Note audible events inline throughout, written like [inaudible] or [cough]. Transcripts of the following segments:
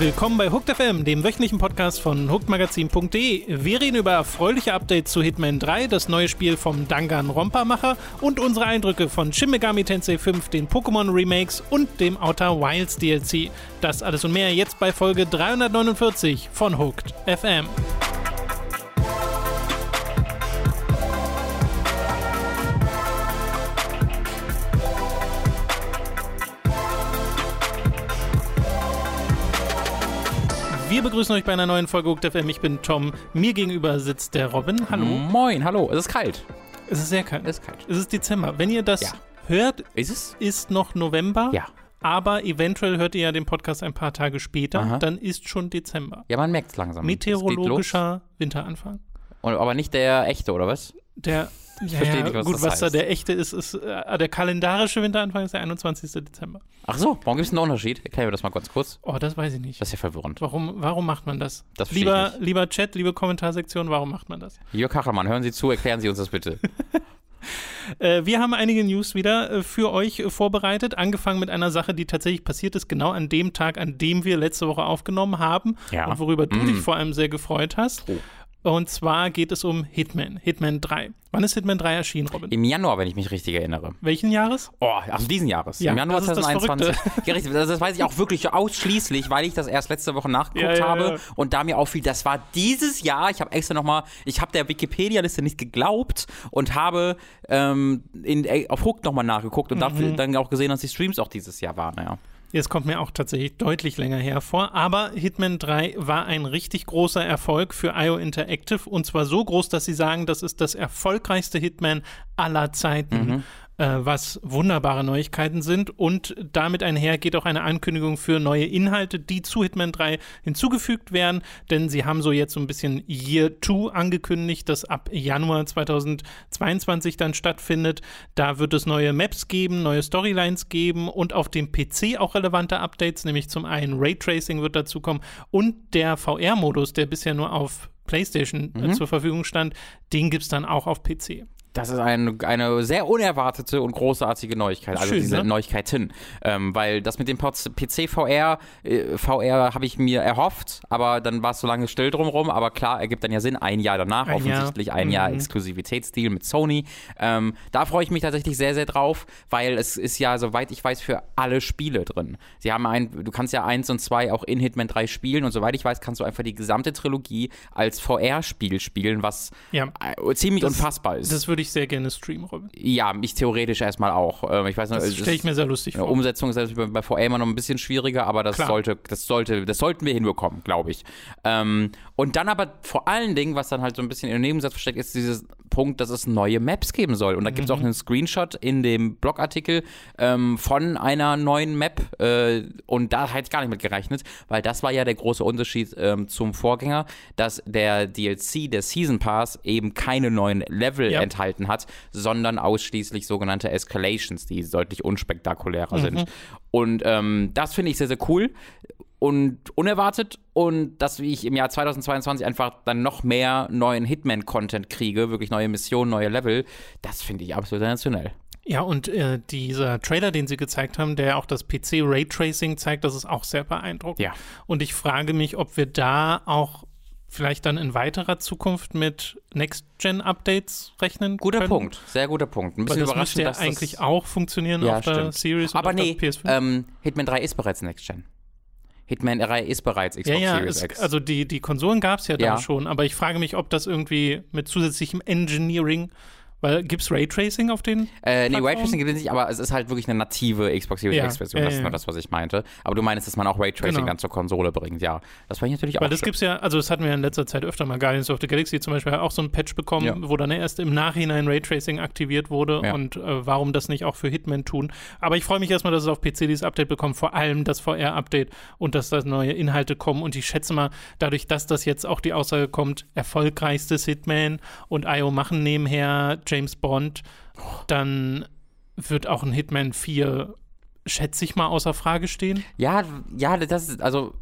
Willkommen bei Hooked FM, dem wöchentlichen Podcast von hookedmagazin.de. Wir reden über erfreuliche Updates zu Hitman 3, das neue Spiel vom Danganronpa-Macher und unsere Eindrücke von Shin Megami Tensei 5, den Pokémon Remakes und dem Outer Wilds DLC. Das alles und mehr jetzt bei Folge 349 von Hooked FM. Wir begrüßen euch bei einer neuen Folge Hooked FM. Ich bin Tom. Mir gegenüber sitzt der Robin. Hallo. Moin, hallo. Es ist kalt. Es ist sehr kalt. Es ist kalt. Es ist Dezember. Wenn ihr das Ja. hört, Ist es? ist noch November. Ja. Aber eventuell hört ihr ja den Podcast ein paar Tage später. Aha. Dann ist schon Dezember. Ja, man merkt es langsam. Meteorologischer Winteranfang. Und, aber nicht der echte, oder was? Der, ja, verstehe nicht, was gut, das was da heißt. der echte ist, ist äh, der kalendarische Winteranfang ist der 21. Dezember. Ach so, warum gibt es einen Unterschied? Erklären wir das mal ganz kurz. Oh, das weiß ich nicht. Das ist ja verwirrend. Warum, warum macht man das? Das verstehe lieber, ich nicht. lieber Chat, liebe Kommentarsektion, warum macht man das? Jörg Kachelmann, hören Sie zu, erklären Sie uns das bitte. [laughs] Äh, wir haben einige News wieder äh, für euch äh, vorbereitet, angefangen mit einer Sache, die tatsächlich passiert ist, genau an dem Tag, an dem wir letzte Woche aufgenommen haben Ja. und worüber du Mm. dich vor allem sehr gefreut hast. Oh. Und zwar geht es um Hitman, Hitman 3. Wann ist Hitman 3 erschienen, Robin? Im Januar, wenn ich mich richtig erinnere. Welchen Jahres? Oh, also diesen Jahres. Ja, Im Januar das ist das 2021. Ja, richtig. Das, weiß ich auch wirklich ausschließlich, weil ich das erst letzte Woche nachgeguckt Ja, habe ja. und da mir auffiel, das war dieses Jahr. Ich habe extra nochmal, ich habe der Wikipedia-Liste nicht geglaubt und habe ähm, in, äh, auf Hook nochmal nachgeguckt und Mhm. dafür dann auch gesehen, dass die Streams auch dieses Jahr waren. Ja. Jetzt kommt mir auch tatsächlich deutlich länger hervor, aber Hitman 3 war ein richtig großer Erfolg für IO Interactive und zwar so groß, dass sie sagen, das ist das erfolgreichste Hitman aller Zeiten. Äh, was wunderbare Neuigkeiten sind und damit einher geht auch eine Ankündigung für neue Inhalte, die zu Hitman 3 hinzugefügt werden, denn sie haben so jetzt so ein bisschen Year 2 angekündigt, das ab Januar 2022 dann stattfindet. Da wird es neue Maps geben, neue Storylines geben und auf dem PC auch relevante Updates, nämlich zum einen Raytracing wird dazu kommen und der VR-Modus, der bisher nur auf PlayStation äh, zur Verfügung stand, den gibt es dann auch auf PC. Das ist ein, eine sehr unerwartete und großartige Neuigkeit, also Schön, diese ne? Neuigkeiten. Ähm, weil das mit dem PC VR, äh, VR habe ich mir erhofft, aber dann war es so lange still drumherum. Aber klar, ergibt dann ja Sinn, ein Jahr danach, Ein Jahr. offensichtlich ein Jahr Mhm. Exklusivitätsdeal mit Sony. Ähm, da freue ich mich tatsächlich sehr, sehr drauf, weil es ist ja, soweit ich weiß, für alle Spiele drin. Sie haben ein, du kannst ja eins und zwei auch in Hitman 3 spielen und soweit ich weiß, kannst du einfach die gesamte Trilogie als VR-Spiel spielen, was Ja. äh, ziemlich Das- unfassbar ist. Das würde ich sehr gerne streamen, Robin. Ja, ich theoretisch erstmal auch. Ähm, ich weiß nicht, Das stelle ich mir sehr lustig vor. Umsetzung ist natürlich bei, VR immer noch ein bisschen schwieriger, aber das Klar. sollte, das sollte, das sollten wir hinbekommen, glaube ich. Ähm, und dann aber vor allen Dingen, was dann halt so ein bisschen in dem Nebensatz versteckt ist, dieses Punkt, dass es neue Maps geben soll. Und da gibt es Mhm. auch einen Screenshot in dem Blogartikel ähm, von einer neuen Map. Äh, und da hätte ich gar nicht mit gerechnet, weil das war ja der große Unterschied ähm, zum Vorgänger, dass der DLC, der Season Pass, eben keine neuen Level Ja. enthalten hat, sondern ausschließlich sogenannte Escalations, die deutlich unspektakulärer Mhm. sind. Und ähm, das finde ich sehr, sehr cool und unerwartet und dass ich im Jahr 2022 einfach dann noch mehr neuen Hitman-Content kriege, wirklich neue Missionen, neue Level, das finde ich absolut sensationell. Ja, und äh, dieser Trailer, den sie gezeigt haben, der auch das PC Raytracing zeigt, das ist auch sehr beeindruckend. Ja. Und ich frage mich, ob wir da auch vielleicht dann in weiterer Zukunft mit Next-Gen-Updates rechnen Guter können. Punkt, sehr guter Punkt. Ein bisschen das überraschend, müsste ja dass das eigentlich auch funktionieren Ja, auf der stimmt. Series und Aber auf nee, der PS5. ähm, Hitman 3 ist bereits Next Gen. Hitman 3 ist bereits ja, Xbox ja, Series es, X. also die, die Konsolen gab es ja Ja. schon, aber ich frage mich, ob das irgendwie mit zusätzlichem Engineering, weil gibt es Raytracing auf den? Äh, nee? Raytracing gibt es nicht, aber es ist halt wirklich eine native Xbox Series Ja, X-Version. ja, das ist ja. nur das, was ich meinte. Aber du meinst, dass man auch Raytracing Genau. dann zur Konsole bringt, ja. Das fand ich natürlich auch Weil das schön. gibt's ja, also das hatten wir in letzter Zeit öfter mal. Guardians of the Galaxy zum Beispiel hat auch so ein Patch bekommen, Ja. wo dann erst im Nachhinein Raytracing aktiviert wurde und äh, warum das nicht auch für Hitman tun. Aber ich freue mich erstmal, dass es auf PC dieses Update bekommt, vor allem das VR-Update und dass da neue Inhalte kommen. Und ich schätze mal, dadurch, dass das jetzt auch die Aussage kommt, erfolgreichstes Hitman und IO machen nebenher James Bond, dann wird auch ein Hitman 4, schätze ich mal, außer Frage stehen. Ja, ja, das ist also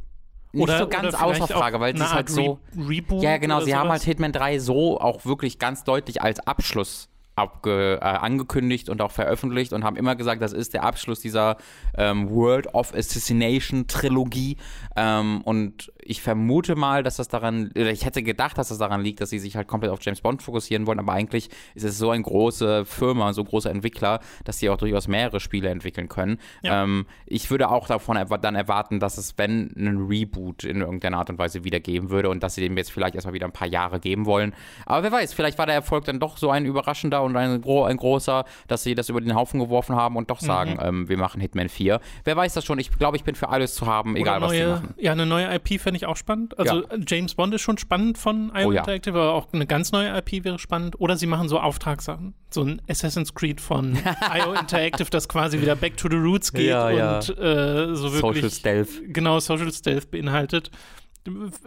nicht oder, so ganz außer Frage, weil es halt Art so. Re Reboot Ja, genau, sie haben sowas. halt Hitman 3 so auch wirklich ganz deutlich als Abschluss abge, äh, angekündigt und auch veröffentlicht und haben immer gesagt, das ist der Abschluss dieser ähm, World of Assassination Trilogie. Ähm, und ich vermute mal, dass das daran, oder ich hätte gedacht, dass das daran liegt, dass sie sich halt komplett auf James Bond fokussieren wollen, aber eigentlich ist es so eine große Firma, so große Entwickler, dass sie auch durchaus mehrere Spiele entwickeln können. Ja. Ähm, ich würde auch davon dann erwarten, dass es, wenn einen Reboot in irgendeiner Art und Weise wieder geben würde und dass sie dem jetzt vielleicht erstmal wieder ein paar Jahre geben wollen. Aber wer weiß, vielleicht war der Erfolg dann doch so ein überraschender und ein, ein großer, dass sie das über den Haufen geworfen haben und doch sagen, mhm. ähm, wir machen Hitman 4. Wer weiß das schon? Ich glaube, ich bin für alles zu haben, egal neue, was sie machen. Ja, eine neue IP fände ich auch spannend. Also ja. James Bond ist schon spannend von IO oh, Interactive, ja. aber auch eine ganz neue IP wäre spannend. Oder sie machen so Auftragssachen. So ein Assassin's Creed von [laughs] IO Interactive, das quasi wieder back to the roots geht ja, und äh, so wirklich. Social Stealth. Genau, Social Stealth beinhaltet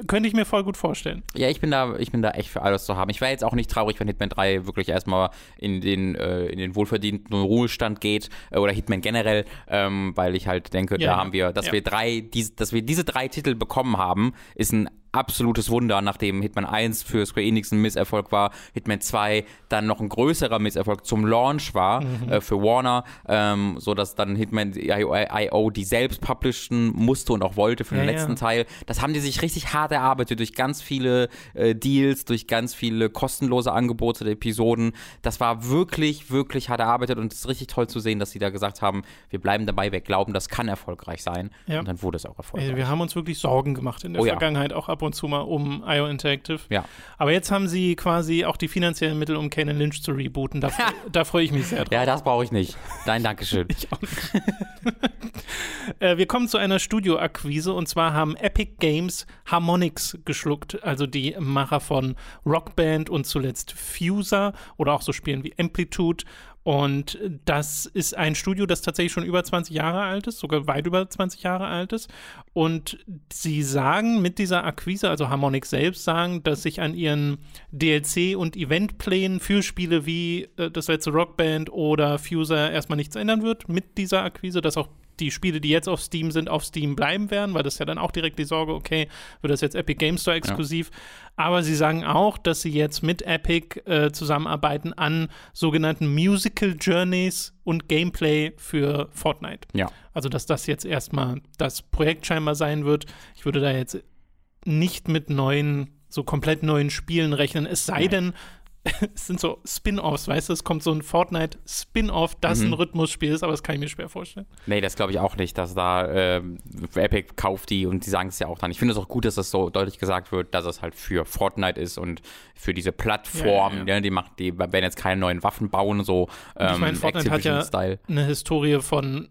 könnte ich mir voll gut vorstellen. Ja, ich bin da, ich bin da echt für alles zu haben. Ich wäre jetzt auch nicht traurig, wenn Hitman 3 wirklich erstmal in den, äh, in den wohlverdienten Ruhestand geht äh, oder Hitman generell, ähm, weil ich halt denke, ja, da haben wir, dass ja. wir drei, die, dass wir diese drei Titel bekommen haben, ist ein absolutes Wunder, nachdem Hitman 1 für Square Enix ein Misserfolg war, Hitman 2 dann noch ein größerer Misserfolg zum Launch war mhm. äh, für Warner, ähm, so dass dann Hitman IO die selbst publishen musste und auch wollte für den ja, letzten ja. Teil. Das haben die sich richtig hart erarbeitet durch ganz viele äh, Deals, durch ganz viele kostenlose Angebote der Episoden. Das war wirklich, wirklich hart erarbeitet und es ist richtig toll zu sehen, dass sie da gesagt haben, wir bleiben dabei, wir glauben, das kann erfolgreich sein. Ja. Und dann wurde es auch erfolgreich. Also wir haben uns wirklich Sorgen gemacht in der oh, Vergangenheit, auch ab ab und zu mal um IO Interactive. Ja. Aber jetzt haben sie quasi auch die finanziellen Mittel, um Kanan Lynch zu rebooten. Da, [laughs] da freue ich mich sehr drauf. Ja, das brauche ich nicht. Nein, Dankeschön. [laughs] ich auch nicht. [laughs] äh, wir kommen zu einer Studioakquise und zwar haben Epic Games Harmonix geschluckt, also die Macher von Rockband und zuletzt Fuser oder auch so Spielen wie Amplitude und das ist ein Studio, das tatsächlich schon über 20 Jahre alt ist, sogar weit über 20 Jahre alt ist. Und sie sagen mit dieser Akquise, also Harmonix selbst sagen, dass sich an ihren DLC- und Eventplänen für Spiele wie äh, das letzte Rockband oder Fuser erstmal nichts ändern wird mit dieser Akquise, dass auch die Spiele, die jetzt auf Steam sind, auf Steam bleiben werden, weil das ja dann auch direkt die Sorge, okay, wird das jetzt Epic Game Store exklusiv. Ja. Aber sie sagen auch, dass sie jetzt mit Epic äh, zusammenarbeiten an sogenannten Musical Journeys und Gameplay für Fortnite. Ja. Also, dass das jetzt erstmal das Projekt scheinbar sein wird. Ich würde da jetzt nicht mit neuen so komplett neuen Spielen rechnen. Es sei denn, [laughs] es sind so Spin-offs, weißt du, es kommt so ein Fortnite-Spin-off, das mhm. ein Rhythmusspiel ist, aber das kann ich mir schwer vorstellen. Nee, das glaube ich auch nicht, dass da äh, Epic kauft die und die sagen es ja auch dann. Ich finde es auch gut, dass das so deutlich gesagt wird, dass es halt für Fortnite ist und für diese Plattform, ja, ja, ja. Ne, die macht, die werden jetzt keine neuen Waffen bauen, so ähm, ich meine, Fortnite hat ja eine Historie von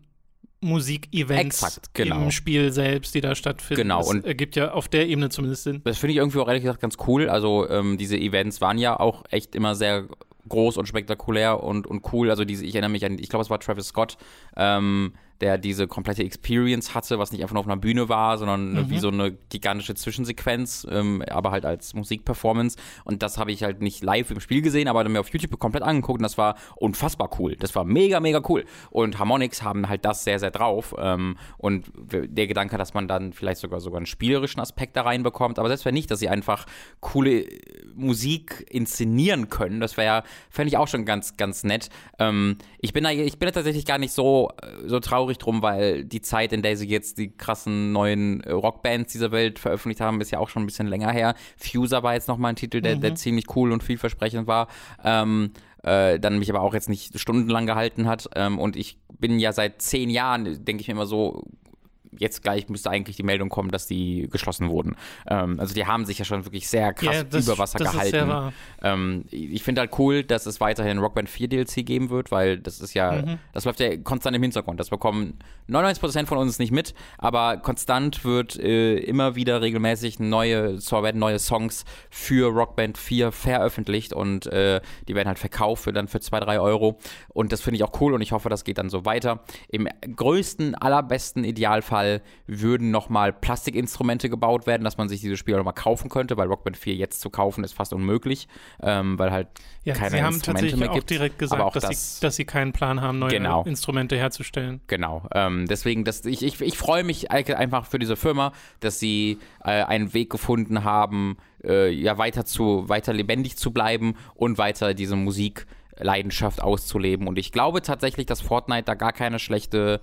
Musikevents genau. im Spiel selbst, die da stattfinden. Genau. Das und ergibt ja auf der Ebene zumindest Sinn. Das finde ich irgendwie auch ehrlich gesagt ganz cool. Also ähm, diese Events waren ja auch echt immer sehr groß und spektakulär und, und cool. Also diese, ich erinnere mich an, ich glaube, es war Travis Scott, ähm, der diese komplette Experience hatte, was nicht einfach nur auf einer Bühne war, sondern mhm. wie so eine gigantische Zwischensequenz, ähm, aber halt als Musikperformance. Und das habe ich halt nicht live im Spiel gesehen, aber mir auf YouTube komplett angeguckt und das war unfassbar cool. Das war mega, mega cool. Und Harmonix haben halt das sehr, sehr drauf. Ähm, und der Gedanke, dass man dann vielleicht sogar sogar einen spielerischen Aspekt da reinbekommt, aber selbst wenn nicht, dass sie einfach coole Musik inszenieren können, das wäre ja, fände ich auch schon ganz, ganz nett. Ähm, ich bin da, ich bin da tatsächlich gar nicht so, so traurig traurig drum, weil die Zeit, in der sie jetzt die krassen neuen äh, Rockbands dieser Welt veröffentlicht haben, ist ja auch schon ein bisschen länger her. Fuser war jetzt nochmal ein Titel, der, mhm. der ziemlich cool und vielversprechend war. Ähm, äh, dann mich aber auch jetzt nicht stundenlang gehalten hat. Ähm, und ich bin ja seit zehn Jahren, denke ich mir immer so, jetzt gleich müsste eigentlich die Meldung kommen, dass die geschlossen wurden. Ähm, also die haben sich ja schon wirklich sehr krass ja, das, über Wasser gehalten. Ähm, ich finde halt cool, dass es weiterhin Rockband 4 DLC geben wird, weil das ist ja, mhm. das läuft ja konstant im Hintergrund. Das bekommen 99% von uns nicht mit, aber konstant wird äh, immer wieder regelmäßig neue, zwar werden neue Songs für Rockband 4 veröffentlicht und äh, die werden halt verkauft für dann für 2, 3 Euro. Und das finde ich auch cool und ich hoffe, das geht dann so weiter. Im größten, allerbesten Idealfall Fall würden nochmal Plastikinstrumente gebaut werden, dass man sich diese Spiele nochmal kaufen könnte, weil Rockband 4 jetzt zu kaufen ist fast unmöglich, ähm, weil halt ja, keine sie haben Instrumente tatsächlich mehr auch gibt. direkt gesagt, dass, das, sie, dass sie keinen Plan haben, neue genau. Instrumente herzustellen. Genau. Ähm, deswegen, das, ich, ich, ich freue mich einfach für diese Firma, dass sie äh, einen Weg gefunden haben, äh, ja weiter zu weiter lebendig zu bleiben und weiter diese Musik Leidenschaft auszuleben. Und ich glaube tatsächlich, dass Fortnite da gar keine schlechte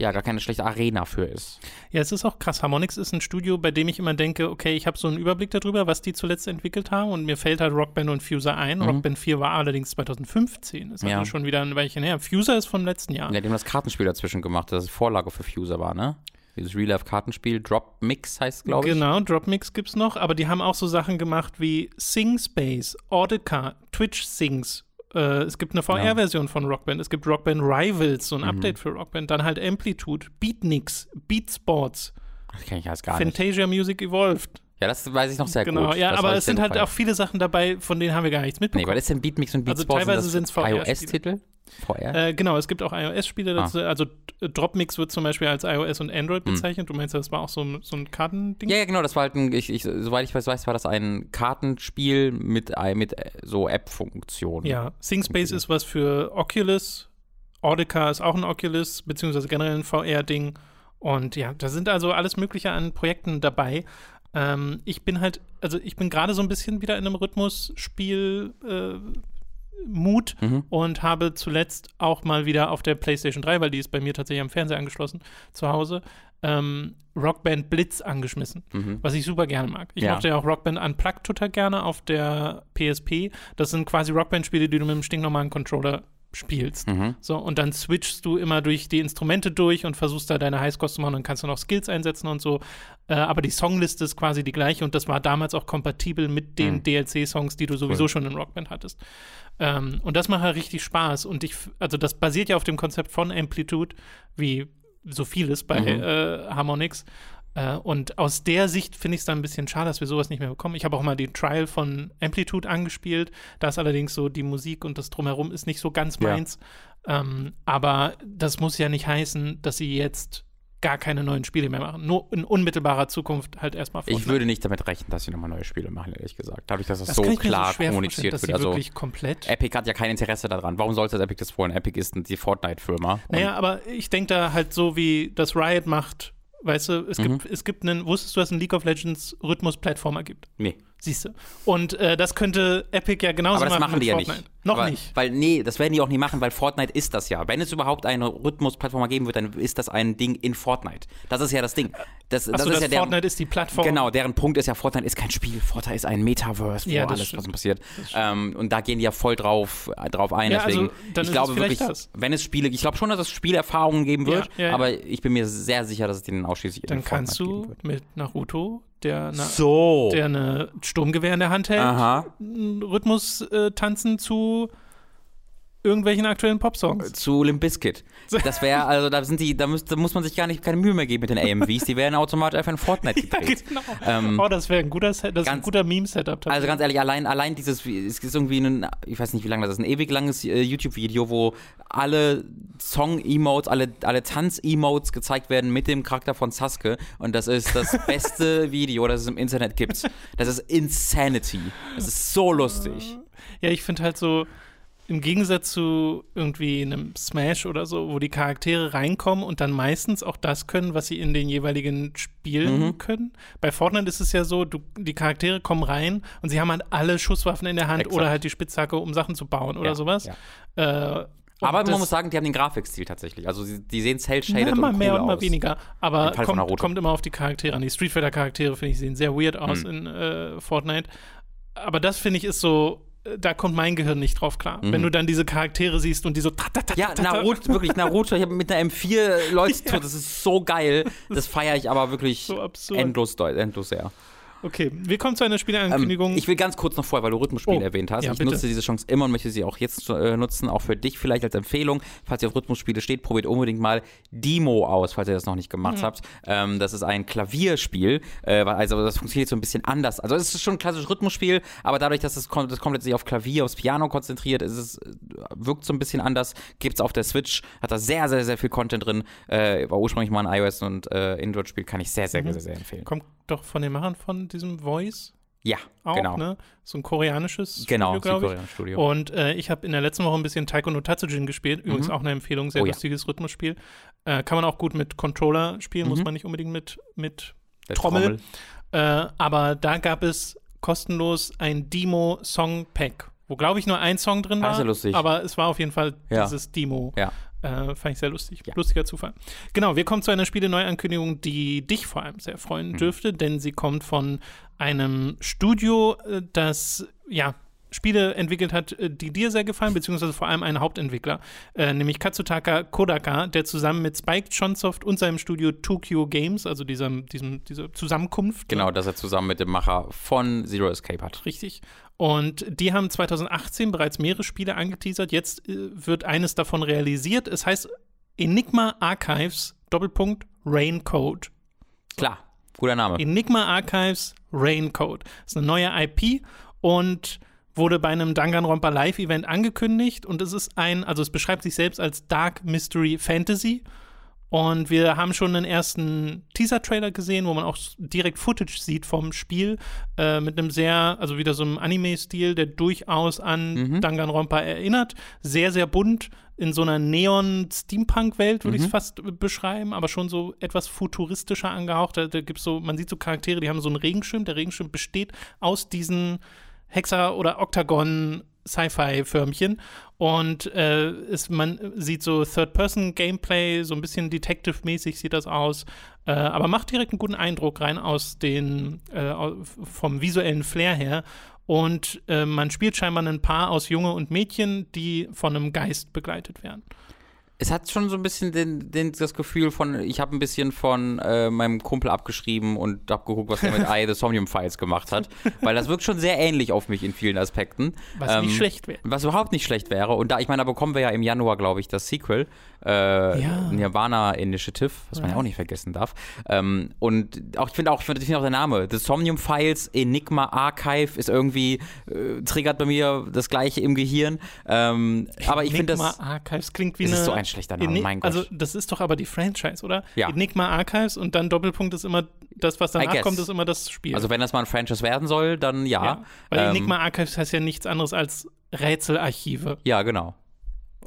ja gar keine schlechte Arena für ist. Ja, es ist auch krass. Harmonix ist ein Studio, bei dem ich immer denke, okay, ich habe so einen Überblick darüber, was die zuletzt entwickelt haben und mir fällt halt Rockband und Fuser ein. Mhm. Rockband 4 war allerdings 2015, ist also ja. schon wieder ein Weilchen her. Fuser ist vom letzten Jahr. Ja, die haben das Kartenspiel dazwischen gemacht, das Vorlage für Fuser war, ne? Dieses Real-Life-Kartenspiel, Drop Mix heißt glaube ich. Genau, Drop Mix gibt es noch, aber die haben auch so Sachen gemacht wie Sing Space, Audica, Twitch Sings, äh, es gibt eine VR-Version von Rockband, es gibt Rockband Rivals, so ein mhm. Update für Rockband, dann halt Amplitude, Beatniks, Beatsports. Das kenne ich alles gar Fantasia nicht. Fantasia Music Evolved. Ja, das weiß ich noch sehr genau, gut. Genau, ja, aber es sind halt auch viele Sachen dabei, von denen haben wir gar nichts mitbekommen. Nee, weil ist denn Beatmix und Beatsports? Also teilweise sind es iOS-Titel? VR? Äh, genau, es gibt auch iOS-Spiele dazu. Ah. Also Dropmix wird zum Beispiel als iOS und Android hm. bezeichnet. Hm. Du meinst, das war auch so, so ein Kartending? Ja, ja, genau, das war halt ein, ich, ich, soweit ich weiß, war das ein Kartenspiel mit, mit äh, so App-Funktionen. Ja, ThinkSpace ist was für Oculus. Audica ist auch ein Oculus, beziehungsweise generell ein VR-Ding. Und ja, da sind also alles Mögliche an Projekten dabei. Ähm, ich bin halt, also ich bin gerade so ein bisschen wieder in einem Rhythmusspiel äh, Mut mhm. und habe zuletzt auch mal wieder auf der PlayStation 3, weil die ist bei mir tatsächlich am Fernseher angeschlossen, zu Hause, ähm, Rockband Blitz angeschmissen, mhm. was ich super gerne mag. Ich ja. mochte ja auch Rockband Unplugged total gerne auf der PSP. Das sind quasi Rockband-Spiele, die du mit einem stinknormalen Controller spielst. Mhm. So, und dann switchst du immer durch die Instrumente durch und versuchst da deine Highscores zu machen und kannst du noch Skills einsetzen und so. Äh, aber die Songliste ist quasi die gleiche und das war damals auch kompatibel mit den mhm. DLC-Songs, die du sowieso cool. schon in Rockband hattest. Ähm, und das macht halt richtig Spaß. Und ich, also das basiert ja auf dem Konzept von Amplitude, wie so vieles bei mhm. äh, Harmonix. Äh, und aus der Sicht finde ich es dann ein bisschen schade, dass wir sowas nicht mehr bekommen. Ich habe auch mal die Trial von Amplitude angespielt. Da ist allerdings so die Musik und das Drumherum ist nicht so ganz meins. Ja. Ähm, aber das muss ja nicht heißen, dass sie jetzt gar keine neuen Spiele mehr machen. Nur in unmittelbarer Zukunft halt erstmal Fortnite. Ich würde nicht damit rechnen, dass sie nochmal neue Spiele machen, ehrlich gesagt. Dadurch, dass das, das so klar so kommuniziert dass wird. Also wirklich komplett Epic hat ja kein Interesse daran. Warum sollte das Epic das wollen? Epic ist die Fortnite-Firma. Naja, aber ich denke da halt so, wie das Riot macht, weißt du, es, mhm. gibt, es gibt einen, wusstest du, dass es einen League of Legends Rhythmus-Plattformer gibt? Nee. Siehst du. Und äh, das könnte Epic ja genauso machen. Aber das machen, machen die ja nicht. Noch aber, nicht. Weil, nee, das werden die auch nie machen, weil Fortnite ist das ja. Wenn es überhaupt eine Rhythmus-Plattform geben wird, dann ist das ein Ding in Fortnite. Das ist ja das Ding. Das, Achso, das ist das ja der, Fortnite ist die Plattform. Genau, deren Punkt ist ja, Fortnite ist kein Spiel. Fortnite ist ein Metaverse, wo ja, alles, stimmt. was passiert. Ähm, und da gehen die ja voll drauf, äh, drauf ein. Ja, Deswegen, also, ich glaube wirklich, das. wenn es Spiele, ich glaube schon, dass es Spielerfahrungen geben wird, ja, aber ich bin mir sehr sicher, dass es denen ausschließlich dann in Fortnite kannst du mit Naruto der, eine, so. der eine Sturmgewehr in der Hand hält, Aha. Rhythmus äh, tanzen zu irgendwelchen aktuellen Popsongs. Zu Limp Bizkit. Das wäre, also da sind die, da, da, muss man sich gar nicht keine Mühe mehr geben mit den AMVs, die werden automatisch einfach in Fortnite [laughs] gedreht. ja, genau. Ähm, oh, das wäre ein guter, das ganz, ein guter Meme-Setup. Also ganz ehrlich, allein, allein dieses, es ist irgendwie ein, ich weiß nicht, wie lange das ist, ein ewig langes äh, YouTube-Video, wo alle Song-Emotes, alle, alle Tanz-Emotes gezeigt werden mit dem Charakter von Sasuke und das ist das [laughs] beste Video, das es im Internet gibt. Das ist Insanity. Das ist so lustig. Ja, ich finde halt so, im Gegensatz zu irgendwie einem Smash oder so, wo die Charaktere reinkommen und dann meistens auch das können, was sie in den jeweiligen Spielen mhm. können. Bei Fortnite ist es ja so, du, die Charaktere kommen rein und sie haben halt alle Schusswaffen in der Hand Exakt. oder halt die Spitzhacke, um Sachen zu bauen oder ja, sowas. Ja. Äh, aber man muss sagen, die haben den Grafikstil tatsächlich. Also die, die sehen cel-shaded und cool mehr und mal weniger. Aber kommt, kommt, immer auf die Charaktere an. Die Street Fighter Charaktere, finde ich, sehen sehr weird aus mhm. in äh, Fortnite. Aber das, finde ich, ist so da kommt mein Gehirn nicht drauf klar. Mhm. Wenn du dann diese Charaktere siehst und die so. ja, Naruto, wirklich Naruto. Ich habe mit einer M4 [laughs] Leute ja. das ist so geil. [laughs] Das feiere ich aber wirklich so endlos, endlos sehr. Okay, wir kommen zu einer Spieleankündigung. Ähm, ich will ganz kurz noch vorher, weil du Rhythmusspiel oh, erwähnt hast. Ja, ich bitte. nutze diese Chance immer und möchte sie auch jetzt äh, nutzen, auch für dich vielleicht als Empfehlung. Falls ihr auf Rhythmusspiele steht, probiert unbedingt mal Demo aus, falls ihr das noch nicht gemacht mhm. habt. Ähm, das ist ein Klavierspiel, äh, also das funktioniert so ein bisschen anders. Also es ist schon ein klassisches Rhythmusspiel, aber dadurch, dass es kom das komplett sich auf Klavier, aufs Piano konzentriert, ist es, wirkt so ein bisschen anders. Gibt es auf der Switch, hat da sehr, sehr, sehr viel Content drin. Äh, war ursprünglich mal ein iOS und äh, Android-Spiel, kann ich sehr, sehr, mhm. sehr, sehr empfehlen. Kommt doch von den Machern von diesem Voice. Ja, auch, genau. Ne? So ein koreanisches genau, Studio, glaube ich. Studio. Und äh, ich habe in der letzten Woche ein bisschen Taiko no Tatsujin gespielt. Übrigens mhm. auch eine Empfehlung, sehr oh, lustiges ja. Rhythmusspiel. Äh, kann man auch gut mit Controller spielen, mhm. muss man nicht unbedingt mit, mit Trommel. Trommel. Äh, aber da gab es kostenlos ein Demo-Song-Pack wo glaube ich nur ein Song drin Ah, war. ist ja lustig. Aber es war auf jeden Fall Ja. dieses Demo. Ja. Äh, fand ich sehr lustig. Ja. Lustiger Zufall. Genau, wir kommen zu einer Spiele-Neuankündigung, die dich vor allem sehr Mhm. freuen dürfte, denn sie kommt von einem Studio, äh, das ja Spiele entwickelt hat, äh, die dir sehr gefallen, beziehungsweise vor allem einen Hauptentwickler, äh, nämlich Katsutaka Kodaka, der zusammen mit Spike Chunsoft und seinem Studio Tokyo Games, also diesem, diesem, dieser Zusammenkunft, Genau, dass er zusammen mit dem Macher von Zero Escape hat. Richtig. Und die haben 2018 bereits mehrere Spiele angeteasert. Jetzt äh, wird eines davon realisiert. Es heißt Enigma Archives, Doppelpunkt, Raincode. Klar, guter Name. Enigma Archives, Raincode. Das ist eine neue IP und wurde bei einem Danganronpa Live-Event angekündigt. Und es ist ein, also es beschreibt sich selbst als Dark Mystery Fantasy. Und wir haben schon einen ersten Teaser-Trailer gesehen, wo man auch direkt Footage sieht vom Spiel, äh, mit einem sehr, also wieder so einem Anime-Stil, der durchaus an Danganronpa erinnert. Sehr, sehr bunt, in so einer Neon-Steampunk-Welt, würde ich es fast beschreiben, aber schon so etwas futuristischer angehaucht. Da, da gibt's so, man sieht so Charaktere, die haben so einen Regenschirm. Der Regenschirm besteht aus diesen Hexa- oder Octagon Sci-Fi-Förmchen und äh, es, man sieht so Third-Person-Gameplay, so ein bisschen Detective-mäßig sieht das aus, äh, aber macht direkt einen guten Eindruck rein aus den, äh, vom visuellen Flair her und äh, man spielt scheinbar ein Paar aus Junge und Mädchen, die von einem Geist begleitet werden. Es hat schon so ein bisschen den, den, das Gefühl von, ich habe ein bisschen von äh, meinem Kumpel abgeschrieben und habe geguckt, was er mit [laughs] Eye the Somnium Files gemacht hat. Weil das wirkt schon sehr ähnlich auf mich in vielen Aspekten. Was Ähm, nicht schlecht wäre. Was überhaupt nicht schlecht wäre. Und da, ich meine, da bekommen wir ja im Januar, glaube ich, das Sequel. Äh, Ja. Nirvana Initiative, was man ja auch nicht vergessen darf. Ähm, und auch, ich finde auch, ich finde ich finde auch der Name. The Somnium Files, Enigma Archive ist irgendwie, äh, triggert bei mir das Gleiche im Gehirn. Ähm, aber ich finde Enigma das. Archives klingt wie Es eine. ist so ein schlechter Name, Eni- mein Gott. Also, das ist doch aber die Franchise, oder? Ja. Enigma Archives und dann Doppelpunkt ist immer das, was danach kommt, ist immer das Spiel. Also wenn das mal ein Franchise werden soll, dann ja. ja. Weil Ähm, Enigma Archives heißt ja nichts anderes als Rätselarchive. Ja, genau.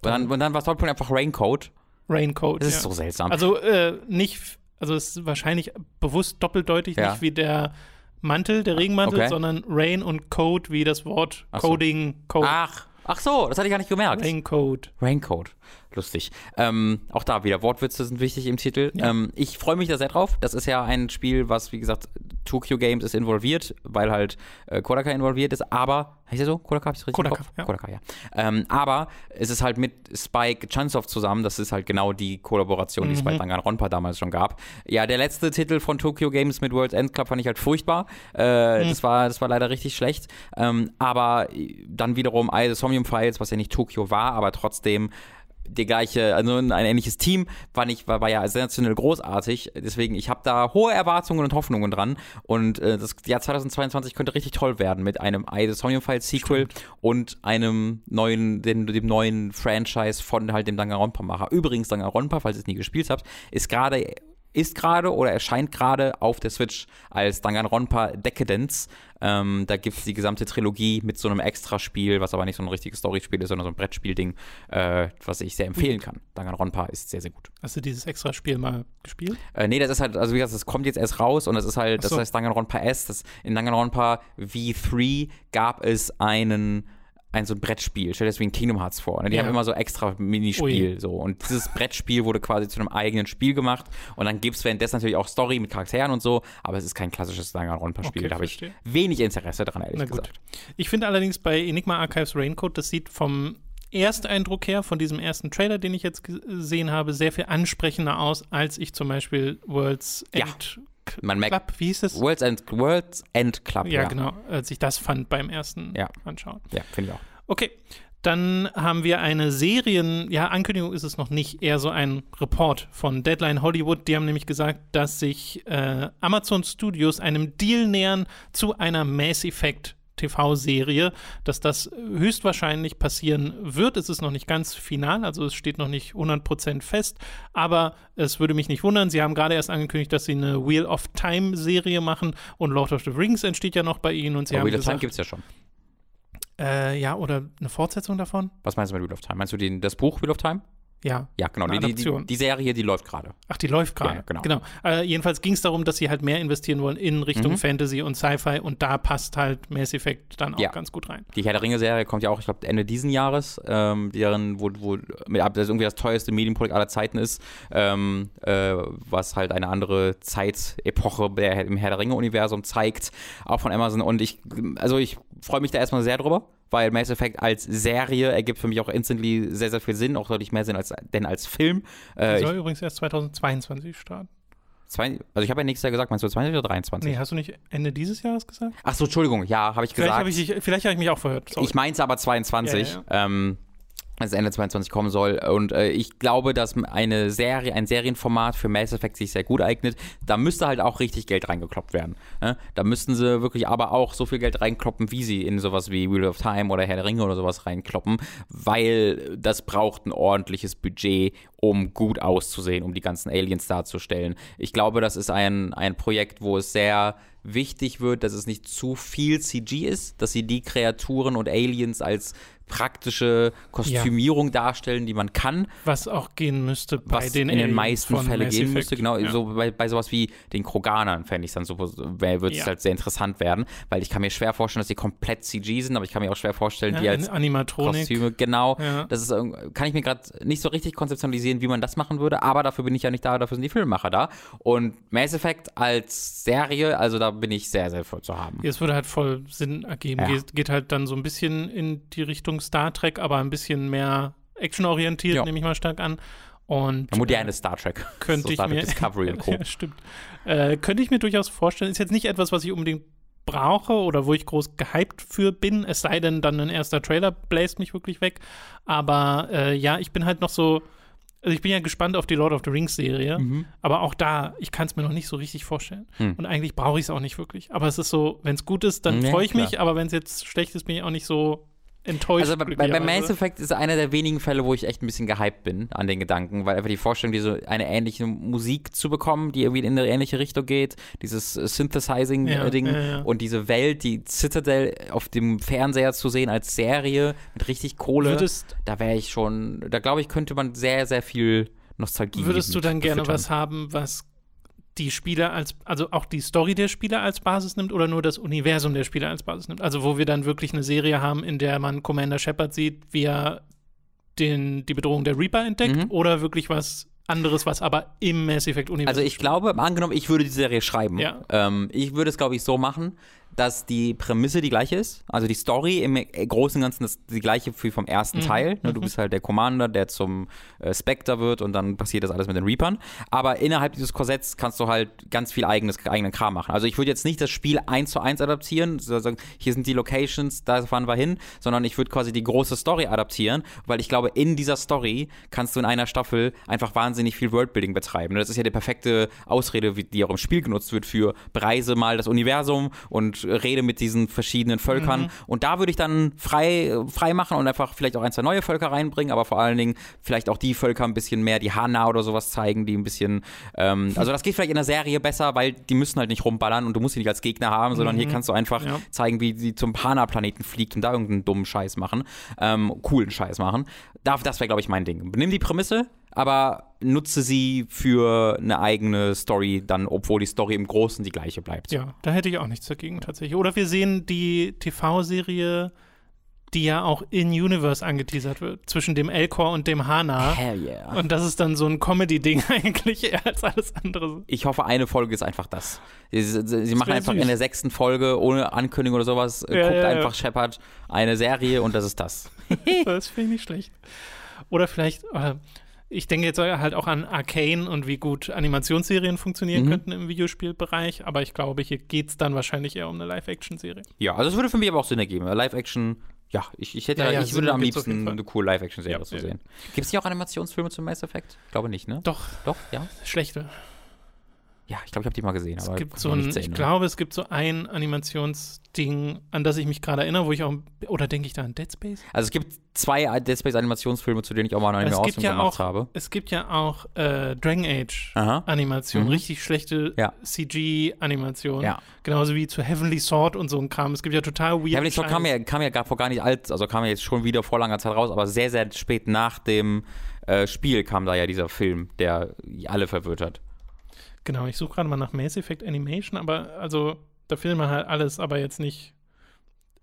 Und dann, und dann war es Doppelpunkt einfach Raincode. Raincode. Das ja. ist so seltsam. Also äh, nicht, also es ist wahrscheinlich bewusst doppeldeutig, Ja. nicht wie der Mantel, der Regenmantel, Okay. sondern Rain und Code wie das Wort Ach so. Coding, Code, ach, ach so, das hatte ich gar nicht gemerkt. Raincode. Raincode. Lustig. Ähm, auch da wieder, Wortwitze sind wichtig im Titel. Ähm, ich freue mich da sehr drauf. Das ist ja ein Spiel, was, wie gesagt, Tokyo Games ist involviert, weil halt äh, Kodaka involviert ist, aber, heißt der so? Kodaka, hab ich richtig Kodaka, ja. Kodaka, ja. Ähm, aber es ist halt mit Spike Chunsoft zusammen, das ist halt genau die Kollaboration, die es Mhm. bei Danganronpa damals schon gab. Ja, der letzte Titel von Tokyo Games mit World's End Club fand ich halt furchtbar. Äh, Mhm. das, war, das war leider richtig schlecht. Ähm, aber dann wiederum Eye of the Somnium Files, was ja nicht Tokyo war, aber trotzdem die gleiche, also ein ähnliches Team, war, nicht, war, war ja sensationell großartig. Deswegen, ich habe da hohe Erwartungen und Hoffnungen dran. Und äh, das Jahr 2022 könnte richtig toll werden mit einem the Somnium Files Sequel und einem neuen, dem, dem neuen Franchise von halt dem Danganronpa-Macher. Übrigens, Danganronpa, falls ihr es nie gespielt habt, ist gerade ist gerade oder erscheint gerade auf der Switch als Danganronpa Decadence. Ähm, da gibt es die gesamte Trilogie mit so einem Extraspiel, was aber nicht so ein richtiges Storyspiel ist, sondern so ein Brettspielding, äh, was ich sehr empfehlen kann. Danganronpa ist sehr, sehr gut. Hast du dieses extra Spiel mal gespielt? Äh, nee, das ist halt, also wie gesagt, das kommt jetzt erst raus und das ist halt, so. das heißt Danganronpa S. Das, in Danganronpa V3 gab es einen ein so ein Brettspiel, stell dir das wie ein Kingdom Hearts vor. Ne? Die Ja. haben immer so extra Minispiel so und dieses Brettspiel wurde quasi zu einem eigenen Spiel gemacht und dann gibt es währenddessen natürlich auch Story mit Charakteren und so, aber es ist kein klassisches Danganronpa-Spiel. Okay, da habe ich wenig Interesse dran, ehrlich Na gut. gesagt. Ich finde allerdings bei Enigma Archives Raincoat, das sieht vom Ersteindruck her, von diesem ersten Trailer, den ich jetzt gesehen habe, sehr viel ansprechender aus, als ich zum Beispiel World's Ja. Man merkt, Club, wie hieß es? World's End, World's End Club, ja, ja. genau, als ich das fand beim ersten Ja. Anschauen. Ja, finde ich auch. Okay, dann haben wir eine Serien, ja, Ankündigung ist es noch nicht, eher so ein Report von Deadline Hollywood. Die haben nämlich gesagt, dass sich äh, Amazon Studios einem Deal nähern zu einer Mass Effect TV-Serie, dass das höchstwahrscheinlich passieren wird. Es ist noch nicht ganz final, also es steht noch nicht 100% fest, aber es würde mich nicht wundern. Sie haben gerade erst angekündigt, dass sie eine Wheel of Time-Serie machen und Lord of the Rings entsteht ja noch bei ihnen und sie Aber haben Wheel of Time gesagt, gibt es ja schon. äh, ja, oder eine Fortsetzung davon? Was meinst du mit Wheel of Time? Meinst du den, das Buch Wheel of Time? Ja. Ja, genau. Die, die, die Serie, die läuft gerade. Ach, die läuft gerade. Ja, genau. Äh, jedenfalls ging es darum, dass sie halt mehr investieren wollen in Richtung Mhm. Fantasy und Sci-Fi und da passt halt Mass Effect dann auch Ja. ganz gut rein. Die Herr der Ringe-Serie kommt ja auch, ich glaube, Ende diesen Jahres, ähm, deren, wo, wo mit, das irgendwie das teuerste Medienprojekt aller Zeiten ist, ähm, äh, was halt eine andere Zeitepoche der, im Herr der Ringe-Universum zeigt, auch von Amazon. Und ich, also ich freue mich da erstmal sehr drüber. Weil Mass Effect als Serie ergibt für mich auch instantly sehr, sehr viel Sinn, auch deutlich mehr Sinn als, denn als Film. Äh, Die soll ich, übrigens erst 2022 starten. zwei, also ich habe ja nächstes Jahr gesagt, meinst du 20 oder 23? Nee, hast du nicht Ende dieses Jahres gesagt? Ach so, Entschuldigung, ja, habe ich Vielleicht gesagt. habe ich, vielleicht habe ich mich auch verhört. Sorry. Ich meinte aber 22, Ja, Ähm, dass es Ende 22 kommen soll. Und äh, ich glaube, dass eine Serie, ein Serienformat für Mass Effect sich sehr gut eignet. Da müsste halt auch richtig Geld reingekloppt werden. Ne? Da müssten sie wirklich aber auch so viel Geld reinkloppen, wie sie in sowas wie Wheel of Time oder Herr der Ringe oder sowas reinkloppen, weil das braucht ein ordentliches Budget, um gut auszusehen, um die ganzen Aliens darzustellen. Ich glaube, das ist ein, ein Projekt, wo es sehr wichtig wird, dass es nicht zu viel CG ist, dass sie die Kreaturen und Aliens als praktische Kostümierung darstellen, die man kann, Was auch gehen müsste bei was den in den meisten Fällen gehen Effect. müsste. Genau, Ja. so bei, bei sowas wie den Kroganern fände ich es dann so, wird es Ja. halt sehr interessant werden, weil ich kann mir schwer vorstellen, dass die komplett CG sind, aber ich kann mir auch schwer vorstellen, die ja, als Animatronik. Kostüme, genau. Ja. Das ist, kann ich mir gerade nicht so richtig konzeptionalisieren, wie man das machen würde, aber dafür bin ich ja nicht da, dafür sind die Filmemacher da. Und Mass Effect als Serie, also da bin ich sehr, sehr für zu haben. Es würde halt voll Sinn ergeben. Ja. Geht, geht halt dann so ein bisschen in die Richtung Star Trek, aber ein bisschen mehr actionorientiert, Ja. nehme ich mal stark an. Und Ein modernes Star Trek. [laughs] könnte so ich Star Trek mir Discovery und [laughs] Co. ja, stimmt. Äh, könnte ich mir durchaus vorstellen. Ist jetzt nicht etwas, was ich unbedingt brauche oder wo ich groß gehypt für bin, es sei denn, dann ein erster Trailer bläst mich wirklich weg. Aber äh, ja, ich bin halt noch so. Also ich bin ja gespannt auf die Lord of the Rings Serie, Mhm. aber auch da, ich kann es mir noch nicht so richtig vorstellen. Hm. Und eigentlich brauche ich es auch nicht wirklich. Aber es ist so, wenn es gut ist, dann Ja, freue ich mich, klar. aber wenn es jetzt schlecht ist, bin ich auch nicht so enttäuscht. Also bei, bei. Mass Effect ist einer der wenigen Fälle, wo ich echt ein bisschen gehypt bin an den Gedanken, weil einfach die Vorstellung, diese eine ähnliche Musik zu bekommen, die irgendwie in eine ähnliche Richtung geht, dieses äh, Synthesizing-Ding Ja, ja, ja. und diese Welt, die Citadel auf dem Fernseher zu sehen als Serie mit richtig Kohle, Würdest, da wäre ich schon, da glaube ich, könnte man sehr, sehr viel Nostalgie würdest du dann gerne befüttern. was haben, was die Spieler als, also auch die Story der Spieler als Basis nimmt oder nur das Universum der Spieler als Basis nimmt? Also wo wir dann wirklich eine Serie haben, in der man Commander Shepard sieht, wie er den, die Bedrohung der Reaper entdeckt Mhm. oder wirklich was anderes, was aber im Mass Effect-Universum Also ich glaube, angenommen, ich würde die Serie schreiben. Ja. Ähm, ich würde es, glaube ich, so machen, dass die Prämisse die gleiche ist. Also die Story im Großen und Ganzen ist die gleiche wie vom ersten Teil. Ne, Du bist halt der Commander, der zum äh, Spectre wird und dann passiert das alles mit den Reapern. Aber innerhalb dieses Korsetts kannst du halt ganz viel eigenes, eigenen Kram machen. Also ich würde jetzt nicht das Spiel eins zu eins adaptieren, sagen, hier sind die Locations, da fahren wir hin, sondern ich würde quasi die große Story adaptieren, weil ich glaube, in dieser Story kannst du in einer Staffel einfach wahnsinnig viel Worldbuilding betreiben. Das ist ja die perfekte Ausrede, die auch im Spiel genutzt wird für bereise mal das Universum und rede mit diesen verschiedenen Völkern. Und da würde ich dann frei, frei machen und einfach vielleicht auch ein, zwei neue Völker reinbringen, aber vor allen Dingen vielleicht auch die Völker ein bisschen mehr, die Hana oder sowas zeigen, die ein bisschen, ähm, [laughs] also das geht vielleicht in der Serie besser, weil die müssen halt nicht rumballern und du musst sie nicht als Gegner haben, sondern hier kannst du einfach Ja. zeigen, wie sie zum Hana-Planeten fliegt und da irgendeinen dummen Scheiß machen, ähm, coolen Scheiß machen. Da, das wäre, glaube ich, mein Ding. Nimm die Prämisse, aber nutze sie für eine eigene Story dann, obwohl die Story im Großen die gleiche bleibt. Ja, da hätte ich auch nichts dagegen tatsächlich. Oder wir sehen die TV-Serie, die ja auch in Universe angeteasert wird, zwischen dem Elcor und dem Hana. Hell yeah. Und das ist dann so ein Comedy-Ding [laughs] eigentlich eher als alles andere. Ich hoffe, eine Folge ist einfach das. Sie, sie, sie machen einfach süß. in der sechsten Folge, ohne Ankündigung oder sowas, äh, Ja, guckt ja, ja. einfach Shepard eine Serie und das ist das. [laughs] Das finde ich nicht schlecht. Oder vielleicht, äh, ich denke jetzt halt auch an Arcane und wie gut Animationsserien funktionieren Mhm. könnten im Videospielbereich, aber ich glaube, hier geht es dann wahrscheinlich eher um eine Live-Action-Serie. Ja, also es würde für mich aber auch Sinn ergeben. Live-Action, ja, ich, ich hätte, Ja, ja, ich würde am liebsten eine coole Live-Action-Serie Ja, zu ja. sehen. Gibt es hier auch Animationsfilme zum Mass Effect? Ich glaube nicht, ne? Doch, Doch, ja. schlechte. Ja, ich glaube, ich habe die mal gesehen, Es gibt so ein, ich glaube, es gibt so ein Animationsding, an das ich mich gerade erinnere, wo ich auch, oder denke ich da an Dead Space? Also es gibt zwei Dead Space Animationsfilme, zu denen ich auch mal eine Ausführung ja gemacht auch- habe. Es gibt ja auch äh, Dragon Age Aha. Animation, Mhm. richtig schlechte Ja. CG-Animation. Ja. Genauso wie zu Heavenly Sword und so ein Kram. Es gibt ja total weird. Heavenly Sword kam ja, kam ja gar, vor gar nicht alt, also kam ja jetzt schon wieder vor langer Zeit raus, aber sehr, sehr spät nach dem äh, Spiel kam da ja dieser Film, der alle verwirrt hat. Genau, ich suche gerade mal nach Mass Effect Animation, aber also da filmen wir halt alles, aber jetzt nicht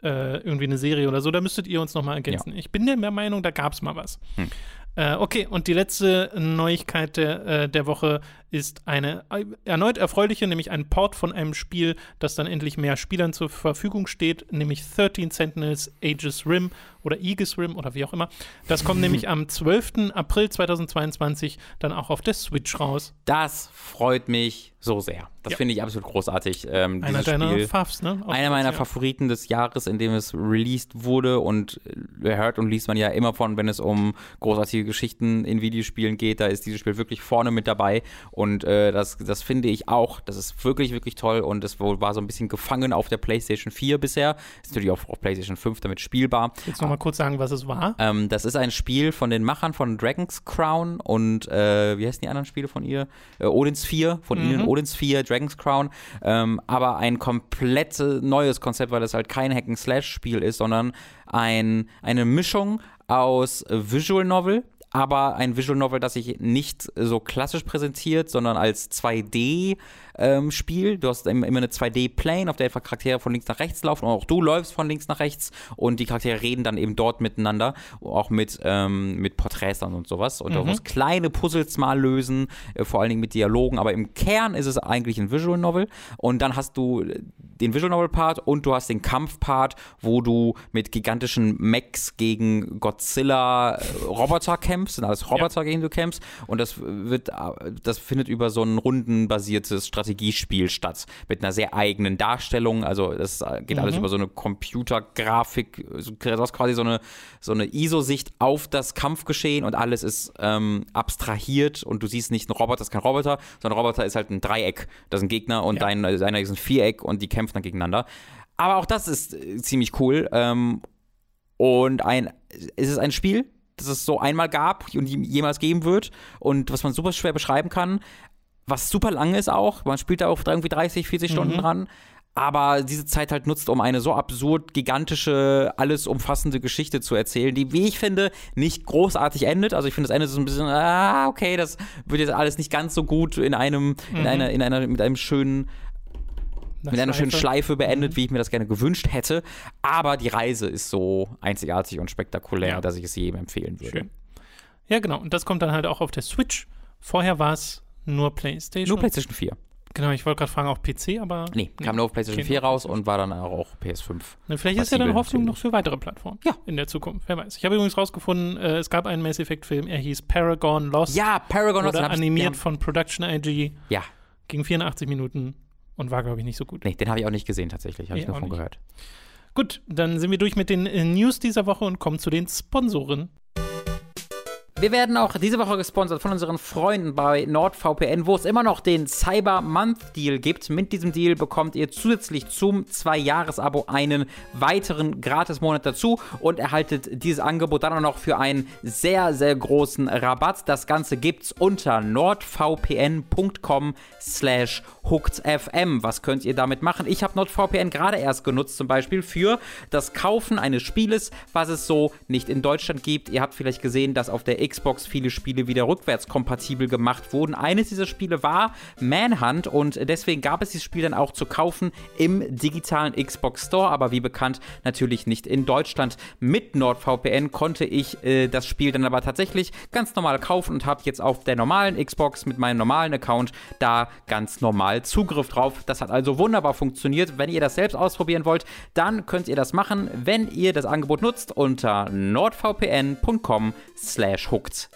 äh, irgendwie eine Serie oder so. Da müsstet ihr uns nochmal ergänzen. Ja. Ich bin der Meinung, da gab es mal was. Hm. Äh, okay, und die letzte Neuigkeit der, äh, der Woche ist eine erneut erfreuliche, nämlich ein Port von einem Spiel, das dann endlich mehr Spielern zur Verfügung steht, nämlich 13 Sentinels Aegis Rim oder Aegis Rim oder wie auch immer. Das kommt [laughs] nämlich am 12. April 2022 dann auch auf der Switch raus. Das freut mich so sehr. Das ja. finde ich absolut großartig. Ähm, einer deiner Spiel, Favs, ne? Auf einer meiner ja. Favoriten des Jahres, in dem es released wurde und äh, hört und liest man ja immer von, wenn es um großartige Geschichten in Videospielen geht. Da ist dieses Spiel wirklich vorne mit dabei und äh, das, das finde ich auch. Das ist wirklich, wirklich toll und es war so ein bisschen gefangen auf der PlayStation 4 bisher. Ist natürlich auch auf PlayStation 5 damit spielbar. Jetzt nochmal kurz sagen, was es war. Ähm, das ist ein Spiel von den Machern von Dragon's Crown und äh, wie heißen die anderen Spiele von ihr? Äh, Odins 4, von mhm. ihnen Odins 4, Dragon's Crown. Ähm, aber ein komplett neues Konzept, weil das halt kein Hack-and-Slash-Spiel ist, sondern ein, eine Mischung aus Visual Novel, aber ein Visual Novel, das sich nicht so klassisch präsentiert, sondern als 2D ähm, Spiel. Du hast immer eine 2D-Plane, auf der einfach Charaktere von links nach rechts laufen und auch du läufst von links nach rechts und die Charaktere reden dann eben dort miteinander, auch mit, ähm, mit Porträts und sowas. Und mhm. du musst kleine Puzzles mal lösen, äh, vor allen Dingen mit Dialogen, aber im Kern ist es eigentlich ein Visual Novel und dann hast du den Visual Novel Part und du hast den Kampf Part, wo du mit gigantischen Mechs gegen Godzilla äh, Roboter kämpfst, sind alles Roboter, ja. gegen du kämpfst und das wird, äh, das findet über so ein rundenbasiertes Strategie Strategiespiel statt. Mit einer sehr eigenen Darstellung. Also das geht mhm. alles über so eine Computergrafik. Du hast quasi so eine, so eine ISO-Sicht auf das Kampfgeschehen und alles ist ähm, abstrahiert und du siehst nicht ein Roboter, das ist kein Roboter, sondern ein Roboter ist halt ein Dreieck. Das ist ein Gegner und ja. dein, deiner ist ein Viereck und die kämpfen dann gegeneinander. Aber auch das ist äh, ziemlich cool. Ähm, und ein, es ist ein Spiel, das es so einmal gab und jemals geben wird und was man super schwer beschreiben kann was super lang ist auch. Man spielt da auch irgendwie 30, 40 Stunden mhm. dran. Aber diese Zeit halt nutzt, um eine so absurd gigantische, alles umfassende Geschichte zu erzählen, die, wie ich finde, nicht großartig endet. Also ich finde, das Ende so ein bisschen, ah, okay, das wird jetzt alles nicht ganz so gut in einem, mhm. in einer, in einer, mit einem schönen mit einer schönen Schleife beendet, mhm. wie ich mir das gerne gewünscht hätte. Aber die Reise ist so einzigartig und spektakulär, ja. dass ich es jedem empfehlen würde. Schön. Ja, genau. Und das kommt dann halt auch auf der Switch. Vorher war es nur PlayStation? Nur PlayStation 4. Genau, ich wollte gerade fragen, auch PC, aber. Nee, kam nur auf PlayStation 4 raus und war dann auch PS5. Ne, vielleicht ist ja dann Hoffnung noch für weitere Plattformen. Ja. In der Zukunft, wer weiß. Ich habe übrigens rausgefunden, äh, es gab einen Mass Effect-Film, er hieß Paragon Lost. Ja, Paragon Lost. Animiert von Production IG. Ja. Ging 84 Minuten und war, glaube ich, nicht so gut. Nee, den habe ich auch nicht gesehen tatsächlich, habe nee, ich nur von gehört. Gut, dann sind wir durch mit den äh, News dieser Woche und kommen zu den Sponsoren. Wir werden auch diese Woche gesponsert von unseren Freunden bei NordVPN, wo es immer noch den Cyber Month Deal gibt. Mit diesem Deal bekommt ihr zusätzlich zum 2-Jahres-Abo einen weiteren Gratis-Monat dazu und erhaltet dieses Angebot dann auch noch für einen sehr, sehr großen Rabatt. Das Ganze gibt's unter nordvpn.com slash hookedfm. Was könnt ihr damit machen? Ich habe NordVPN gerade erst genutzt, zum Beispiel für das Kaufen eines Spieles, was es so nicht in Deutschland gibt. Ihr habt vielleicht gesehen, dass auf der Xbox viele Spiele wieder rückwärtskompatibel gemacht wurden. Eines dieser Spiele war Manhunt und deswegen gab es dieses Spiel dann auch zu kaufen im digitalen Xbox Store, aber wie bekannt natürlich nicht in Deutschland. Mit NordVPN konnte ich äh, das Spiel dann aber tatsächlich ganz normal kaufen und habe jetzt auf der normalen Xbox mit meinem normalen Account da ganz normal Zugriff drauf. Das hat also wunderbar funktioniert. Wenn ihr das selbst ausprobieren wollt, dann könnt ihr das machen, wenn ihr das Angebot nutzt unter nordvpn.com slash Hooked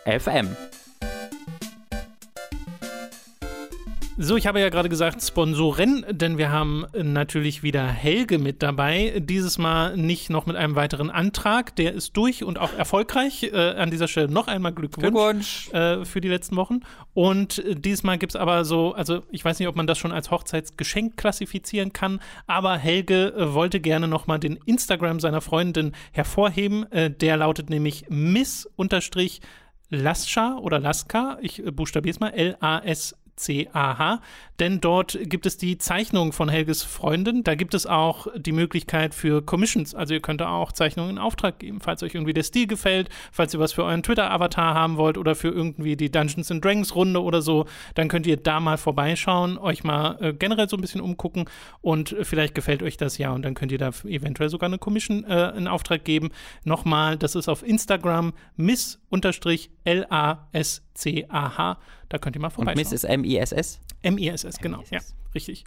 So, ich habe ja gerade gesagt Sponsoren, denn wir haben natürlich wieder Helge mit dabei. Dieses Mal nicht noch mit einem weiteren Antrag. Der ist durch und auch erfolgreich. Äh, an dieser Stelle noch einmal Glückwunsch, Glückwunsch. Äh, für die letzten Wochen. Und äh, dieses Mal gibt es aber so, also ich weiß nicht, ob man das schon als Hochzeitsgeschenk klassifizieren kann, aber Helge äh, wollte gerne noch mal den Instagram seiner Freundin hervorheben. Äh, der lautet nämlich miss- Lascha oder Laska, ich äh, buchstabiere es mal, L-A-S S-C-A-H, denn dort gibt es die Zeichnung von Helges Freundin. Da gibt es auch die Möglichkeit für Commissions. Also ihr könnt da auch Zeichnungen in Auftrag geben, falls euch irgendwie der Stil gefällt, falls ihr was für euren Twitter-Avatar haben wollt oder für irgendwie die Dungeons and Dragons Runde oder so, dann könnt ihr da mal vorbeischauen, euch mal äh, generell so ein bisschen umgucken und vielleicht gefällt euch das ja und dann könnt ihr da eventuell sogar eine Commission äh, in Auftrag geben. Nochmal, das ist auf Instagram miss-l-a-s-c-a-h. Da könnt ihr mal vorbeischauen. Und Miss ist M-I-S-S? M-I-S-S, genau. Ja, richtig.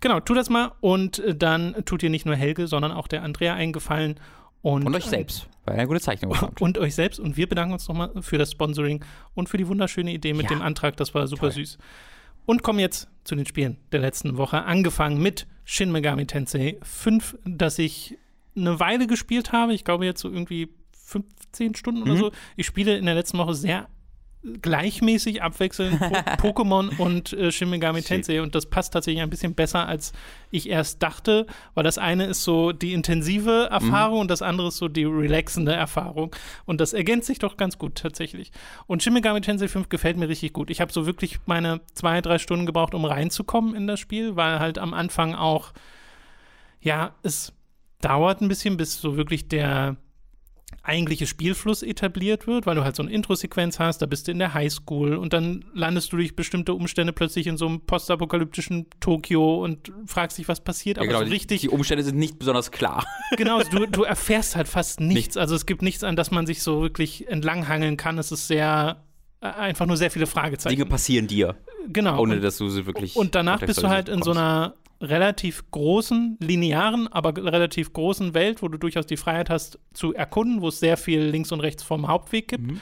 Genau, tut das mal und äh, dann tut ihr nicht nur Helge, sondern auch der Andrea eingefallen. Und, Und euch selbst, weil ihr eine gute Zeichnung bekommt. Und euch selbst. Und wir bedanken uns nochmal für das Sponsoring und für die wunderschöne Idee mit Ja. dem Antrag. Das war super Toll. süß. Und kommen jetzt zu den Spielen der letzten Woche. Angefangen mit Shin Megami Tensei 5, das ich eine Weile gespielt habe. Ich glaube jetzt so irgendwie 15 Stunden oder Mhm. so. Ich spiele in der letzten Woche sehr gleichmäßig abwechselnd po [laughs] Pokémon und äh, Shin Megami. Tensei und das passt tatsächlich ein bisschen besser, als ich erst dachte, weil das eine ist so die intensive Erfahrung und das andere ist so die relaxende Erfahrung und das ergänzt sich doch ganz gut tatsächlich. Und Shin Megami Tensei 5 gefällt mir richtig gut. Ich habe so wirklich meine zwei, drei Stunden gebraucht, um reinzukommen in das Spiel, weil halt am Anfang auch, ja, es dauert ein bisschen, bis so wirklich der eigentliche Spielfluss etabliert wird, weil du halt so eine Intro-Sequenz hast, da bist du in der Highschool und dann landest du durch bestimmte Umstände plötzlich in so einem postapokalyptischen Tokio und fragst dich, was passiert, aber Ja, genau, so die- richtig, Die Umstände sind nicht besonders klar. [laughs] genau, du, du erfährst halt fast nichts, also es gibt nichts, an das man sich so wirklich entlanghangeln kann, es ist sehr, äh, einfach nur sehr viele Fragezeichen. Dinge passieren dir, genau. ohne dass du sie wirklich. und danach bist du halt in so kommst. einer relativ großen, linearen, aber relativ großen Welt, wo du durchaus die Freiheit hast zu erkunden, wo es sehr viel links und rechts vom Hauptweg gibt. Mhm.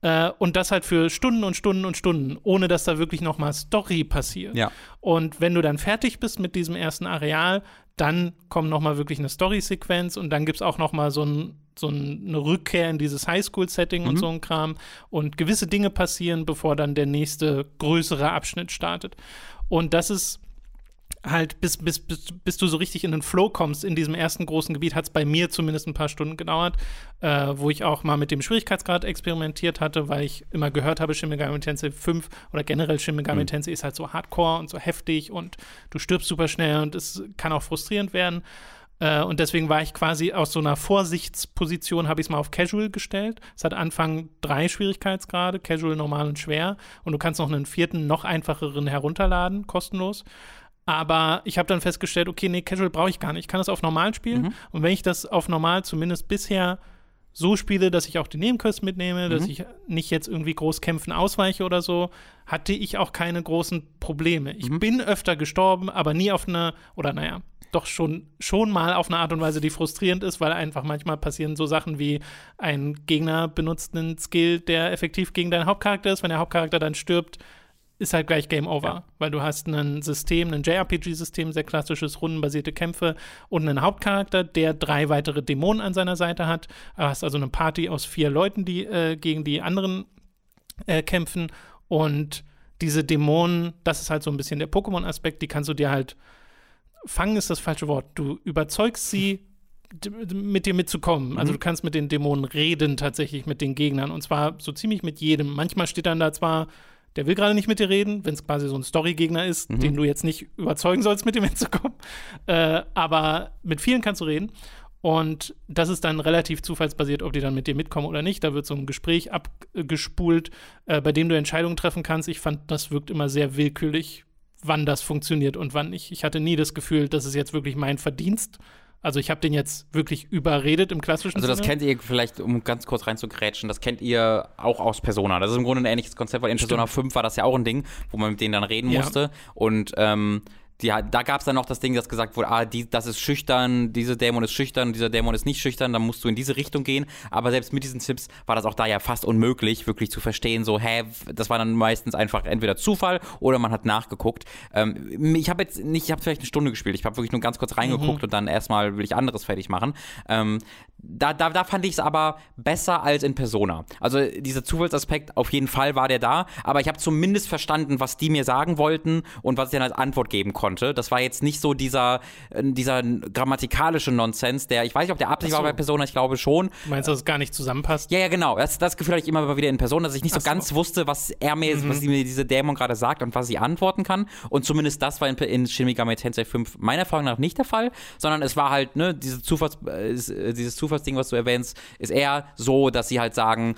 Äh, und das halt für Stunden und Stunden und Stunden, ohne dass da wirklich nochmal Story passiert. Ja. Und wenn du dann fertig bist mit diesem ersten Areal, dann kommt nochmal wirklich eine Story-Sequenz und dann gibt es auch nochmal so, ein, so ein, eine Rückkehr in dieses Highschool-Setting und Mhm. so ein Kram. Und gewisse Dinge passieren, bevor dann der nächste größere Abschnitt startet. Und das ist halt, bis, bis, bis, bis du so richtig in den Flow kommst in diesem ersten großen Gebiet, hat es bei mir zumindest ein paar Stunden gedauert, äh, wo ich auch mal mit dem Schwierigkeitsgrad experimentiert hatte, weil ich immer gehört habe, Shin Megami Tensei 5 oder generell Shin Megami Mhm. Tensei ist halt so hardcore und so heftig und du stirbst super schnell und es kann auch frustrierend werden. Äh, und deswegen war ich quasi aus so einer Vorsichtsposition, habe ich es mal auf Casual gestellt. Es hat Anfang drei Schwierigkeitsgrade, Casual, Normal und Schwer. Und du kannst noch einen vierten, noch einfacheren herunterladen, kostenlos. Aber ich habe dann festgestellt, okay, nee, Casual brauche ich gar nicht. Ich kann das auf Normal spielen. Mhm. Und wenn ich das auf Normal zumindest bisher so spiele, dass ich auch die Nebenquests mitnehme, dass Mhm. ich nicht jetzt irgendwie groß kämpfen ausweiche oder so, hatte ich auch keine großen Probleme. Ich Mhm. bin öfter gestorben, aber nie auf eine, oder naja, doch schon, schon mal auf eine Art und Weise, die frustrierend ist, weil einfach manchmal passieren so Sachen wie ein Gegner benutzt einen Skill, der effektiv gegen deinen Hauptcharakter ist. Wenn der Hauptcharakter dann stirbt, ist halt gleich Game Over, Ja. weil du hast ein System, ein JRPG-System, sehr klassisches, rundenbasierte Kämpfe und einen Hauptcharakter, der drei weitere Dämonen an seiner Seite hat. Du hast also eine Party aus vier Leuten, die äh, gegen die anderen äh, kämpfen und diese Dämonen, das ist halt so ein bisschen der Pokémon-Aspekt, die kannst du dir halt fangen ist das falsche Wort. Du überzeugst sie, mit dir mitzukommen. Also Mhm. du kannst mit den Dämonen reden tatsächlich mit den Gegnern und zwar so ziemlich mit jedem. Manchmal steht dann da zwar, der will gerade nicht mit dir reden, wenn es quasi so ein Story-Gegner ist, Mhm. den du jetzt nicht überzeugen sollst, mit dir mitzukommen. Äh, aber mit vielen kannst du reden. Und das ist dann relativ zufallsbasiert, ob die dann mit dir mitkommen oder nicht. Da wird so ein Gespräch abgespult, äh, bei dem du Entscheidungen treffen kannst. Ich fand, das wirkt immer sehr willkürlich, wann das funktioniert und wann nicht. Ich hatte nie das Gefühl, das ist jetzt wirklich mein Verdienst. Also ich habe den jetzt wirklich überredet im klassischen Also das Sinne. kennt ihr vielleicht, um ganz kurz reinzugrätschen, das kennt ihr auch aus Persona. Das ist im Grunde ein ähnliches Konzept, weil in Persona 5 war das ja auch ein Ding, wo man mit denen dann reden Ja. musste. Und ähm, die, da gab es dann noch das Ding, dass gesagt wurde, ah, die, das ist schüchtern, dieser Dämon ist schüchtern, dieser Dämon ist nicht schüchtern, dann musst du in diese Richtung gehen. Aber selbst mit diesen Tipps war das auch da ja fast unmöglich, wirklich zu verstehen, so, hä, das war dann meistens einfach entweder Zufall oder man hat nachgeguckt. Ähm, ich habe jetzt nicht, ich habe vielleicht eine Stunde gespielt, ich habe wirklich nur ganz kurz reingeguckt und dann erstmal will ich anderes fertig machen. Ähm, da, da, da fand ich es aber besser als in Persona. Also dieser Zufallsaspekt, auf jeden Fall war der da, aber ich habe zumindest verstanden, was die mir sagen wollten und was ich dann als Antwort geben konnte. Das war jetzt nicht so dieser, äh, dieser grammatikalische Nonsens, der, ich weiß nicht, ob der Absicht so. war bei Persona, ich glaube schon. Du meinst, dass es gar nicht zusammenpasst? Ja, ja, genau. Das, das Gefühl hatte ich immer mal wieder in Persona, dass ich nicht so so. Mhm. ganz wusste, was er mir, was mir diese Dämon gerade sagt und was ich antworten kann. Und zumindest das war in, in Shin Megami Tensei 5 meiner Erfahrung nach nicht der Fall, sondern es war halt, ne, diese Zufalls, äh, äh, dieses Zufallsding, was du erwähnst, ist eher so, dass sie halt sagen,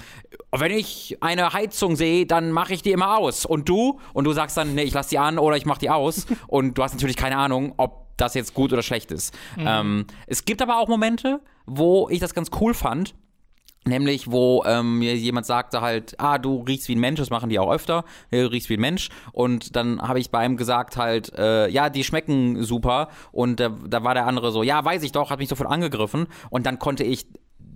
wenn ich eine Heizung sehe, dann mache ich die immer aus. Und du? Und du sagst dann, nee, ich lass die an oder ich mach die aus. [laughs] und du hast natürlich keine Ahnung, ob das jetzt gut oder schlecht ist. Ähm, es gibt aber auch Momente, wo ich das ganz cool fand. Nämlich, wo ähm, jemand sagte halt, ah, du riechst wie ein Mensch, das machen die auch öfter, du riechst wie ein Mensch. Und dann habe ich bei ihm gesagt halt, äh, ja, die schmecken super. Und äh, da war der andere so, ja, weiß ich doch, hat mich sofort angegriffen. Und dann konnte ich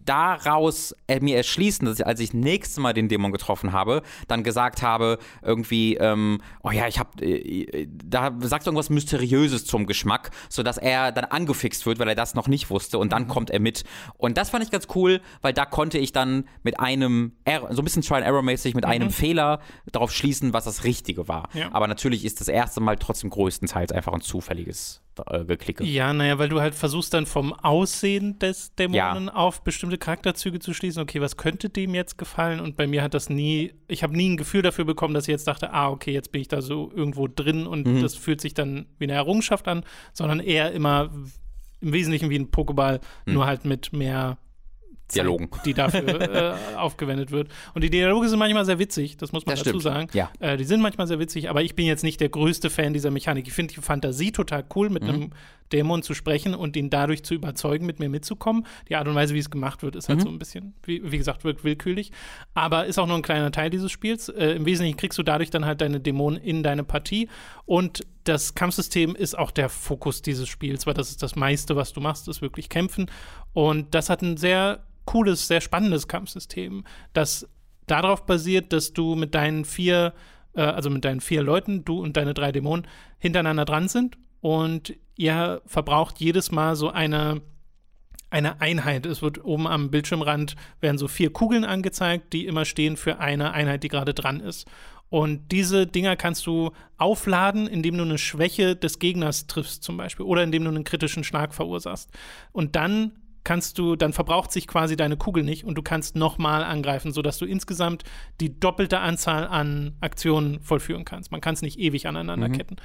daraus äh, mir erschließen, dass ich, als ich nächstes Mal den Dämon getroffen habe, dann gesagt habe, irgendwie, ähm, oh ja, ich hab, äh, da sagst du irgendwas Mysteriöses zum Geschmack, sodass er dann angefixt wird, weil er das noch nicht wusste und dann kommt er mit. Und das fand ich ganz cool, weil da konnte ich dann mit einem, Error, so ein bisschen Try-and-Error-mäßig, mit einem Fehler darauf schließen, was das Richtige war. Ja. Aber natürlich ist das erste Mal trotzdem größtenteils einfach ein zufälliges äh, Geklicke. Ja, naja, weil du halt versuchst dann vom Aussehen des Dämonen auf bestimmte Charakterzüge zu schließen. Okay, was könnte dem jetzt gefallen? Und bei mir hat das nie, ich habe nie ein Gefühl dafür bekommen, dass ich jetzt dachte, ah, okay, jetzt bin ich da so irgendwo drin und Mhm. das fühlt sich dann wie eine Errungenschaft an, sondern eher immer im Wesentlichen wie ein Pokéball, nur halt mit mehr Zeit, Mhm. Dialogen. die dafür [laughs] äh, aufgewendet wird. Und die Dialoge sind manchmal sehr witzig, das muss man Das dazu stimmt. sagen. Ja. Äh, die sind manchmal sehr witzig, aber ich bin jetzt nicht der größte Fan dieser Mechanik. Ich finde die Fantasie total cool, mit einem Dämon zu sprechen und ihn dadurch zu überzeugen, mit mir mitzukommen. Die Art und Weise, wie es gemacht wird, ist halt so ein bisschen, wie, wie gesagt, wirkt willkürlich. Aber ist auch nur ein kleiner Teil dieses Spiels. Äh, Im Wesentlichen kriegst du dadurch dann halt deine Dämonen in deine Partie. Und das Kampfsystem ist auch der Fokus dieses Spiels, weil das ist das meiste, was du machst, ist wirklich kämpfen. Und das hat ein sehr cooles, sehr spannendes Kampfsystem, das darauf basiert, dass du mit deinen vier, äh, also mit deinen vier Leuten, du und deine drei Dämonen, hintereinander dran sind und ihr verbraucht jedes Mal so eine eine Einheit. Es wird oben am Bildschirmrand werden so vier Kugeln angezeigt, die immer stehen für eine Einheit, die gerade dran ist. Und diese Dinger kannst du aufladen, indem du eine Schwäche des Gegners triffst, zum Beispiel, oder indem du einen kritischen Schlag verursachst. Und dann kannst du, dann verbraucht sich quasi deine Kugel nicht und du kannst nochmal angreifen, sodass du insgesamt die doppelte Anzahl an Aktionen vollführen kannst. Man kann es nicht ewig aneinander ketten.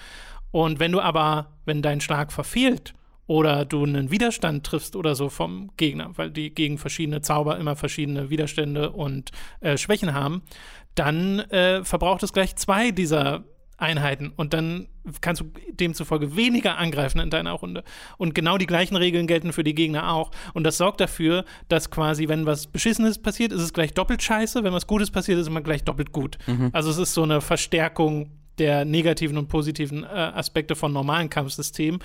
Und wenn du aber, wenn dein Schlag verfehlt oder du einen Widerstand triffst oder so vom Gegner, weil die gegen verschiedene Zauber immer verschiedene Widerstände und äh, Schwächen haben, dann äh, verbraucht es gleich zwei dieser Einheiten und dann kannst du demzufolge weniger angreifen in deiner Runde. Und genau die gleichen Regeln gelten für die Gegner auch. Und das sorgt dafür, dass quasi, wenn was Beschissenes passiert, ist es gleich doppelt scheiße. Wenn was Gutes passiert, ist es immer gleich doppelt gut. Also es ist so eine Verstärkung der negativen und positiven äh, Aspekte von normalen Kampfsystemen,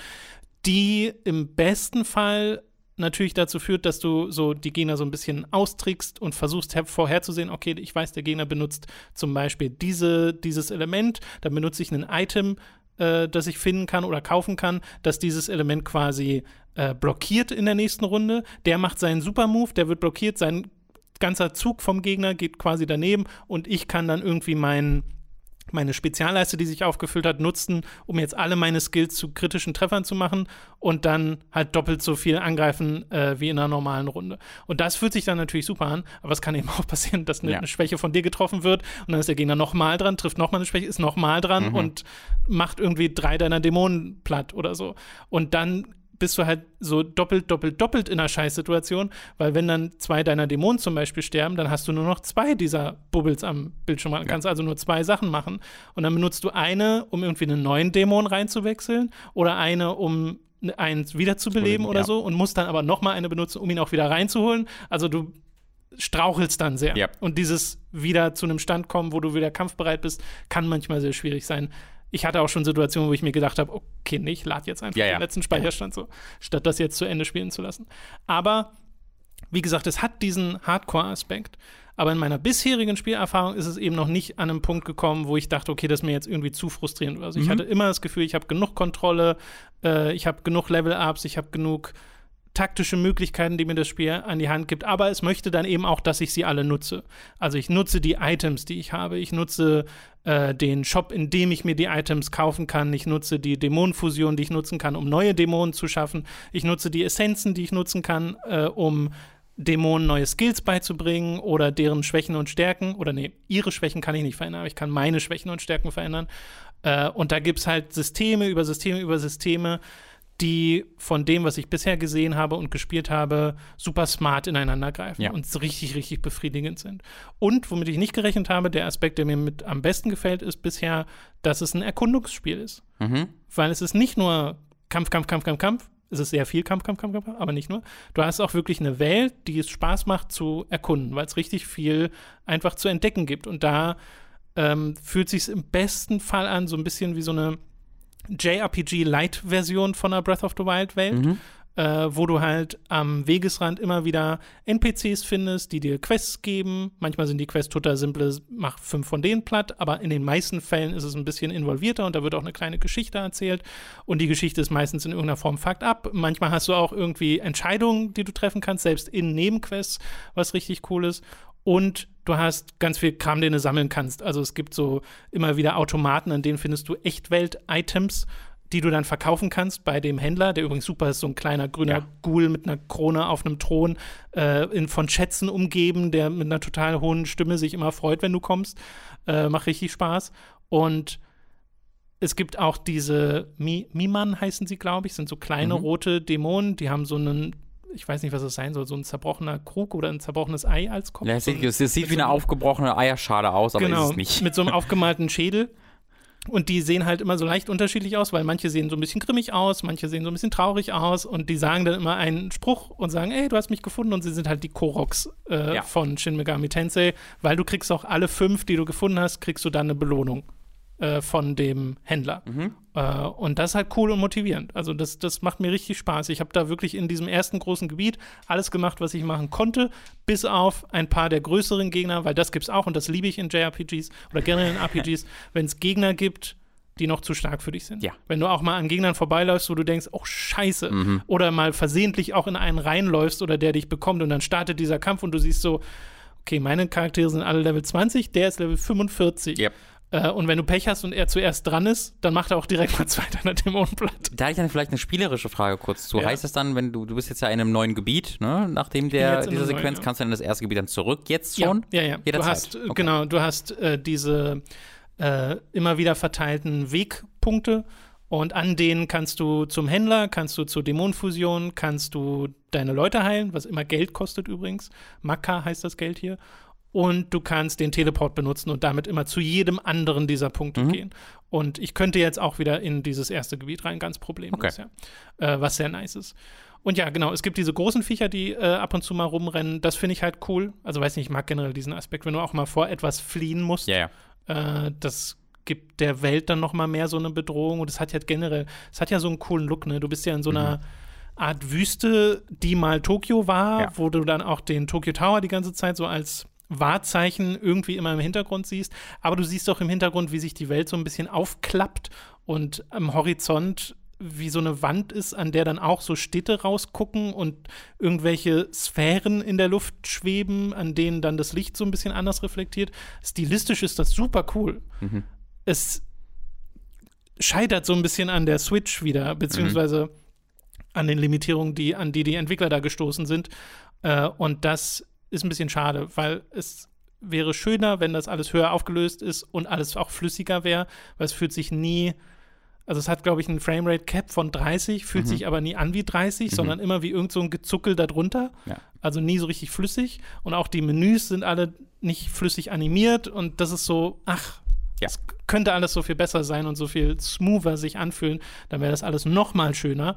die im besten Fall natürlich dazu führt, dass du so die Gegner so ein bisschen austrickst und versuchst her- vorherzusehen, okay, ich weiß, der Gegner benutzt zum Beispiel diese, dieses Element, dann benutze ich ein Item, äh, das ich finden kann oder kaufen kann, das dieses Element quasi äh, blockiert in der nächsten Runde. Der macht seinen Super-Move, der wird blockiert, sein ganzer Zug vom Gegner geht quasi daneben und ich kann dann irgendwie meinen meine Spezialleiste, die sich aufgefüllt hat, nutzen, um jetzt alle meine Skills zu kritischen Treffern zu machen und dann halt doppelt so viel angreifen äh, wie in einer normalen Runde. Und das fühlt sich dann natürlich super an, aber es kann eben [laughs] auch passieren, dass eine, Ja. eine Schwäche von dir getroffen wird und dann ist der Gegner nochmal dran, trifft nochmal eine Schwäche, ist nochmal dran und macht irgendwie drei deiner Dämonen platt oder so. Und dann bist du halt so doppelt, doppelt, doppelt in einer Scheißsituation, weil wenn dann zwei deiner Dämonen zum Beispiel sterben, dann hast du nur noch zwei dieser Bubbles am Bildschirm. Du kannst also nur zwei Sachen machen. Und dann benutzt du eine, um irgendwie einen neuen Dämon reinzuwechseln oder eine, um einen wiederzubeleben oder ja. so und musst dann aber nochmal eine benutzen, um ihn auch wieder reinzuholen. Also du strauchelst dann sehr. Ja. Und dieses wieder zu einem Stand kommen, wo du wieder kampfbereit bist, kann manchmal sehr schwierig sein. Ich hatte auch schon Situationen, wo ich mir gedacht habe, okay, nee, ich lade jetzt einfach Ja, ja. den letzten Speicherstand so, statt das jetzt zu Ende spielen zu lassen. Aber wie gesagt, es hat diesen Hardcore-Aspekt. Aber in meiner bisherigen Spielerfahrung ist es eben noch nicht an einem Punkt gekommen, wo ich dachte, okay, das ist mir jetzt irgendwie zu frustrierend. Also ich hatte immer das Gefühl, ich habe genug Kontrolle, äh, ich habe genug Level-Ups, ich habe genug taktische Möglichkeiten, die mir das Spiel an die Hand gibt, aber es möchte dann eben auch, dass ich sie alle nutze. Also ich nutze die Items, die ich habe. Ich nutze äh, den Shop, in dem ich mir die Items kaufen kann. Ich nutze die Dämonenfusion, die ich nutzen kann, um neue Dämonen zu schaffen. Ich nutze die Essenzen, die ich nutzen kann, äh, um Dämonen neue Skills beizubringen oder deren Schwächen und Stärken. Oder nee, ihre Schwächen kann ich nicht verändern, aber ich kann meine Schwächen und Stärken verändern. Äh, und da gibt es halt Systeme über Systeme über Systeme, die von dem, was ich bisher gesehen habe und gespielt habe, super smart ineinander greifen Ja. und richtig, richtig befriedigend sind. Und womit ich nicht gerechnet habe, der Aspekt, der mir mit am besten gefällt, ist bisher, dass es ein Erkundungsspiel ist. Mhm. Weil es ist nicht nur Kampf, Kampf, Kampf, Kampf, Kampf. Es ist sehr viel Kampf, Kampf, Kampf, Kampf, aber nicht nur. Du hast auch wirklich eine Welt, die es Spaß macht zu erkunden, weil es richtig viel einfach zu entdecken gibt. Und da ähm, fühlt sich im besten Fall an, so ein bisschen wie so eine JRPG-Light-Version von einer Breath of the Wild-Welt. Mhm. Äh, wo du halt am Wegesrand immer wieder NPCs findest, die dir Quests geben. Manchmal sind die Quests total simple, mach fünf von denen platt, aber in den meisten Fällen ist es ein bisschen involvierter und da wird auch eine kleine Geschichte erzählt. Und die Geschichte ist meistens in irgendeiner Form fucked up. Manchmal hast du auch irgendwie Entscheidungen, die du treffen kannst, selbst in Nebenquests, was richtig cool ist. Und du hast ganz viel Kram, den du sammeln kannst. Also es gibt so immer wieder Automaten, an denen findest du Echtwelt-Items, die du dann verkaufen kannst bei dem Händler, der übrigens super ist, so ein kleiner grüner Ja. Ghoul mit einer Krone auf einem Thron, äh, in, von Schätzen umgeben, der mit einer total hohen Stimme sich immer freut, wenn du kommst. Äh, macht richtig Spaß. Und es gibt auch diese Mi Miman heißen sie, glaube ich, sind so kleine Mhm. rote Dämonen, die haben so einen, ich weiß nicht, was das sein soll, so ein zerbrochener Krug oder ein zerbrochenes Ei als Kopf. Ja, es sieht, es sieht wie eine aufgebrochene Eierschale aus, aber genau, ist es nicht. mit so einem [laughs] aufgemalten Schädel. Und die sehen halt immer so leicht unterschiedlich aus, weil manche sehen so ein bisschen grimmig aus, manche sehen so ein bisschen traurig aus und die sagen dann immer einen Spruch und sagen, ey, du hast mich gefunden und sie sind halt die Koroks äh, Ja. von Shin Megami Tensei, weil du kriegst auch alle fünf, die du gefunden hast, kriegst du dann eine Belohnung äh, von dem Händler. Mhm. Äh, und das ist halt cool und motivierend. Also das, das macht mir richtig Spaß. Ich habe da wirklich in diesem ersten großen Gebiet alles gemacht, was ich machen konnte, bis auf ein paar der größeren Gegner, weil das gibt's auch und das liebe ich in JRPGs oder generell in RPGs, [laughs] wenn es Gegner gibt, die noch zu stark für dich sind. Ja. Wenn du auch mal an Gegnern vorbeiläufst, wo du denkst, oh Scheiße, Mhm. oder mal versehentlich auch in einen reinläufst oder der dich bekommt und dann startet dieser Kampf und du siehst so, okay, meine Charaktere sind alle Level 20, der ist Level 45. Yep. Äh, und wenn du Pech hast und er zuerst dran ist, dann macht er auch direkt mal zwei deiner Dämonen platt. Da hätte ich dann vielleicht eine spielerische Frage kurz zu. Ja. Heißt das dann, wenn du, du bist jetzt ja in einem neuen Gebiet, ne? Nachdem der, dieser einem neuen, Sequenz, ja. kannst du dann in das erste Gebiet dann zurück jetzt schon? Ja, ja, ja. Du hast, äh, Okay. genau, du hast äh, diese äh, immer wieder verteilten Wegpunkte und an denen kannst du zum Händler, kannst du zur Dämonenfusion, kannst du deine Leute heilen, was immer Geld kostet übrigens. Makka heißt das Geld hier. Und du kannst den Teleport benutzen und damit immer zu jedem anderen dieser Punkte Mhm. gehen. Und ich könnte jetzt auch wieder in dieses erste Gebiet rein, ganz problemlos, Okay. ja. Äh, was sehr nice ist. Und ja, genau, es gibt diese großen Viecher, die äh, ab und zu mal rumrennen. Das finde ich halt cool. Also weiß nicht, ich mag generell diesen Aspekt, wenn du auch mal vor etwas fliehen musst. Ja, ja. Äh, das gibt der Welt dann noch mal mehr so eine Bedrohung. Und es hat ja generell, es hat ja so einen coolen Look, ne? Du bist ja in so einer Art Wüste, die mal Tokio war, Ja. wo du dann auch den Tokyo Tower die ganze Zeit so als Wahrzeichen irgendwie immer im Hintergrund siehst. Aber du siehst auch im Hintergrund, wie sich die Welt so ein bisschen aufklappt und am Horizont wie so eine Wand ist, an der dann auch so Städte rausgucken und irgendwelche Sphären in der Luft schweben, an denen dann das Licht so ein bisschen anders reflektiert. Stilistisch ist das super cool. Mhm. Es scheitert so ein bisschen an der Switch wieder, beziehungsweise an den Limitierungen, die, an die die Entwickler da gestoßen sind. Äh, und das ist ein bisschen schade, weil es wäre schöner, wenn das alles höher aufgelöst ist und alles auch flüssiger wäre, weil es fühlt sich nie, also es hat, glaube ich, einen Framerate Cap von 30, fühlt Mhm. sich aber nie an wie 30, Mhm. sondern immer wie irgend so ein Gezuckel darunter. Ja. Also nie so richtig flüssig. Und auch die Menüs sind alle nicht flüssig animiert und das ist so, ach, Ja. es könnte alles so viel besser sein und so viel smoother sich anfühlen, dann wäre das alles noch mal schöner.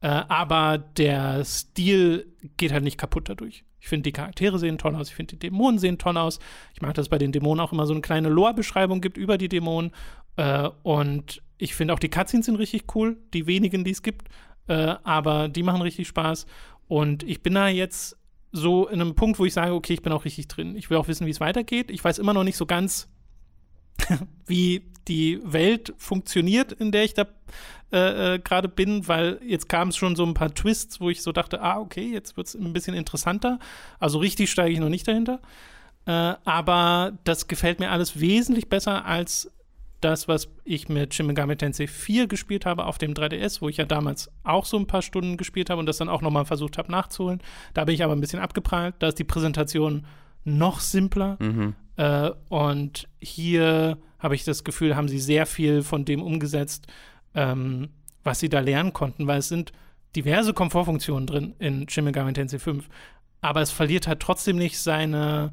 Äh, aber der Stil geht halt nicht kaputt dadurch. Ich finde, die Charaktere sehen toll aus, ich finde, die Dämonen sehen toll aus. Ich mag, dass es bei den Dämonen auch immer so eine kleine Lore-Beschreibung gibt über die Dämonen. Äh, und ich finde auch die Cutscenes sind richtig cool, die wenigen, die es gibt. Äh, aber die machen richtig Spaß. Und ich bin da jetzt so in einem Punkt, wo ich sage, okay, ich bin auch richtig drin. Ich will auch wissen, wie es weitergeht. Ich weiß immer noch nicht so ganz, [laughs] wie die Welt funktioniert, in der ich da äh, äh, gerade bin, weil jetzt kam es schon so ein paar Twists, wo ich so dachte, ah, okay, jetzt wird es ein bisschen interessanter. Also richtig steige ich noch nicht dahinter. Äh, aber das gefällt mir alles wesentlich besser als das, was ich mit Shin Megami Tensei 4 gespielt habe auf dem 3DS, wo ich ja damals auch so ein paar Stunden gespielt habe und das dann auch nochmal versucht habe nachzuholen. Da bin ich aber ein bisschen abgeprallt. Da ist die Präsentation noch simpler. Mhm. Äh, und hier habe ich das Gefühl, haben sie sehr viel von dem umgesetzt, ähm, was sie da lernen konnten, weil es sind diverse Komfortfunktionen drin in Shin Megami Tensei 5. Aber es verliert halt trotzdem nicht seine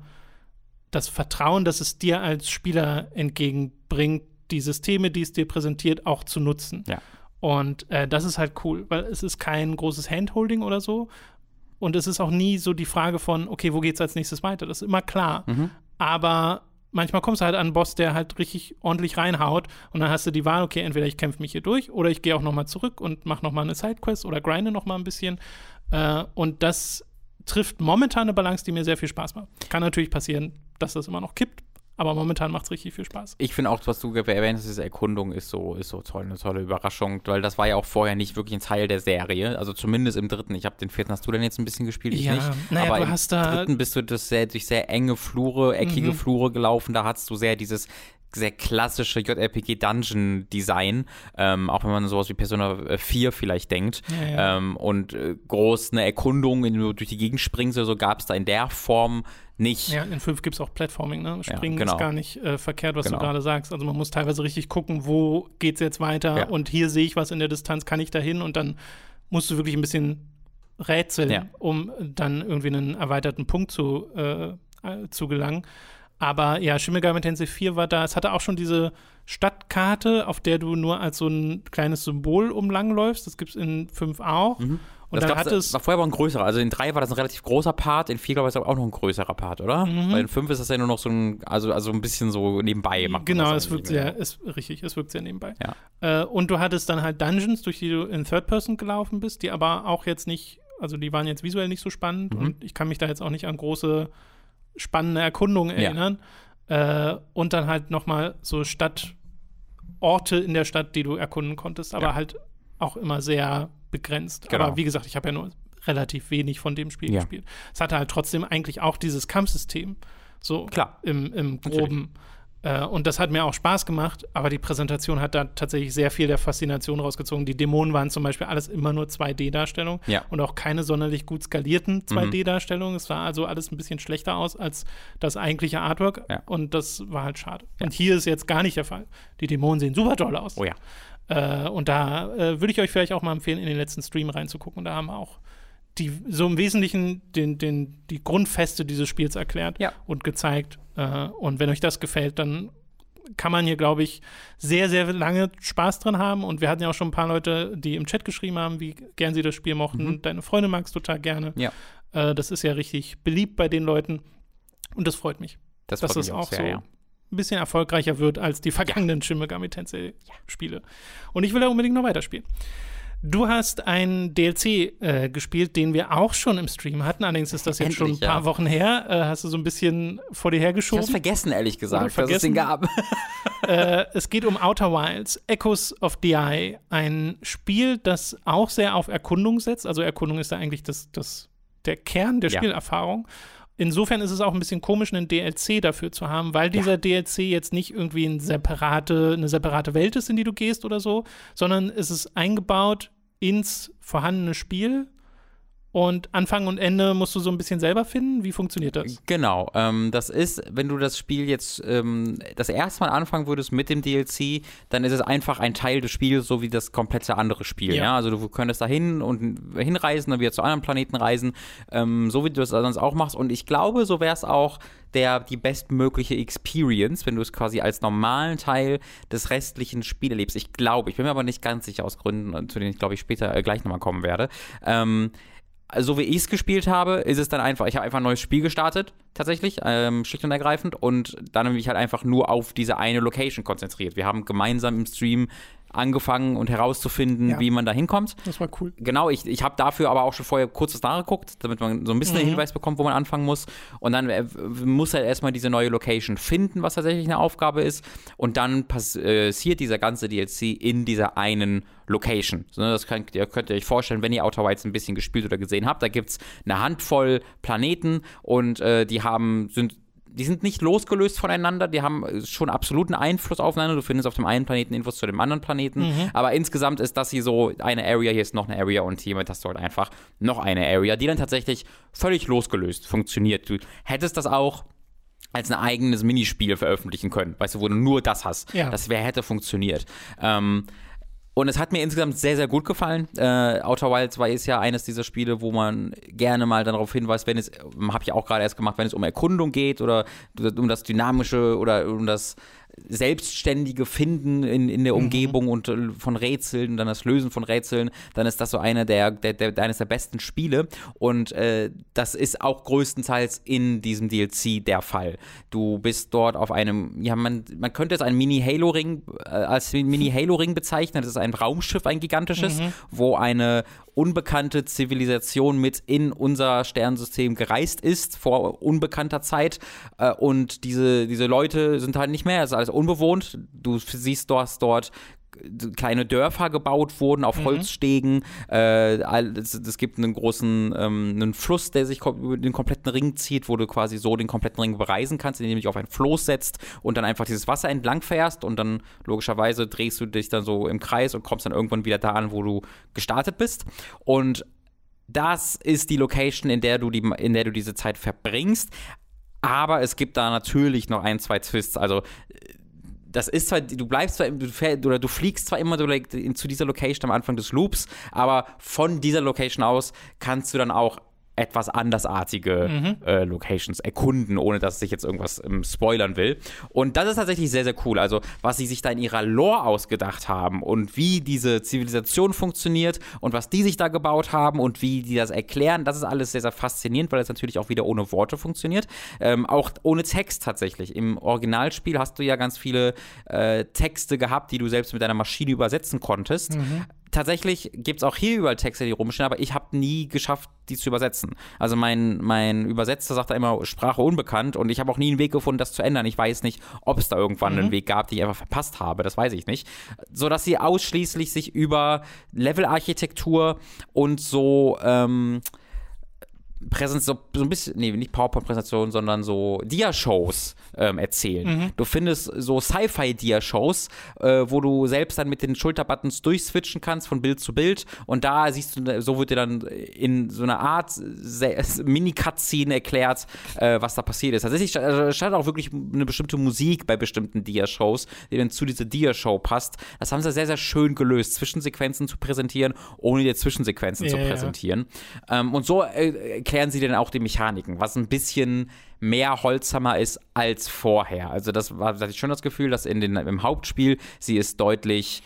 das Vertrauen, das es dir als Spieler entgegenbringt, die Systeme, die es dir präsentiert, auch zu nutzen. Ja. Und äh, das ist halt cool, weil es ist kein großes Handholding oder so. Und es ist auch nie so die Frage von, okay, wo geht's als nächstes weiter? Das ist immer klar. Mhm. Aber manchmal kommst du halt an einen Boss, der halt richtig ordentlich reinhaut und dann hast du die Wahl, okay, entweder ich kämpfe mich hier durch oder ich gehe auch nochmal zurück und mache nochmal eine Sidequest oder grinde nochmal ein bisschen. Äh, und das trifft momentan eine Balance, die mir sehr viel Spaß macht. Kann natürlich passieren, dass das immer noch kippt, aber momentan macht es richtig viel Spaß. Ich finde auch, was du erwähnt hast, diese Erkundung ist so, ist so toll, eine tolle Überraschung, weil das war ja auch vorher nicht wirklich ein Teil der Serie. Also zumindest im dritten. Ich habe den vierten, hast du denn jetzt ein bisschen gespielt? Ich ja, nicht. naja, Aber du im hast da dritten bist du das sehr, durch sehr enge Flure, eckige Mhm. Flure gelaufen. Da hattest du sehr dieses sehr klassische JRPG-Dungeon-Design, ähm, auch wenn man sowas wie Persona 4 vielleicht denkt. Ja, ja. Ähm, und äh, groß eine Erkundung, wenn du durch die Gegend springst oder so, gab es da in der Form nicht. Ja, in 5 gibt es auch Platforming, ne? Springen genau. ist gar nicht äh, verkehrt, was Genau. du gerade sagst. Also man muss teilweise richtig gucken, wo geht's jetzt weiter Ja. und hier sehe ich was in der Distanz, kann ich da hin und dann musst du wirklich ein bisschen rätseln, Ja. um dann irgendwie einen erweiterten Punkt zu, äh, äh, zu gelangen. Aber ja, Shin Megami Tensei 4 war da, es hatte auch schon diese Stadtkarte, auf der du nur als so ein kleines Symbol umlangläufst. Das gibt es in 5 auch. Und Mhm. Das dann hat es war vorher aber ein größerer. Also in drei war das ein relativ großer Part, in vier glaube ich ist aber auch noch ein größerer Part, oder? Mhm. Weil in fünf ist das ja nur noch so ein, also, also ein bisschen so nebenbei. macht man Genau, es wirkt sehr, es, richtig, es wirkt sehr nebenbei. Ja. Äh, und du hattest dann halt Dungeons, durch die du in Third Person gelaufen bist, die aber auch jetzt nicht, also die waren jetzt visuell nicht so spannend Mhm. und ich kann mich da jetzt auch nicht an große spannende Erkundungen Ja. erinnern. Äh, und dann halt nochmal so Stadtorte in der Stadt, die du erkunden konntest, aber Ja. halt auch immer sehr begrenzt. Genau. Aber wie gesagt, ich habe ja nur relativ wenig von dem Spiel Ja. gespielt. Es hatte halt trotzdem eigentlich auch dieses Kampfsystem. So Klar. im, im Groben. Äh, und das hat mir auch Spaß gemacht, aber die Präsentation hat da tatsächlich sehr viel der Faszination rausgezogen. Die Dämonen waren zum Beispiel alles immer nur 2D-Darstellungen Ja. Mhm. und auch keine sonderlich gut skalierten 2D-Darstellungen. Es sah also alles ein bisschen schlechter aus als das eigentliche Artwork Ja. und das war halt schade. Ja. Und hier ist jetzt gar nicht der Fall. Die Dämonen sehen super toll aus. Oh ja. Äh, und da äh, würde ich euch vielleicht auch mal empfehlen, in den letzten Stream reinzugucken. Da haben wir auch die, so im Wesentlichen den, den, die Grundfeste dieses Spiels erklärt Ja. und gezeigt. Äh, und wenn euch das gefällt, dann kann man hier, glaube ich, sehr, sehr lange Spaß dran haben. Und wir hatten ja auch schon ein paar Leute, die im Chat geschrieben haben, wie gern sie das Spiel mochten. Mhm. Deine Freunde magst total gerne. Ja. Äh, das ist ja richtig beliebt bei den Leuten. Und das freut mich Das dass freut es mich auch sehr, so ja. ein bisschen erfolgreicher wird als die vergangenen Shin Megami Tensei Spiele. Und ich will da unbedingt noch weiterspielen. Du hast einen DLC äh, gespielt, den wir auch schon im Stream hatten. Allerdings ist das jetzt schon ein Endlich, paar ja. Wochen her. Äh, hast du so ein bisschen vor dir Ich hergeschoben? hab's vergessen, ehrlich gesagt, dass es den gab. [laughs] äh, es geht um Outer Wilds, Echoes of the Eye. Ein Spiel, das auch sehr auf Erkundung setzt. Also Erkundung ist da eigentlich das, das, der Kern der Ja. Spielerfahrung. Insofern ist es auch ein bisschen komisch, einen DLC dafür zu haben, weil dieser DLC jetzt nicht irgendwie ein separate, eine separate Welt ist, in die du gehst oder so, sondern es ist eingebaut ins vorhandene Spiel und Anfang und Ende musst du so ein bisschen selber finden. Wie funktioniert das? Genau, ähm, das ist, wenn du das Spiel jetzt ähm, das erste Mal anfangen würdest mit dem DLC, dann ist es einfach ein Teil des Spiels, so wie das komplette andere Spiel. Ja. Ja, also du könntest da hin und hinreisen, dann wieder zu anderen Planeten reisen, ähm, so wie du das sonst auch machst. Und ich glaube, so wäre es auch der, die bestmögliche Experience, wenn du es quasi als normalen Teil des restlichen Spiels erlebst. Ich glaube, ich bin mir aber nicht ganz sicher aus Gründen, zu denen ich glaube ich später äh, gleich nochmal kommen werde. Ähm, so wie ich es gespielt habe, ist es dann einfach, ich habe einfach ein neues Spiel gestartet, tatsächlich, ähm, schlicht und ergreifend, und dann habe ich halt einfach nur auf diese eine Location konzentriert. Wir haben gemeinsam im Stream angefangen und herauszufinden, Ja. wie man da hinkommt. Das war cool. Genau, ich, ich habe dafür aber auch schon vorher kurzes nachgeguckt, damit man so ein bisschen einen Mhm. Hinweis bekommt, wo man anfangen muss. Und dann äh, muss er erstmal diese neue Location finden, was tatsächlich eine Aufgabe ist. Und dann passiert dieser ganze DLC in dieser einen Location. So, ne, das könnt ihr, könnt ihr euch vorstellen, wenn ihr Outer Wilds ein bisschen gespielt oder gesehen habt. Da gibt es eine Handvoll Planeten und äh, die haben, sind die sind nicht losgelöst voneinander, die haben schon absoluten Einfluss aufeinander. Du findest auf dem einen Planeten Infos zu dem anderen Planeten, aber insgesamt ist das hier so eine Area, hier ist noch eine Area und hiermit hast du halt einfach noch eine Area, die dann tatsächlich völlig losgelöst funktioniert. Du hättest das auch als ein eigenes Minispiel veröffentlichen können, weißt du, wo du nur das hast. Ja. Das wäre hätte funktioniert. Ähm, und es hat mir insgesamt sehr, sehr gut gefallen. Äh, Outer Wilds war ist ja eines dieser Spiele, wo man gerne mal darauf hinweist, wenn es, habe ich auch gerade erst gemacht, wenn es um Erkundung geht oder um das Dynamische oder um das selbstständige Finden in, in der Umgebung und äh, von Rätseln und dann das Lösen von Rätseln, dann ist das so eine der, der, der eines der besten Spiele. Und äh, das ist auch größtenteils in diesem DLC der Fall. Du bist dort auf einem, ja, man, man könnte es einen Mini-Halo-Ring äh, als Mini-Halo-Ring bezeichnen. Das ist ein Raumschiff, ein gigantisches, wo eine unbekannte Zivilisation mit in unser Sternensystem gereist ist, vor unbekannter Zeit. Äh, und diese, diese Leute sind halt nicht mehr, es ist alles unbewohnt. Du siehst dort, dort kleine Dörfer gebaut wurden auf Holzstegen. Äh, all- es, es gibt einen großen ähm, einen Fluss, der sich über den kompletten Ring zieht, wo du quasi so den kompletten Ring bereisen kannst, indem du dich auf ein Floß setzt und dann einfach dieses Wasser entlang fährst und dann logischerweise drehst du dich dann so im Kreis und kommst dann irgendwann wieder da an, wo du gestartet bist. Und das ist die Location, in der du die, in der du diese Zeit verbringst. Aber es gibt da natürlich noch ein, zwei Twists. Also das ist zwar, du bleibst zwar, du fähr, oder du fliegst zwar immer zu dieser Location am Anfang des Loops, aber von dieser Location aus kannst du dann auch etwas andersartige äh, Locations erkunden, ohne dass ich jetzt irgendwas ähm, spoilern will. Und das ist tatsächlich sehr, sehr cool. Also, was sie sich da in ihrer Lore ausgedacht haben und wie diese Zivilisation funktioniert und was die sich da gebaut haben und wie die das erklären, das ist alles sehr, sehr faszinierend, weil es natürlich auch wieder ohne Worte funktioniert. Ähm, auch ohne Text tatsächlich. Im Originalspiel hast du ja ganz viele äh, Texte gehabt, die du selbst mit deiner Maschine übersetzen konntest tatsächlich gibt es auch hier überall Texte, die rumstehen, aber ich habe nie geschafft, die zu übersetzen. Also mein, mein Übersetzer sagt da immer Sprache unbekannt und ich habe auch nie einen Weg gefunden, das zu ändern. Ich weiß nicht, ob es da irgendwann einen Weg gab, den ich einfach verpasst habe. Das weiß ich nicht. Sodass sie ausschließlich sich über Levelarchitektur und so ähm, Präsenz, so, so ein bisschen, nee, nicht PowerPoint-Präsentationen, sondern so Dia-Shows ähm, erzählen. Du findest so Sci-Fi-Dia-Shows, äh, wo du selbst dann mit den Schulterbuttons durchswitchen kannst von Bild zu Bild und da siehst du, so wird dir dann in so einer Art Mini-Cutscene erklärt, äh, was da passiert ist. Tatsächlich also, stand auch wirklich eine bestimmte Musik bei bestimmten Dia-Shows, die dann zu dieser Dia-Show passt. Das haben sie sehr, sehr schön gelöst, Zwischensequenzen zu präsentieren, ohne dir Zwischensequenzen zu ja. präsentieren präsentieren. Ähm, und so äh, erklären sie dann auch die Mechaniken, was ein bisschen mehr Holzhammer ist als vorher. Also das war, hatte ich schon das Gefühl, dass in den, im Hauptspiel sie es deutlich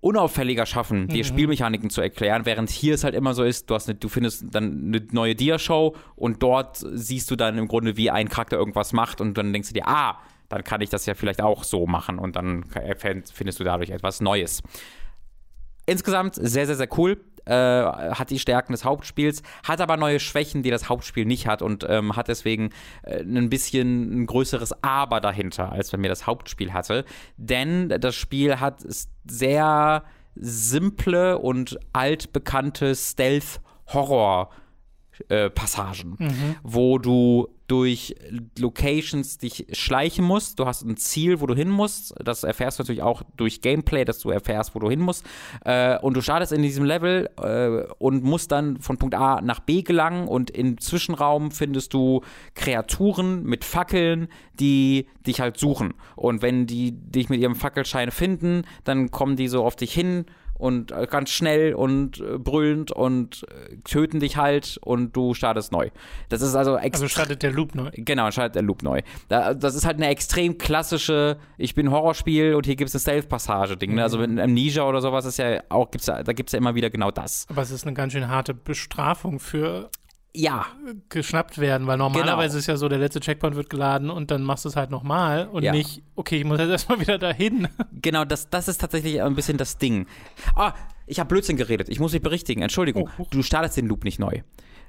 unauffälliger schaffen, dir Spielmechaniken zu erklären, während hier es halt immer so ist, du, hast eine, du findest dann eine neue Dia-Show und dort siehst du dann im Grunde, wie ein Charakter irgendwas macht und dann denkst du dir, ah, dann kann ich das ja vielleicht auch so machen und dann findest du dadurch etwas Neues. Insgesamt sehr, sehr, sehr cool. Äh, hat die Stärken des Hauptspiels, hat aber neue Schwächen, die das Hauptspiel nicht hat und ähm, hat deswegen äh, ein bisschen ein größeres Aber dahinter, als wenn mir das Hauptspiel hatte. Denn das Spiel hat sehr simple und altbekannte Stealth-Horror- äh, Passagen, wo du durch Locations dich schleichen musst. Du hast ein Ziel, wo du hin musst. Das erfährst du natürlich auch durch Gameplay, dass du erfährst, wo du hin musst. Äh, und du startest in diesem Level äh, und musst dann von Punkt A nach B gelangen. Und im Zwischenraum findest du Kreaturen mit Fackeln, die dich halt suchen. Und wenn die dich mit ihrem Fackelschein finden, dann kommen die so auf dich hin und äh, ganz schnell und äh, brüllend und äh, töten dich halt und du startest neu. Das ist also extrem. Also startet der Loop neu. Genau, schaltet der Loop neu. Da, das ist halt eine extrem klassische, ich bin Horrorspiel und hier gibt es eine Stealth-Passage-Ding. Ne? Also mit Amnesia oder sowas ist ja auch, gibt's, da gibt es ja immer wieder genau das. Aber es ist eine ganz schön harte Bestrafung für Ja, geschnappt werden, weil normalerweise Genau. ist ja so, der letzte Checkpoint wird geladen und dann machst du es halt nochmal und Ja. nicht, okay, ich muss jetzt [laughs] erstmal wieder dahin. genau, das, das ist tatsächlich ein bisschen das Ding. Ah, ich habe Blödsinn geredet. Ich muss mich berichtigen. Entschuldigung. Oh. Du startest den Loop nicht neu.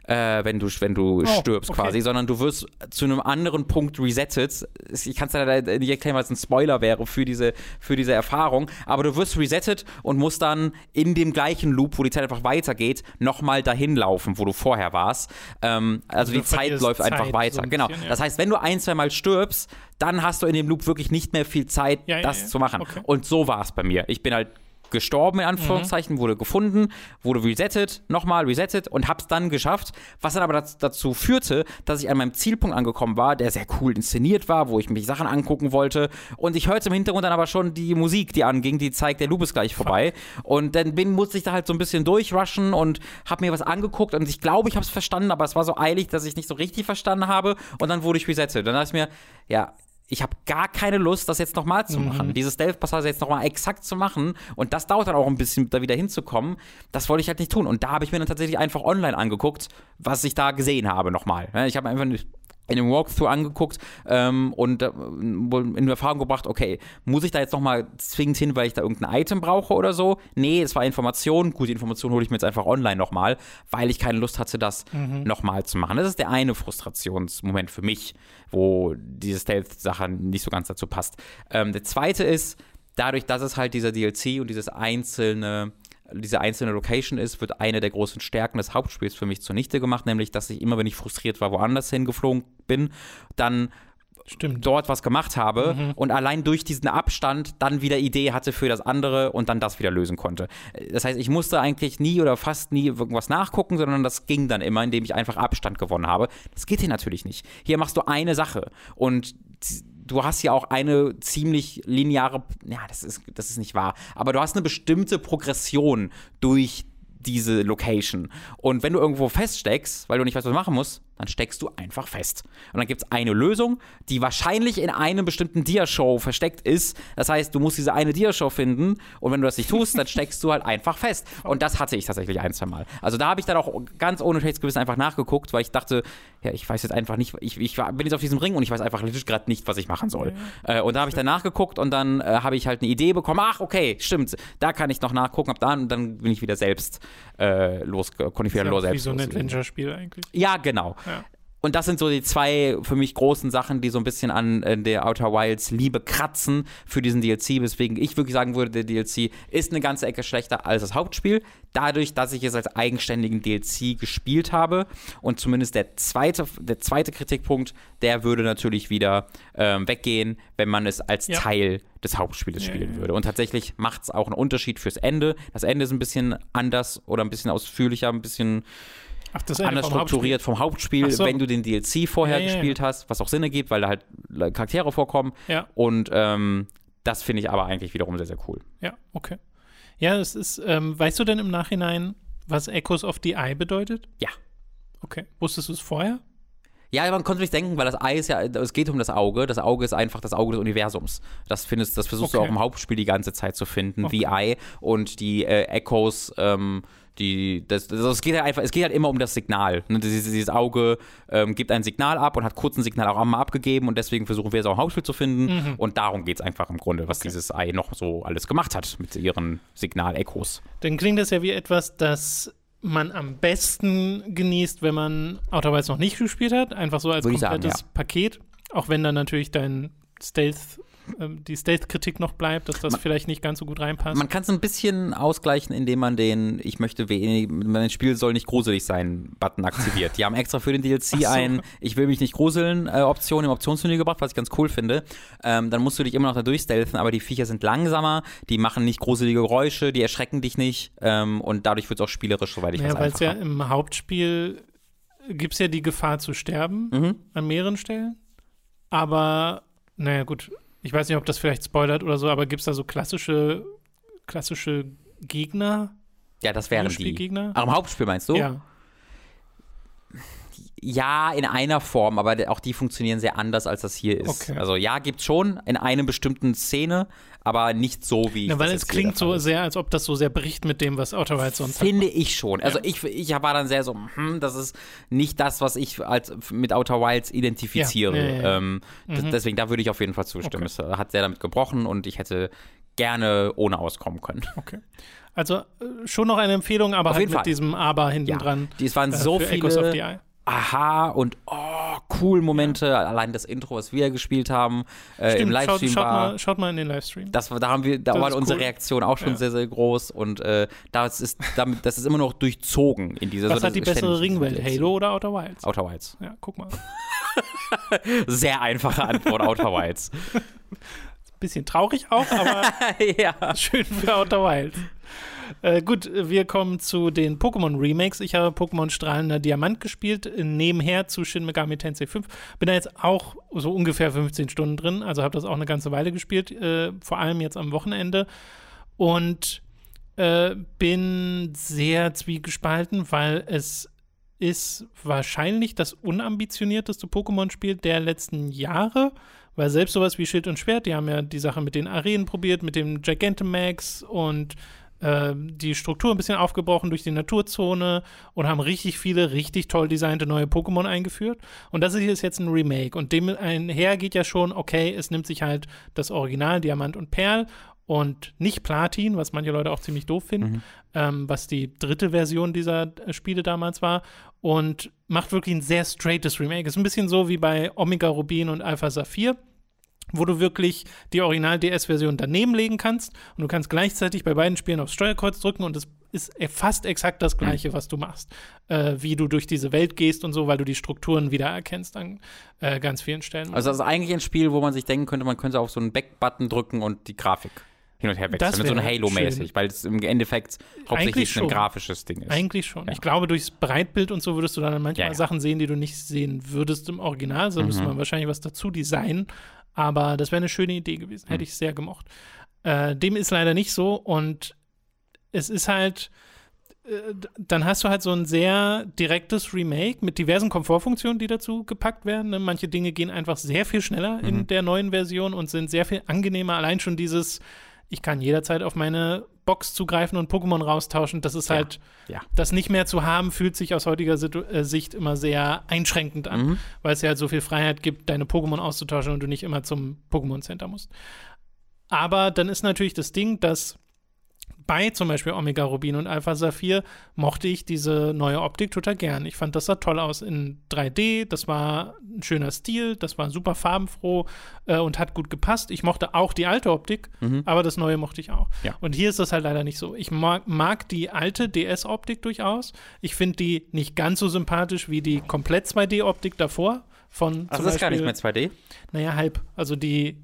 Äh, wenn du, wenn du stirbst okay. quasi, sondern du wirst zu einem anderen Punkt resettet. Ich kann es leider nicht erklären, weil es ein Spoiler wäre für diese, für diese Erfahrung, aber du wirst resettet und musst dann in dem gleichen Loop, wo die Zeit einfach weitergeht, nochmal dahin laufen, wo du vorher warst. Ähm, also du die Zeit läuft einfach Zeit weiter. so ein genau. bisschen, ja. Das heißt, wenn du ein, zwei Mal stirbst, dann hast du in dem Loop wirklich nicht mehr viel Zeit, ja, das ja. zu machen. Okay. Und so war es bei mir. Ich bin halt gestorben, in Anführungszeichen, wurde gefunden, wurde resettet, nochmal resettet und hab's dann geschafft, was dann aber dazu, dazu führte, dass ich an meinem Zielpunkt angekommen war, der sehr cool inszeniert war, wo ich mich Sachen angucken wollte. Und ich hörte im Hintergrund dann aber schon die Musik, die anging, die zeigt, der Loop ist gleich vorbei. Und dann bin, musste ich da halt so ein bisschen durchrushen und hab mir was angeguckt und ich glaube, ich hab's verstanden, aber es war so eilig, dass ich nicht so richtig verstanden habe. Und dann wurde ich resettet. Dann dachte ich mir, ja, ich habe gar keine Lust, das jetzt nochmal zu machen. Diese Stealth-Passage jetzt nochmal exakt zu machen. Und das dauert dann auch ein bisschen, da wieder hinzukommen. Das wollte ich halt nicht tun. Und da habe ich mir dann tatsächlich einfach online angeguckt, was ich da gesehen habe nochmal. Ich habe einfach in dem Walkthrough angeguckt ähm, und äh, in Erfahrung gebracht, okay, muss ich da jetzt nochmal zwingend hin, weil ich da irgendein Item brauche oder so? Nee, es war Information. Gut, die Information hole ich mir jetzt einfach online nochmal, weil ich keine Lust hatte, das nochmal zu machen. Das ist der eine Frustrationsmoment für mich, wo diese Stealth-Sache nicht so ganz dazu passt. Ähm, der zweite ist, dadurch, dass es halt dieser DLC und dieses einzelne diese einzelne Location ist, wird eine der großen Stärken des Hauptspiels für mich zunichte gemacht, nämlich, dass ich immer, wenn ich frustriert war, woanders hingeflogen bin, dann Stimmt. dort was gemacht habe und allein durch diesen Abstand dann wieder Idee hatte für das andere und dann das wieder lösen konnte. Das heißt, ich musste eigentlich nie oder fast nie irgendwas nachgucken, sondern das ging dann immer, indem ich einfach Abstand gewonnen habe. Das geht hier natürlich nicht. Hier machst du eine Sache und du hast ja auch eine ziemlich lineare, ja, das ist, das ist nicht wahr, aber du hast eine bestimmte Progression durch diese Location. Und wenn du irgendwo feststeckst, weil du nicht weißt, was du machen musst, dann steckst du einfach fest. Und dann gibt es eine Lösung, die wahrscheinlich in einem bestimmten Dia-Show versteckt ist. Das heißt, du musst diese eine Dia-Show finden und wenn du das nicht tust, dann steckst du halt einfach fest. Und das hatte ich tatsächlich ein, zwei Mal. Also da habe ich dann auch ganz ohne schlechtes Gewissen einfach nachgeguckt, weil ich dachte, ja, ich weiß jetzt einfach nicht, ich, ich bin jetzt auf diesem Ring und ich weiß einfach gerade nicht, was ich machen soll. Äh, und da habe ich dann nachgeguckt und dann äh, habe ich halt eine Idee bekommen, ach, okay, stimmt, da kann ich noch nachgucken, ab da und dann bin ich wieder selbst äh, los, konnte ich wieder los wie selbst so ein. Adventure-Spiel eigentlich. Ja, genau. Ja. Und das sind so die zwei für mich großen Sachen, die so ein bisschen an äh, der Outer Wilds Liebe kratzen für diesen DLC, weswegen ich wirklich sagen würde, der DLC ist eine ganze Ecke schlechter als das Hauptspiel. Dadurch, dass ich es als eigenständigen DLC gespielt habe und zumindest der zweite, der zweite Kritikpunkt, der würde natürlich wieder ähm, weggehen, wenn man es als Ja. Teil des Hauptspieles Ja, spielen ja. würde. Und tatsächlich macht es auch einen Unterschied fürs Ende. Das Ende ist ein bisschen anders oder ein bisschen ausführlicher, ein bisschen Ach, anders vom strukturiert vom Hauptspiel, so. wenn du den DLC vorher Ja, ja, ja. gespielt hast, was auch Sinn ergibt, weil da halt Charaktere vorkommen. Ja. Und ähm, das finde ich aber eigentlich wiederum sehr, sehr cool. Ja, okay. Ja, es ist, ähm, weißt du denn im Nachhinein, was Echoes of the Eye bedeutet? Ja. Okay. Wusstest du es vorher? Ja, man konnte nicht denken, weil das Ei ist ja, es geht um das Auge. Das Auge ist einfach das Auge des Universums. Das findest, das versuchst du Okay. auch im Hauptspiel die ganze Zeit zu finden, Okay. wie Ei und die äh, Echos, ähm, die, das, das, es geht halt einfach, es geht halt immer um das Signal. Ne? Dieses, dieses Auge ähm, gibt ein Signal ab und hat kurz ein Signal auch einmal abgegeben und deswegen versuchen wir es auch im Hauptspiel zu finden. Und darum geht es einfach im Grunde, was Mhm. Okay. dieses Ei noch so alles gemacht hat mit ihren Signal-Echos. Dann klingt das ja wie etwas, das man am besten genießt, wenn man Outer Wilds noch nicht gespielt hat. Einfach so als Würde ich sagen, komplettes Paket. Auch wenn dann natürlich dein Stealth, die Stealth-Kritik noch bleibt, dass das vielleicht nicht ganz so gut reinpasst. Man kann es ein bisschen ausgleichen, indem man den Ich möchte wenig, mein Spiel soll nicht gruselig sein Button aktiviert. Die haben extra für den DLC so. ein Ich will mich nicht gruseln äh, Option im Optionsmenü gebracht, was ich ganz cool finde. Ähm, dann musst du dich immer noch da durchstealthen, aber die Viecher sind langsamer, die machen nicht gruselige Geräusche, die erschrecken dich nicht ähm, und dadurch wird es auch spielerisch, soweit ich ja, weiß, weil es ja im Hauptspiel gibt es ja die Gefahr zu sterben Mhm. an mehreren Stellen. Aber, naja, gut, ich weiß nicht, ob das vielleicht spoilert oder so, aber gibt es da so klassische, klassische Gegner? Ja, das wären die. Im Hauptspiel meinst du? Ja. Ja, in einer Form, aber auch die funktionieren sehr anders, als das hier ist. Okay. Also ja, gibt's schon in einer bestimmten Szene, aber nicht so, wie ich Ja, weil es klingt so sehr, als ob das so sehr bricht mit dem, was Outer Wilds sonst hat. Finde ich schon. Also ich, ich war dann sehr so, hm, das ist nicht das, was ich als mit Outer Wilds identifiziere. Ja, ja, ja, ja. Ähm, das, deswegen, da würde ich auf jeden Fall zustimmen. Es hat sehr damit gebrochen und ich hätte gerne ohne auskommen können. Okay. Also äh, schon noch eine Empfehlung, aber halt jeden mit Fall. diesem Aber hinten Ja, dran. die- es waren äh, so viele Eye. Aha und oh, cool Momente. Allein das Intro, was wir gespielt haben äh, im Stimmt, schaut, Livestream schaut, war. mal, schaut mal in den Livestream. Das, da haben wir, da Das war unsere cool. Reaktion auch schon Ja. sehr, sehr groß und äh, das ist damit, das ist immer noch durchzogen in dieser Was so, hat die bessere Ringwelt, Halo oder Outer Wilds? Outer Wilds. Ja, guck mal. [laughs] Sehr einfache Antwort, Outer Wilds. [laughs] Bisschen traurig auch, aber [laughs] ja. schön für Outer Wilds. Äh, gut, wir kommen zu den Pokémon-Remakes. Ich habe Pokémon Strahlender Diamant gespielt, nebenher zu Shin Megami Tensei 5. Bin da jetzt auch so ungefähr 15 Stunden drin, also habe das auch eine ganze Weile gespielt, äh, vor allem jetzt am Wochenende. Und äh, bin sehr zwiegespalten, weil es ist wahrscheinlich das unambitionierteste Pokémon-Spiel der letzten Jahre, weil selbst sowas wie Schild und Schwert, die haben ja die Sache mit den Arenen probiert, mit dem Gigantamax und die Struktur ein bisschen aufgebrochen durch die Naturzone und haben richtig viele richtig toll designte neue Pokémon eingeführt. Und das hier ist jetzt ein Remake. Und dem einher geht ja schon, okay, es nimmt sich halt das Original Diamant und Perl und nicht Platin, was manche Leute auch ziemlich doof finden, ähm, was die dritte Version dieser äh, Spiele damals war, und macht wirklich ein sehr straightes Remake. Ist ein bisschen so wie bei Omega Rubin und Alpha Saphir wo du wirklich die Original-DS-Version daneben legen kannst und du kannst gleichzeitig bei beiden Spielen aufs Steuerkreuz drücken und es ist fast exakt das Gleiche, was du machst, äh, wie du durch diese Welt gehst und so, weil du die Strukturen wiedererkennst an äh, ganz vielen Stellen. Also das ist eigentlich ein Spiel, wo man sich denken könnte, man könnte auf so einen Back-Button drücken und die Grafik hin und her wechseln. Das so ein Halo-mäßig, weil es im Endeffekt hauptsächlich ein grafisches Ding ist. Eigentlich schon. Ja. Ich glaube, durchs Breitbild und so würdest du dann manchmal Ja, ja. Sachen sehen, die du nicht sehen würdest im Original. So müsste Mhm. man wahrscheinlich was dazu designen. Aber das wäre eine schöne Idee gewesen. Hätte ich sehr gemocht. Äh, dem ist leider nicht so. Und es ist halt. äh, Dann hast du halt so ein sehr direktes Remake mit diversen Komfortfunktionen, die dazu gepackt werden. ne? Manche Dinge gehen einfach sehr viel schneller in Mhm. der neuen Version und sind sehr viel angenehmer. Allein schon dieses, ich kann jederzeit auf meine Box zugreifen und Pokémon raustauschen. Das ist Ja. halt Ja. das nicht mehr zu haben, fühlt sich aus heutiger Situ äh, Sicht immer sehr einschränkend an, Mhm. weil es ja halt so viel Freiheit gibt, deine Pokémon auszutauschen und du nicht immer zum Pokémon Center musst. Aber dann ist natürlich das Ding, dass bei zum Beispiel Omega Rubin und Alpha Saphir mochte ich diese neue Optik total gern. Ich fand, das sah toll aus in 3D, das war ein schöner Stil, das war super farbenfroh äh, und hat gut gepasst. Ich mochte auch die alte Optik, aber das neue mochte ich auch. Ja. Und hier ist das halt leider nicht so. Ich mag, mag die alte DS-Optik durchaus. Ich finde die nicht ganz so sympathisch wie die komplett 2D-Optik davor. Von Also das ist gar nicht Beispiel- mehr 2D? naja, halb. Also die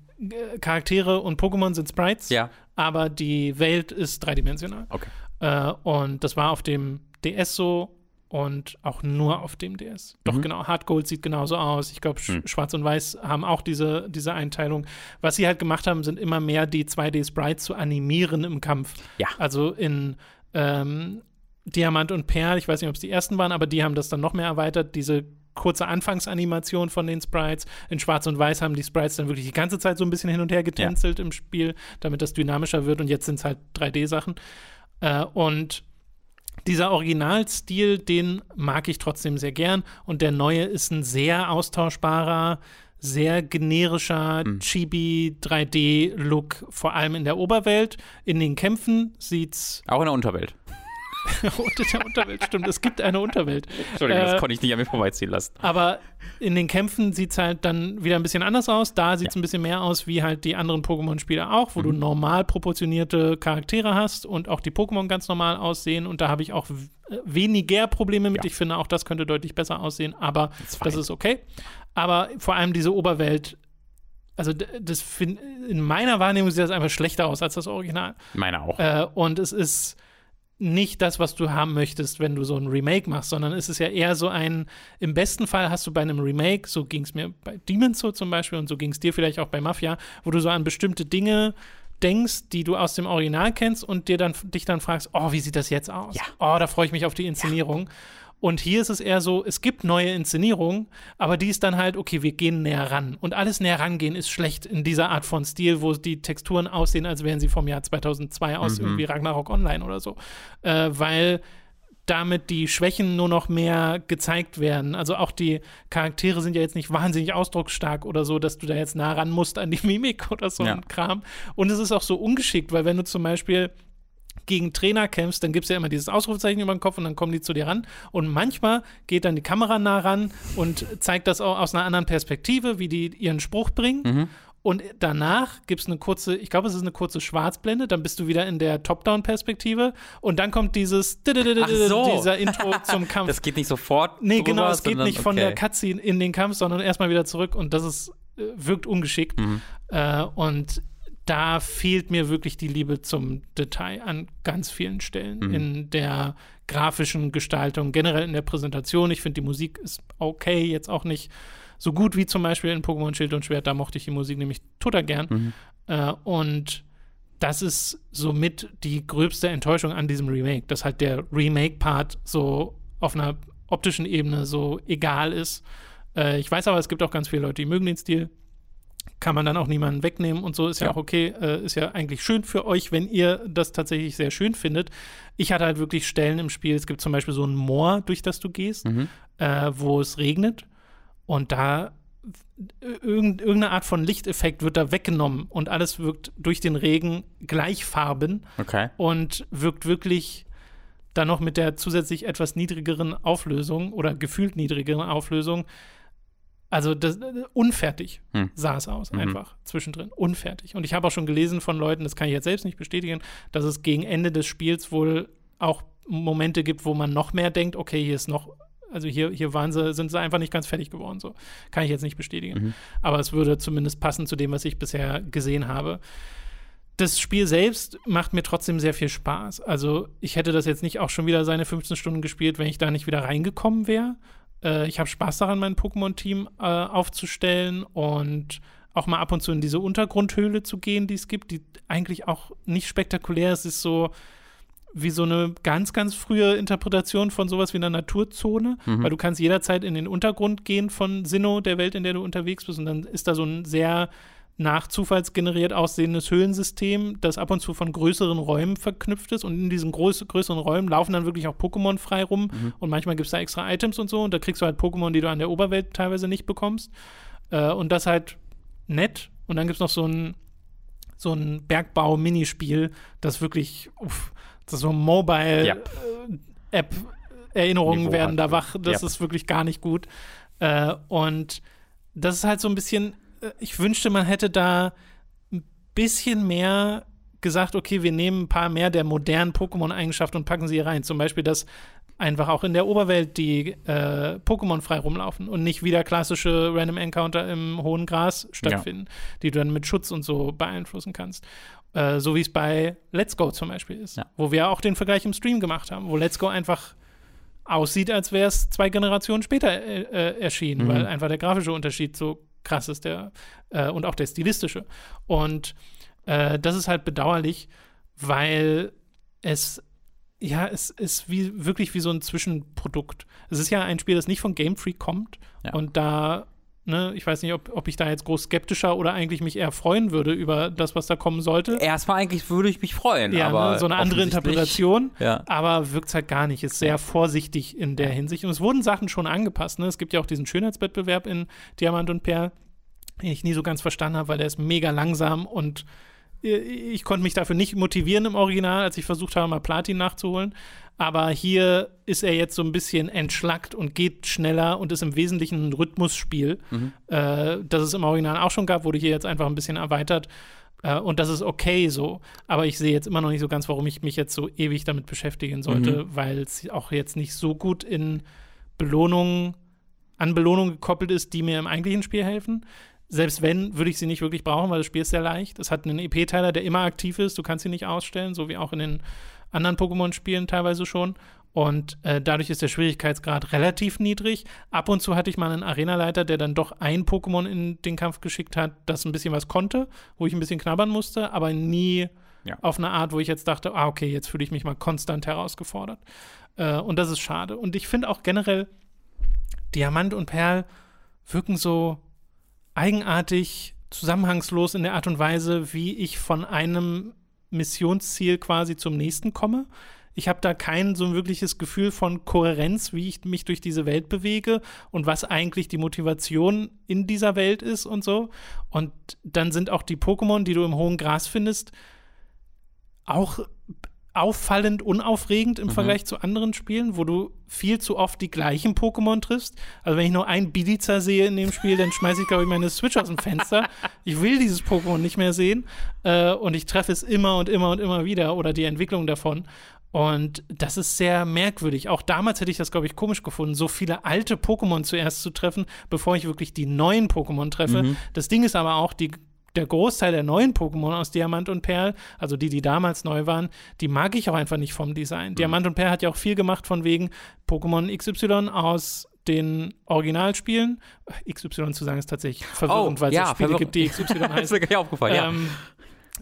Charaktere und Pokémon sind Sprites, Ja. aber die Welt ist dreidimensional. Okay. Äh, und das war auf dem DS so und auch nur auf dem DS. Doch, Mhm. genau. Hard Gold sieht genauso aus. Ich glaube, Sch Hm. Schwarz und Weiß haben auch diese, diese Einteilung. Was sie halt gemacht haben, sind immer mehr die 2D-Sprites zu animieren im Kampf. Ja. Also in ähm, Diamant und Perl, ich weiß nicht, ob es die ersten waren, aber die haben das dann noch mehr erweitert, diese kurze Anfangsanimation von den Sprites. In Schwarz und Weiß haben die Sprites dann wirklich die ganze Zeit so ein bisschen hin und her getänzelt im Spiel, damit das dynamischer wird und jetzt sind es halt 3D-Sachen. Äh, und dieser Originalstil, den mag ich trotzdem sehr gern und der neue ist ein sehr austauschbarer, sehr generischer Chibi 3D-Look, vor allem in der Oberwelt. In den Kämpfen sieht's Auch in der Unterwelt. [laughs] unter der Unterwelt, stimmt, es gibt eine Unterwelt. Entschuldigung, Äh, das konnte ich nicht an mir vorbeiziehen lassen. Aber in den Kämpfen sieht es halt dann wieder ein bisschen anders aus. Da sieht es Ja. ein bisschen mehr aus wie halt die anderen Pokémon-Spiele auch, wo Mhm. du normal proportionierte Charaktere hast und auch die Pokémon ganz normal aussehen. Und da habe ich auch weniger Probleme mit. Ja. Ich finde, auch das könnte deutlich besser aussehen, aber das fein. ist okay. Aber vor allem diese Oberwelt. Also, das find, in meiner Wahrnehmung sieht das einfach schlechter aus als das Original. Meine auch. Äh, und es ist nicht das, was du haben möchtest, wenn du so ein Remake machst, sondern es ist ja eher so ein, im besten Fall hast du bei einem Remake, so ging es mir bei Demon's Soul zum Beispiel und so ging es dir vielleicht auch bei Mafia, wo du so an bestimmte Dinge denkst, die du aus dem Original kennst und dir dann dich dann fragst, oh, wie sieht das jetzt aus? Ja. Oh, da freue ich mich auf die Inszenierung. Und hier ist es eher so, es gibt neue Inszenierungen, aber die ist dann halt, okay, wir gehen näher ran. Und alles näher rangehen ist schlecht in dieser Art von Stil, wo die Texturen aussehen, als wären sie vom Jahr 2002 aus Mhm. irgendwie Ragnarok Online oder so. Äh, weil damit die Schwächen nur noch mehr gezeigt werden. Also auch die Charaktere sind ja jetzt nicht wahnsinnig ausdrucksstark oder so, dass du da jetzt nah ran musst an die [laughs] Mimik oder so Ja. ein Kram. Und es ist auch so ungeschickt, weil wenn du zum Beispiel gegen Trainer kämpfst, dann gibt es ja immer dieses Ausrufezeichen über den Kopf und dann kommen die zu dir ran. Und manchmal geht dann die Kamera nah ran und zeigt das auch aus einer anderen Perspektive, wie die ihren Spruch bringen. Mhm. Und danach gibt es eine kurze, ich glaube, es ist eine kurze Schwarzblende, dann bist du wieder in der Top-Down-Perspektive und dann kommt dieses Ach so. dieser Intro zum Kampf. Das geht nicht sofort. Nee, drüber, genau, es geht sondern- nicht von okay. der Cutscene in den Kampf, sondern erstmal wieder zurück und das ist, wirkt ungeschickt. Mhm. Äh, und da fehlt mir wirklich die Liebe zum Detail an ganz vielen Stellen Mhm. in der grafischen Gestaltung, generell in der Präsentation. Ich finde, die Musik ist okay, jetzt auch nicht so gut wie zum Beispiel in Pokémon Schild und Schwert. Da mochte ich die Musik nämlich total gern. Mhm. Äh, und das ist somit die gröbste Enttäuschung an diesem Remake, dass halt der Remake-Part so auf einer optischen Ebene so egal ist. Äh, ich weiß aber, es gibt auch ganz viele Leute, die mögen den Stil. Kann man dann auch niemanden wegnehmen und so ist ja, Ja. auch okay. Äh, ist ja eigentlich schön für euch, wenn ihr das tatsächlich sehr schön findet. Ich hatte halt wirklich Stellen im Spiel. Es gibt zum Beispiel so ein Moor, durch das du gehst, Mhm. äh, wo es regnet und da irgend, irgendeine Art von Lichteffekt wird da weggenommen und alles wirkt durch den Regen gleichfarben Okay. und wirkt wirklich dann noch mit der zusätzlich etwas niedrigeren Auflösung oder gefühlt niedrigeren Auflösung. Also das, unfertig Hm. sah es aus, Mhm. einfach zwischendrin. Unfertig. Und ich habe auch schon gelesen von Leuten, das kann ich jetzt selbst nicht bestätigen, dass es gegen Ende des Spiels wohl auch Momente gibt, wo man noch mehr denkt, okay, hier ist noch, also hier, hier waren sie, sind sie einfach nicht ganz fertig geworden. So. Kann ich jetzt nicht bestätigen. Mhm. Aber es würde zumindest passen zu dem, was ich bisher gesehen habe das Spiel selbst macht mir trotzdem sehr viel Spaß. Also ich hätte das jetzt nicht auch schon wieder seine 15 Stunden gespielt, wenn ich da nicht wieder reingekommen wäre. Äh, ich habe Spaß daran, mein Pokémon-Team äh, aufzustellen und auch mal ab und zu in diese Untergrundhöhle zu gehen, die es gibt, die eigentlich auch nicht spektakulär ist. Es ist so wie so eine ganz, ganz frühe Interpretation von sowas wie einer Naturzone, Mhm. weil du kannst jederzeit in den Untergrund gehen von Sinnoh, der Welt, in der du unterwegs bist, und dann ist da so ein sehr nach zufallsgeneriert aussehendes Höhlensystem, das ab und zu von größeren Räumen verknüpft ist. Und in diesen groß, größeren Räumen laufen dann wirklich auch Pokémon frei rum. Und manchmal gibt es da extra Items und so. Und da kriegst du halt Pokémon, die du an der Oberwelt teilweise nicht bekommst. Äh, und das halt nett. Und dann gibt es noch so ein, so ein Bergbau-Minispiel, das wirklich, uff, das so Ja. Mobile-App-Erinnerungen Niveau werden hat. da wach. Das Ja. ist wirklich gar nicht gut. Äh, und das ist halt so ein bisschen, äh, ich wünschte, man hätte da ein bisschen mehr gesagt, okay, wir nehmen ein paar mehr der modernen Pokémon-Eigenschaften und packen sie hier rein. Zum Beispiel, dass einfach auch in der Oberwelt die äh, Pokémon frei rumlaufen und nicht wieder klassische Random Encounter im hohen Gras stattfinden, die du dann mit Schutz und so beeinflussen kannst. Äh, so wie es bei Let's Go zum Beispiel ist, Ja. wo wir auch den Vergleich im Stream gemacht haben, wo Let's Go einfach aussieht, als wäre es zwei Generationen später äh, äh, erschienen, Mhm. weil einfach der grafische Unterschied so krass ist der, äh, und auch der stilistische. Und äh, das ist halt bedauerlich, weil es ja, es ist wie, wirklich wie so ein Zwischenprodukt. Es ist ja ein Spiel, das nicht von Game Freak kommt. Ja. Und da, ne, ich weiß nicht, ob, ob ich da jetzt groß skeptischer oder eigentlich mich eher freuen würde über das, was da kommen sollte. Erstmal eigentlich würde ich mich freuen, Ja, aber ne, so eine andere Interpretation, [laughs] Ja. aber wirkt halt gar nicht. Ist sehr vorsichtig in der Hinsicht. Und es wurden Sachen schon angepasst. Ne? Es gibt ja auch diesen Schönheitswettbewerb in Diamant und Perl, den ich nie so ganz verstanden habe, weil der ist mega langsam und ich konnte mich dafür nicht motivieren im Original, als ich versucht habe, mal Platin nachzuholen. Aber hier ist er jetzt so ein bisschen entschlackt und geht schneller und ist im Wesentlichen ein Rhythmusspiel, äh, das es im Original auch schon gab, wurde hier jetzt einfach ein bisschen erweitert. Äh, und das ist okay so. Aber ich sehe jetzt immer noch nicht so ganz, warum ich mich jetzt so ewig damit beschäftigen sollte, weil es auch jetzt nicht so gut in Belohnungen, an Belohnungen gekoppelt ist, die mir im eigentlichen Spiel helfen. Selbst wenn, würde ich sie nicht wirklich brauchen, weil das Spiel ist sehr leicht. Es hat einen EP-Teiler, der immer aktiv ist. Du kannst ihn nicht ausstellen, so wie auch in den anderen Pokémon-Spielen teilweise schon. Und äh, dadurch ist der Schwierigkeitsgrad relativ niedrig. Ab und zu hatte ich mal einen Arenaleiter, der dann doch ein Pokémon in den Kampf geschickt hat, das ein bisschen was konnte, wo ich ein bisschen knabbern musste, aber nie Ja. auf eine Art, wo ich jetzt dachte, ah, okay, jetzt fühle ich mich mal konstant herausgefordert. Äh, und das ist schade. Und ich finde auch generell, Diamant und Perl wirken so eigenartig, zusammenhangslos in der Art und Weise, wie ich von einem Missionsziel quasi zum nächsten komme. Ich habe da kein so ein wirkliches Gefühl von Kohärenz, wie ich mich durch diese Welt bewege und was eigentlich die Motivation in dieser Welt ist und so. Und dann sind auch die Pokémon, die du im hohen Gras findest, auch auffallend unaufregend im mhm. Vergleich zu anderen Spielen, wo du viel zu oft die gleichen Pokémon triffst. Also wenn ich nur ein Bidiza sehe in dem Spiel, dann schmeiße ich, glaube ich, meine Switch aus dem Fenster. Ich will dieses Pokémon nicht mehr sehen. Äh, und ich treffe es immer und immer und immer wieder oder die Entwicklung davon. Und das ist sehr merkwürdig. Auch damals hätte ich das, glaube ich, komisch gefunden, so viele alte Pokémon zuerst zu treffen, bevor ich wirklich die neuen Pokémon treffe. Mhm. Das Ding ist aber auch, die, der Großteil der neuen Pokémon aus Diamant und Perl, also die, die damals neu waren, die mag ich auch einfach nicht vom Design. Mhm. Diamant und Perl hat ja auch viel gemacht von wegen Pokémon XY aus den Originalspielen. XY zu sagen ist tatsächlich verwirrend, oh, weil es ja, Spiele gibt, die XY [laughs] heißen. das ist mir gar nicht aufgefallen, ähm, ja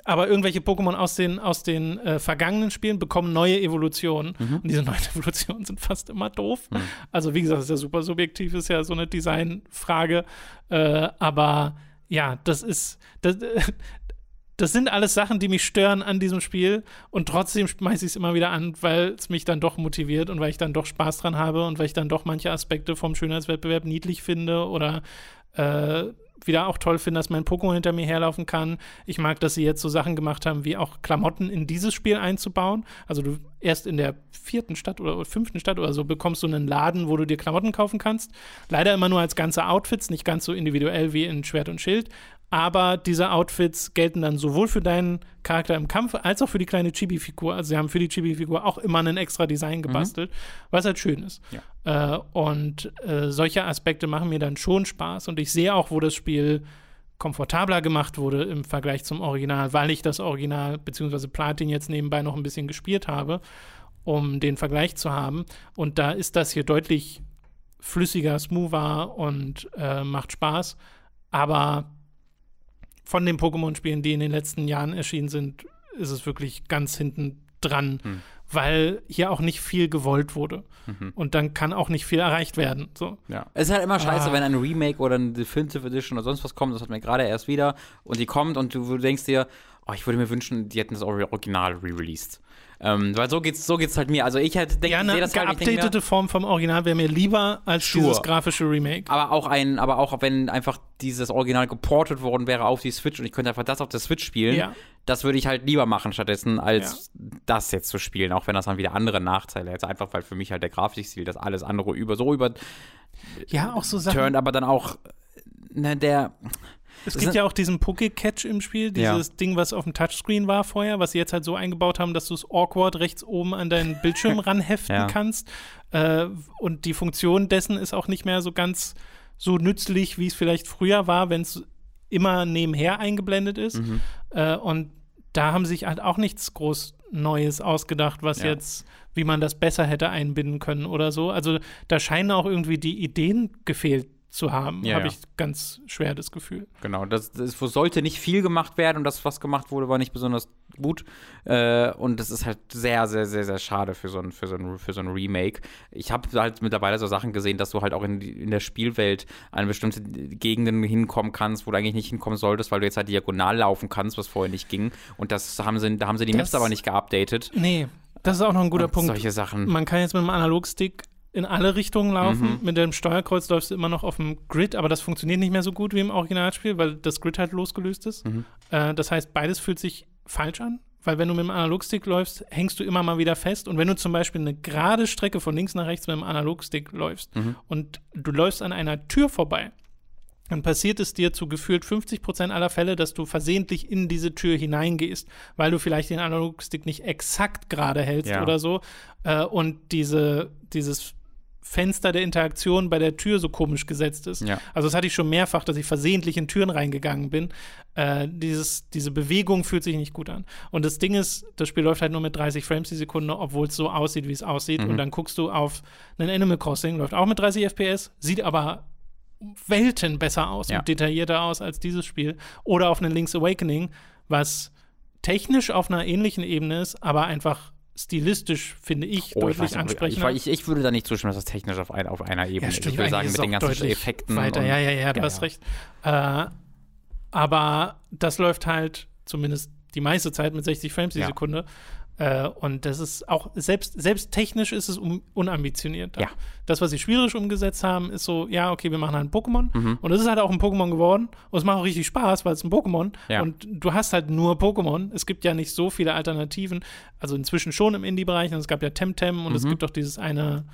aber irgendwelche Pokémon aus den, aus den äh, vergangenen Spielen bekommen neue Evolutionen. Mhm. Und diese neuen [laughs] Evolutionen sind fast immer doof. Mhm. Also, wie gesagt, ist ja super subjektiv, ist ja so eine Designfrage. Äh, aber ja, das ist. Das, [laughs] das sind alles Sachen, die mich stören an diesem Spiel und trotzdem schmeiße ich es immer wieder an, weil es mich dann doch motiviert und weil ich dann doch Spaß dran habe und weil ich dann doch manche Aspekte vom Schönheitswettbewerb niedlich finde oder äh, wieder auch toll finde, dass mein Pokémon hinter mir herlaufen kann. Ich mag, dass sie jetzt so Sachen gemacht haben, wie auch Klamotten in dieses Spiel einzubauen. Also du erst in der vierten Stadt oder fünften Stadt oder so bekommst du einen Laden, wo du dir Klamotten kaufen kannst. Leider immer nur als ganze Outfits, nicht ganz so individuell wie in Schwert und Schild aber diese Outfits gelten dann sowohl für deinen Charakter im Kampf als auch für die kleine Chibi-Figur. Also sie haben für die Chibi-Figur auch immer ein extra Design mhm. gebastelt, mhm. was halt schön ist. Ja. Äh, und äh, solche Aspekte machen mir dann schon Spaß und ich sehe auch, wo das Spiel komfortabler gemacht wurde im Vergleich zum Original, weil ich das Original bzw. Platin jetzt nebenbei noch ein bisschen gespielt habe, um den Vergleich zu haben. Und da ist das hier deutlich flüssiger, smoother und äh, macht Spaß. Aber von den Pokémon-Spielen, die in den letzten Jahren erschienen sind, ist es wirklich ganz hinten dran, hm. weil hier auch nicht viel gewollt wurde. Mhm. Und dann kann auch nicht viel erreicht werden. So. Ja. Es ist halt immer scheiße, ah. wenn ein Remake oder eine Definitive Edition oder sonst was kommt, das hat mir gerade erst wieder, und die kommt und du, du denkst dir, oh, ich würde mir wünschen, die hätten das Original re-released. Ähm, weil so geht's, so geht's halt mir. Also ich hätte denke, ja, eine das halt, geupdatete mir, Form vom Original wäre mir lieber als sure. dieses grafische Remake. Aber auch ein, aber auch wenn einfach dieses Original geportet worden wäre auf die Switch und ich könnte einfach das auf der Switch spielen, ja. das würde ich halt lieber machen stattdessen, als ja. das jetzt zu spielen, auch wenn das dann wieder andere Nachteile hätte. Einfach weil für mich halt der Grafikstil das alles andere über so über ja auch so Sachen. Turnt, aber dann auch ne, der es gibt ja auch diesen Poké-Catch im Spiel, dieses ja. Ding, was auf dem Touchscreen war vorher, was sie jetzt halt so eingebaut haben, dass du es awkward rechts oben an deinen Bildschirm [laughs] ranheften ja. kannst. Äh, und die Funktion dessen ist auch nicht mehr so ganz so nützlich, wie es vielleicht früher war, wenn es immer nebenher eingeblendet ist. Mhm. Äh, und da haben sich halt auch nichts groß Neues ausgedacht, was ja. jetzt, wie man das besser hätte einbinden können oder so. Also da scheinen auch irgendwie die Ideen gefehlt zu haben, ja, habe ja. ich ganz schwer das Gefühl. Genau, das, das, sollte nicht viel gemacht werden und das, was gemacht wurde, war nicht besonders gut. Äh, und das ist halt sehr, sehr, sehr, sehr schade für so ein, für so ein, für so ein Remake. Ich habe halt mittlerweile so Sachen gesehen, dass du halt auch in, in der Spielwelt an bestimmte Gegenden hinkommen kannst, wo du eigentlich nicht hinkommen solltest, weil du jetzt halt diagonal laufen kannst, was vorher nicht ging. Und das haben sie, da haben sie die das, Maps aber nicht geupdatet. Nee, das ist auch noch ein guter und Punkt. Solche Sachen. Man kann jetzt mit dem Analogstick in alle Richtungen laufen. Mhm. Mit dem Steuerkreuz läufst du immer noch auf dem Grid, aber das funktioniert nicht mehr so gut wie im Originalspiel, weil das Grid halt losgelöst ist. Mhm. Äh, das heißt, beides fühlt sich falsch an, weil wenn du mit dem Analogstick läufst, hängst du immer mal wieder fest. Und wenn du zum Beispiel eine gerade Strecke von links nach rechts mit dem Analogstick läufst mhm. und du läufst an einer Tür vorbei, dann passiert es dir zu gefühlt 50 Prozent aller Fälle, dass du versehentlich in diese Tür hineingehst, weil du vielleicht den Analogstick nicht exakt gerade hältst ja. oder so. Äh, und diese, dieses Fenster der Interaktion bei der Tür so komisch gesetzt ist. Ja. Also das hatte ich schon mehrfach, dass ich versehentlich in Türen reingegangen bin. Äh, dieses, diese Bewegung fühlt sich nicht gut an. Und das Ding ist, das Spiel läuft halt nur mit 30 Frames die Sekunde, obwohl es so aussieht, wie es aussieht. Mhm. Und dann guckst du auf einen Animal Crossing, läuft auch mit 30 FPS, sieht aber Welten besser aus ja. und detaillierter aus als dieses Spiel. Oder auf einen Link's Awakening, was technisch auf einer ähnlichen Ebene ist, aber einfach stilistisch, finde ich, Oh, ich, deutlich weiß, nicht, ansprechender. ich, ich, ich würde da nicht zustimmen, dass das technisch auf, ein, auf einer Ebene ja, ist. stimmt, Ich würde sagen, mit den ganzen Effekten. Weiter, und, ja, ja, ja, du Ja, hast ja. recht. Äh, aber das läuft halt zumindest die meiste Zeit mit 60 Frames die. Sekunde. Äh, und das ist auch, selbst, selbst technisch ist es un unambitioniert. Ja. Das, was sie spielerisch umgesetzt haben, ist so, ja, okay, wir machen halt ein Pokémon. Mhm. Und es ist halt auch ein Pokémon geworden. Und es macht auch richtig Spaß, weil es ein Pokémon. Ja. Und du hast halt nur Pokémon. Es gibt ja nicht so viele Alternativen. Also inzwischen schon im Indie-Bereich. Und es gab ja Temtem und es Mhm. gibt auch dieses eine,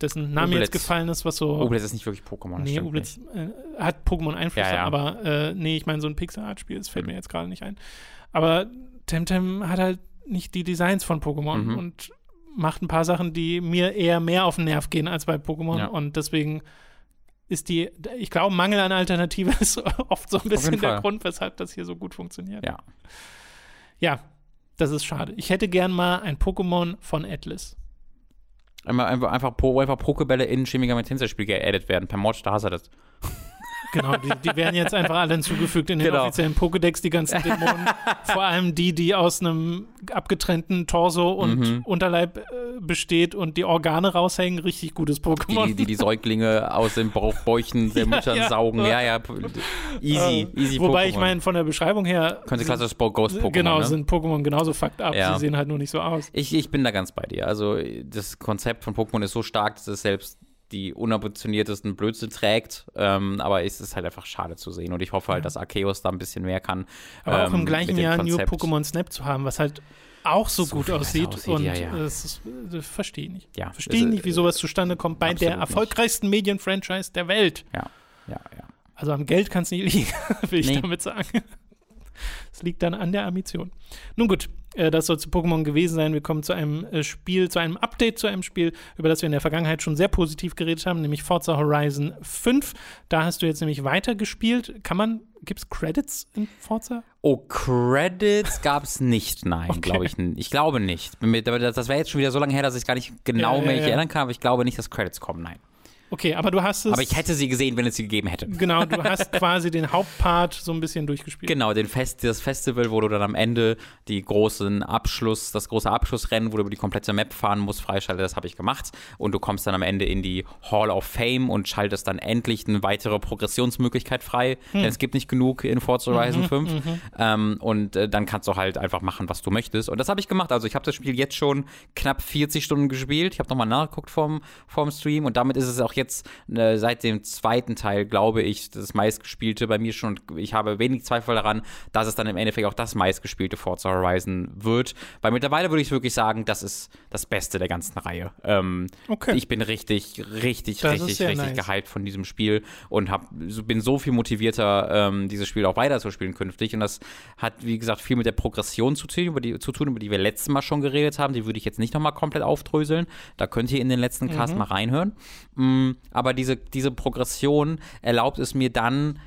dessen Name Oblitz. jetzt gefallen ist, was so. Oblitz ist nicht wirklich Pokémon. Nee, nicht. äh, hat Pokémon-Einflüsse, Ja, ja. aber äh, nee, ich meine so ein Pixel-Art-Spiel, das fällt Mhm. mir jetzt gerade nicht ein. Aber Temtem hat halt nicht die Designs von Pokémon Mhm. und macht ein paar Sachen, die mir eher mehr auf den Nerv gehen als bei Pokémon Ja. und deswegen ist die, ich glaube, Mangel an Alternative [laughs] ist oft so ein bisschen der. Grund, weshalb das hier so gut funktioniert. Ja. Ja, das ist schade. Ich hätte gern mal ein Pokémon von Atlas. Einfach, einfach, einfach, einfach Pokebälle in Shin Megami Tensei Spiel geaddet werden. Per Mod, da hast du das. Genau, die, die werden jetzt einfach alle hinzugefügt in den Genau. offiziellen Pokédex, die ganzen [laughs] Dämonen. Vor allem die, die aus einem abgetrennten Torso und Mhm. Unterleib äh, besteht und die Organe raushängen. Richtig gutes Pokémon. Die, die die Säuglinge aus den Bauchbäuchen [laughs] der Ja, Müttern ja. saugen. Ja, ja. Easy, easy Äh, Wobei ich Pokémon. meine, von der Beschreibung her. Könnte sind- klassisches Ghost-Pokémon. Genau, ne? sind Pokémon genauso fucked up. Ja. Sie sehen halt nur nicht so aus. Ich, ich bin da ganz bei dir. Also das Konzept von Pokémon ist so stark, dass es selbst die unambitioniertesten Blödsinn trägt. Ähm, aber es ist halt einfach schade zu sehen. Und ich hoffe halt, dass Arceus da ein bisschen mehr kann. Aber auch ähm, im gleichen mit dem Jahr New Konzept. Pokémon Snap zu haben, was halt auch so, So gut aussieht. aussieht, und ja, ja. Das, ist- das verstehe ich nicht. Ja, Verstehe nicht, wie sowas zustande kommt bei der erfolgreichsten Medienfranchise der Welt. Ja, ja, ja. Also am Geld kann es nicht liegen, [laughs] will ich Nee. damit sagen. Es liegt dann an der Ambition. Nun gut, äh, das soll zu Pokémon gewesen sein. Wir kommen zu einem äh, Spiel, zu einem Update zu einem Spiel, über das wir in der Vergangenheit schon sehr positiv geredet haben, nämlich Forza Horizon 5. Da hast du jetzt nämlich weitergespielt. Kann man, gibt es Credits in Forza? Oh, Credits gab es nicht, nein, Okay. glaube ich. Ich glaube nicht. Das wäre jetzt schon wieder so lange her, dass ich gar nicht genau Ja, ja, mehr ja. erinnern kann, aber ich glaube nicht, dass Credits kommen, nein. Okay, aber du hast es. Aber ich hätte sie gesehen, wenn es sie gegeben hätte. Genau, du [laughs] hast quasi den Hauptpart so ein bisschen durchgespielt. Genau, den Fest, das Festival, wo du dann am Ende die großen Abschluss, das große Abschlussrennen, wo du über die komplette Map fahren musst, freischalte, das habe ich gemacht. Und du kommst dann am Ende in die Hall of Fame und schaltest dann endlich eine weitere Progressionsmöglichkeit frei. Hm. Denn es gibt nicht genug in Forza Mhm, Horizon 5. Ähm, und äh, dann kannst du halt einfach machen, was du möchtest. Und das habe ich gemacht. Also ich habe das Spiel jetzt schon knapp 40 Stunden gespielt. Ich habe nochmal nachgeguckt vorm, vorm Stream und damit ist es auch jetzt äh, seit dem zweiten Teil, glaube ich, das meistgespielte bei mir schon. Ich habe wenig Zweifel daran, dass es dann im Endeffekt auch das meistgespielte Forza Horizon wird. Weil mittlerweile würde ich wirklich sagen, das ist das Beste der ganzen Reihe. Ähm, Okay. Ich bin richtig, richtig, Das richtig, richtig nice. gehypt von diesem Spiel und hab, bin so viel motivierter, ähm, dieses Spiel auch weiterzuspielen künftig. Und das hat, wie gesagt, viel mit der Progression zu tun, über die, zu tun, über die wir letztes Mal schon geredet haben. Die würde ich jetzt nicht nochmal komplett aufdröseln. Da könnt ihr in den letzten Cast mal reinhören. Mm, aber diese, diese Progression erlaubt es mir dann,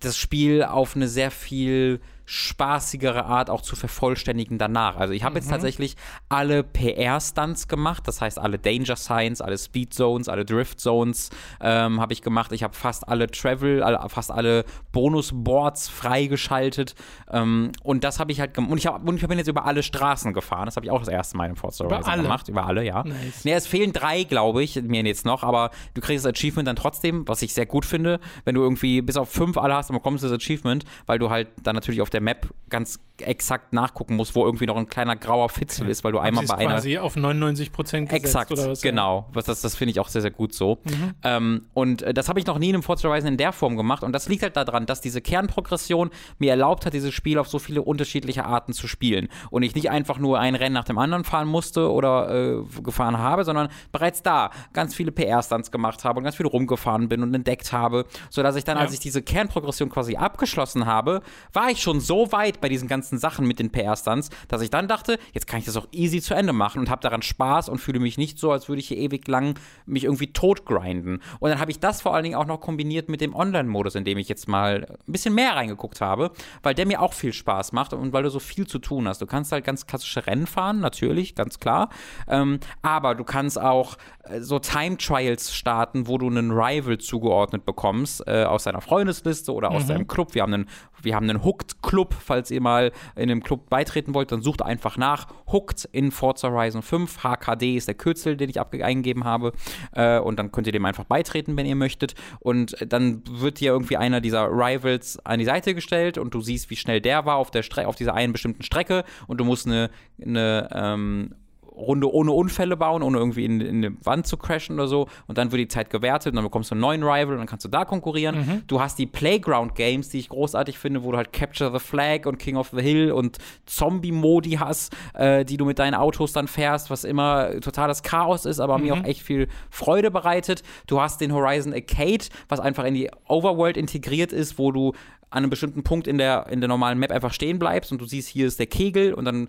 das Spiel auf eine sehr viel spaßigere Art auch zu vervollständigen danach. Also ich habe jetzt tatsächlich alle PR-Stunts gemacht, das heißt alle Danger Signs, alle Speed Zones, alle Drift Zones ähm, habe ich gemacht. Ich habe fast alle Travel, alle, fast alle Bonus-Boards freigeschaltet ähm, und das habe ich halt gemacht. Und ich, hab, und ich bin jetzt über alle Straßen gefahren, das habe ich auch das erste Mal in Forza Über alle? gemacht. Über alle, ja. Nice. Nee, es fehlen drei, glaube ich, mir jetzt noch, aber du kriegst das Achievement dann trotzdem, was ich sehr gut finde, wenn du irgendwie bis auf fünf alle hast, dann bekommst du das Achievement, weil du halt dann natürlich auf der Map ganz exakt nachgucken musst, wo irgendwie noch ein kleiner grauer Fitzel ist, weil du einmal bei einer quasi auf 99 Prozent gesetzt Exakt, oder was? genau. Was das das finde ich auch sehr, sehr gut so. Ähm, und äh, das habe ich noch nie in einem Forza Horizon in der Form gemacht. Und das liegt halt daran, dass diese Kernprogression mir erlaubt hat, dieses Spiel auf so viele unterschiedliche Arten zu spielen. Und ich nicht einfach nur ein Rennen nach dem anderen fahren musste oder äh, gefahren habe, sondern bereits da ganz viele PR-Stunts gemacht habe und ganz viel rumgefahren bin und entdeckt habe, sodass ich dann, Ja. als ich diese Kernprogression quasi abgeschlossen habe, war ich schon so weit bei diesen ganzen Sachen mit den PR-Stunts, dass ich dann dachte, jetzt kann ich das auch easy zu Ende machen und habe daran Spaß und fühle mich nicht so, als würde ich hier ewig lang mich irgendwie tot grinden. Und dann habe ich das vor allen Dingen auch noch kombiniert mit dem Online-Modus, in dem ich jetzt mal ein bisschen mehr reingeguckt habe, weil der mir auch viel Spaß macht und weil du so viel zu tun hast. Du kannst halt ganz klassische Rennen fahren, natürlich, ganz klar. Ähm, aber du kannst auch äh, so Time-Trials starten, wo du einen Rival zugeordnet bekommst, äh, aus deiner Freundesliste oder aus deinem Club. Wir haben einen, wir haben einen Hooked Club, falls ihr mal in einem Club beitreten wollt, dann sucht einfach nach Hooked in Forza Horizon 5. HKD ist der Kürzel, den ich eingegeben habe. Äh, und dann könnt ihr dem einfach beitreten, wenn ihr möchtet. Und dann wird dir irgendwie einer dieser Rivals an die Seite gestellt und du siehst, wie schnell der war auf, der Stre auf dieser einen bestimmten Strecke und du musst eine, eine ähm, Runde ohne Unfälle bauen, ohne irgendwie in, in eine Wand zu crashen oder so. Und dann wird die Zeit gewertet und dann bekommst du einen neuen Rival und dann kannst du da konkurrieren. Mhm. Du hast die Playground-Games, die ich großartig finde, wo du halt Capture the Flag und King of the Hill und Zombie-Modi hast, äh, die du mit deinen Autos dann fährst, was immer totales Chaos ist, aber mhm. mir auch echt viel Freude bereitet. Du hast den Horizon Arcade, was einfach in die Overworld integriert ist, wo du an einem bestimmten Punkt in der, in der normalen Map einfach stehen bleibst und du siehst, hier ist der Kegel und dann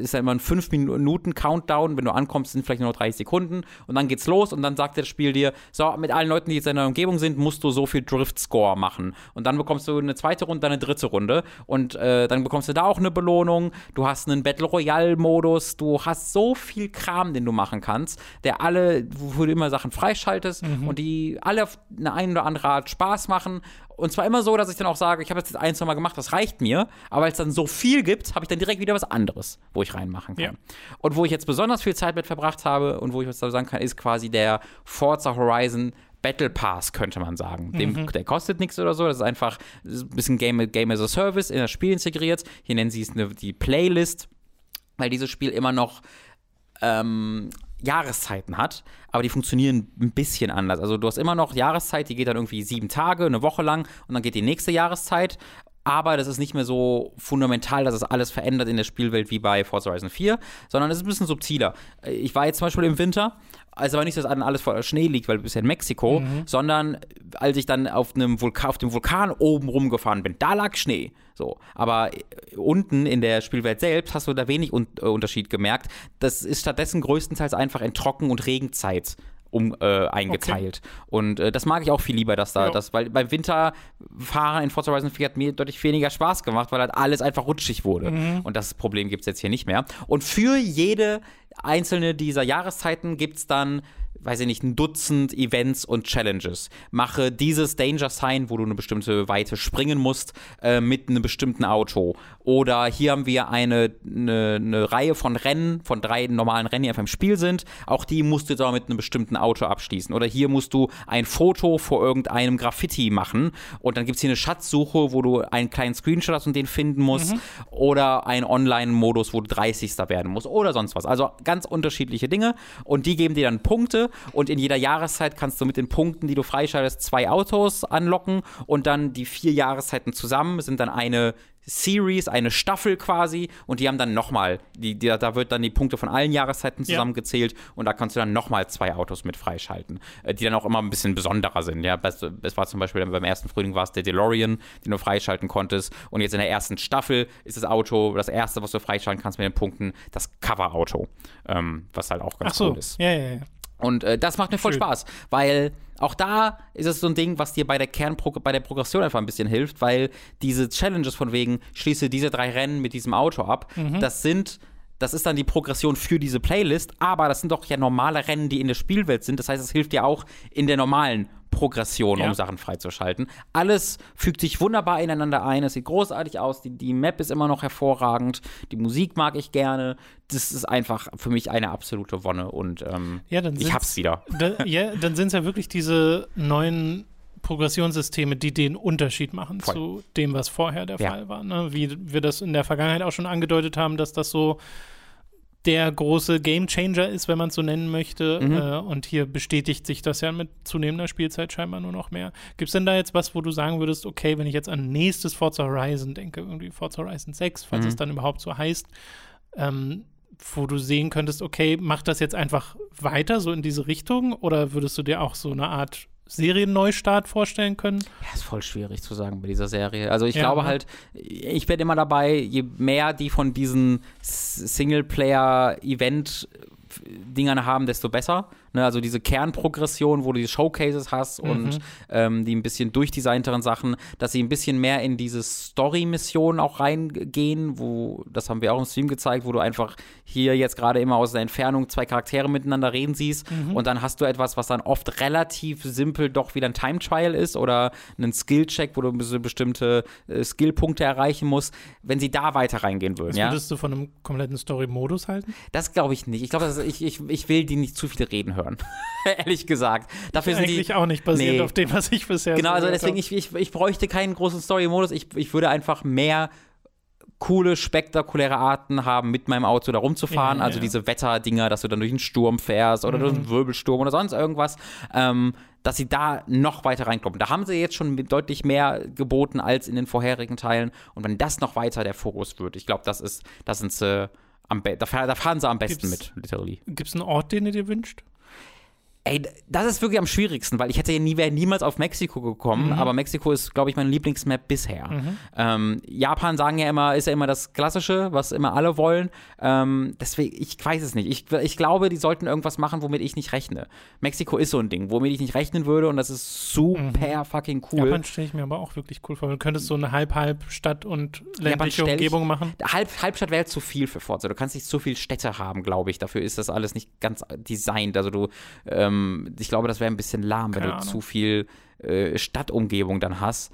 ist ja immer ein 5 Minuten Countdown, wenn du ankommst, sind vielleicht nur noch 30 Sekunden. Und dann geht's los. Und dann sagt das Spiel dir, so, mit allen Leuten, die jetzt in deiner Umgebung sind, musst du so viel Drift-Score machen. Und dann bekommst du eine zweite Runde, dann eine dritte Runde. Und äh, dann bekommst du da auch eine Belohnung, du hast einen Battle Royale-Modus, du hast so viel Kram, den du machen kannst, der alle, wo du immer Sachen freischaltest mhm. und die alle auf eine ein oder andere Art Spaß machen und zwar immer so, dass ich dann auch sage, ich habe jetzt ein, zwei Mal gemacht, das reicht mir. Aber weil es dann so viel gibt, habe ich dann direkt wieder was anderes, wo ich reinmachen kann. Ja. Und wo ich jetzt besonders viel Zeit mit verbracht habe und wo ich was sagen kann, ist quasi der Forza Horizon Battle Pass, könnte man sagen. Dem, mhm. Der kostet nichts oder so. Das ist einfach ein bisschen Game, Game as a Service in das Spiel integriert. Hier nennen sie es eine, die Playlist, weil dieses Spiel immer noch ähm, Jahreszeiten hat, aber die funktionieren ein bisschen anders. Also du hast immer noch Jahreszeit, die geht dann irgendwie sieben Tage, eine Woche lang und dann geht die nächste Jahreszeit. Aber das ist nicht mehr so fundamental, dass es alles verändert in der Spielwelt wie bei Forza Horizon 4, sondern es ist ein bisschen subtiler. Ich war jetzt zum Beispiel im Winter also aber nicht, dass alles voller Schnee liegt, weil du bist ja in Mexiko, mhm. sondern als ich dann auf, einem Vulkan, auf dem Vulkan oben rumgefahren bin, da lag Schnee. So. Aber äh, unten in der Spielwelt selbst hast du da wenig Un äh, Unterschied gemerkt. Das ist stattdessen größtenteils einfach in Trocken- und Regenzeit um äh, eingeteilt. Okay. Und äh, das mag ich auch viel lieber, dass da ja. das, weil beim Winterfahren in Forza Horizon 4 hat mir deutlich weniger Spaß gemacht, weil halt alles einfach rutschig wurde. Mhm. Und das Problem gibt es jetzt hier nicht mehr. Und für jede einzelne dieser Jahreszeiten gibt es dann weiß ich nicht, ein Dutzend Events und Challenges. Mache dieses Danger Sign, wo du eine bestimmte Weite springen musst, äh, mit einem bestimmten Auto. Oder hier haben wir eine, eine, eine, Reihe von Rennen, von drei normalen Rennen, die einfach im Spiel sind. Auch die musst du aber mit einem bestimmten Auto abschließen. Oder hier musst du ein Foto vor irgendeinem Graffiti machen. Und dann gibt es hier eine Schatzsuche, wo du einen kleinen Screenshot hast und den finden musst. Mhm. Oder einen Online-Modus, wo du 30. werden musst. Oder sonst was. Also ganz unterschiedliche Dinge. Und die geben dir dann Punkte und in jeder Jahreszeit kannst du mit den Punkten, die du freischaltest, zwei Autos anlocken und dann die vier Jahreszeiten zusammen sind dann eine Series, eine Staffel quasi und die haben dann nochmal, die, die, da wird dann die Punkte von allen Jahreszeiten zusammengezählt ja. und da kannst du dann nochmal zwei Autos mit freischalten, äh, die dann auch immer ein bisschen besonderer sind. Ja, es, es war zum Beispiel beim ersten Frühling war es der DeLorean, den du freischalten konntest und jetzt in der ersten Staffel ist das Auto, das erste, was du freischalten kannst mit den Punkten, das Cover-Auto, ähm, was halt auch ganz Ach so. cool ist. Ja, ja, ja. Und äh, das macht mir voll Schön. Spaß, weil auch da ist es so ein Ding, was dir bei der Kernpro bei der Progression einfach ein bisschen hilft, weil diese Challenges von wegen, schließe diese drei Rennen mit diesem Auto ab, mhm. das sind das ist dann die Progression für diese Playlist, aber das sind doch ja normale Rennen, die in der Spielwelt sind. Das heißt, es hilft dir auch in der normalen Progression, ja. um Sachen freizuschalten. Alles fügt sich wunderbar ineinander ein. Es sieht großartig aus. Die, die Map ist immer noch hervorragend. Die Musik mag ich gerne. Das ist einfach für mich eine absolute Wonne und ähm, ja, ich hab's wieder. Da, ja, dann sind es ja wirklich diese neuen Progressionssysteme, die den Unterschied machen Voll. zu dem, was vorher der ja. Fall war. Ne? Wie wir das in der Vergangenheit auch schon angedeutet haben, dass das so der große Gamechanger ist, wenn man es so nennen möchte. Mhm. Äh, und hier bestätigt sich das ja mit zunehmender Spielzeit scheinbar nur noch mehr. Gibt es denn da jetzt was, wo du sagen würdest, okay, wenn ich jetzt an nächstes Forza Horizon denke, irgendwie Forza Horizon 6, falls mhm. es dann überhaupt so heißt, ähm, wo du sehen könntest, okay, macht das jetzt einfach weiter so in diese Richtung oder würdest du dir auch so eine Art Serienneustart vorstellen können? Ja, ist voll schwierig zu sagen bei dieser Serie. Also ich ja, glaube ne? halt, ich werde immer dabei, je mehr die von diesen Singleplayer-Event Dingern haben, desto besser. Ne, also diese Kernprogression, wo du die Showcases hast Mhm. und ähm, die ein bisschen durchdesignteren Sachen, dass sie ein bisschen mehr in diese Story-Missionen auch reingehen, wo, das haben wir auch im Stream gezeigt, wo du einfach hier jetzt gerade immer aus der Entfernung zwei Charaktere miteinander reden siehst Mhm. und dann hast du etwas, was dann oft relativ simpel doch wieder ein Time-Trial ist oder einen Skill-Check, wo du bes- bestimmte äh, Skill-Punkte erreichen musst, wenn sie da weiter reingehen würden. Was Ja? würdest du von einem kompletten Story-Modus halten? Das glaube ich nicht. Ich glaube, das- ich, ich, ich will die nicht zu viel reden hören. [laughs] Ehrlich gesagt. Dafür sind die, Eigentlich auch nicht basierend Nee. auf dem, was ich bisher Genau, so also deswegen, ich, ich, ich bräuchte keinen großen Story-Modus. Ich, ich würde einfach mehr coole, spektakuläre Arten haben, mit meinem Auto da rumzufahren. Ja, also ja. diese Wetterdinger, dass du dann durch einen Sturm fährst oder durch einen Wirbelsturm oder sonst irgendwas. Ähm, dass sie da noch weiter reinkommen. Da haben sie jetzt schon deutlich mehr geboten als in den vorherigen Teilen. Und wenn das noch weiter der Fokus wird, ich glaube, das ist, das sind sie fahr- da fahren sie am besten Gibt's- mit, literally. Gibt es einen Ort, den ihr dir wünscht? Ey, das ist wirklich am schwierigsten, weil ich hätte ja nie, wäre niemals auf Mexiko gekommen, aber Mexiko ist, glaube ich, mein Lieblingsmap bisher. Ähm, Japan sagen ja immer, ist ja immer das Klassische, was immer alle wollen. Ähm, deswegen, ich weiß es nicht. Ich, ich glaube, die sollten irgendwas machen, womit ich nicht rechne. Mexiko ist so ein Ding, womit ich nicht rechnen würde und das ist super fucking cool. Japan stelle ich mir aber auch wirklich cool vor. Du könntest so eine Halb-Halb-Stadt und ländliche stell ich- Umgebung machen. Halb, Halbstadt wäre zu viel für Forza. Du kannst nicht so viel Städte haben, glaube ich. Dafür ist das alles nicht ganz designt. Also du, ähm, ich glaube, das wäre ein bisschen lahm, wenn Keine du Ahnung. zu viel äh, Stadtumgebung dann hast.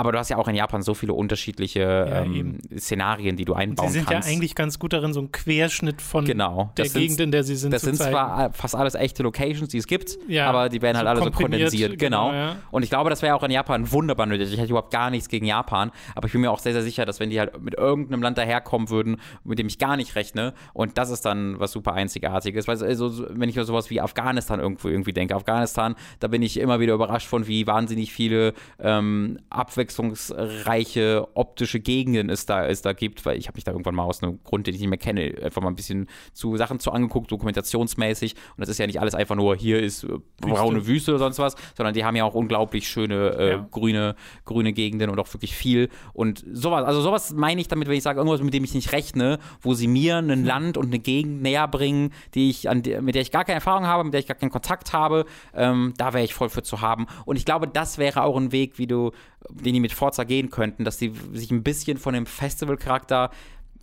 Aber du hast ja auch in Japan so viele unterschiedliche Ja, ähm. Szenarien, die du Sie einbauen sind kannst. ja eigentlich ganz gut darin, so einen Querschnitt von genau. der sind, Gegend, in der sie sind, das sind zeigen. zwar fast alles echte Locations, die es gibt, Ja, aber die werden halt so alle so kondensiert. Genau. genau, ja. Und ich glaube, das wäre auch in Japan wunderbar nötig. Ich hätte überhaupt gar nichts gegen Japan, aber ich bin mir auch sehr, sehr sicher, dass wenn die halt mit irgendeinem Land daherkommen würden, mit dem ich gar nicht rechne, und das ist dann was super Einzigartiges. Weil also, so- wenn ich an sowas wie Afghanistan irgendwo irgendwie denke, Afghanistan, da bin ich immer wieder überrascht von, wie wahnsinnig viele ähm, abwechslungsreiche optische Gegenden es da, es da gibt, weil ich habe mich da irgendwann mal aus einem Grund, den ich nicht mehr kenne, einfach mal ein bisschen zu Sachen zu angeguckt, dokumentationsmäßig. Und das ist ja nicht alles einfach nur, hier ist äh, braune Wüste oder sonst was, sondern die haben ja auch unglaublich schöne äh, Ja. grüne, grüne Gegenden und auch wirklich viel. Und sowas, also sowas meine ich damit, wenn ich sage, irgendwas, mit dem ich nicht rechne, wo sie mir ein Land und eine Gegend näher bringen, die ich, an mit der ich gar keine Erfahrung habe, mit der ich gar keinen Kontakt habe, ähm, da wäre ich voll für zu haben. Und ich glaube, das wäre auch ein Weg, wie du, den die mit Forza gehen könnten, dass die sich ein bisschen von dem Festival-Charakter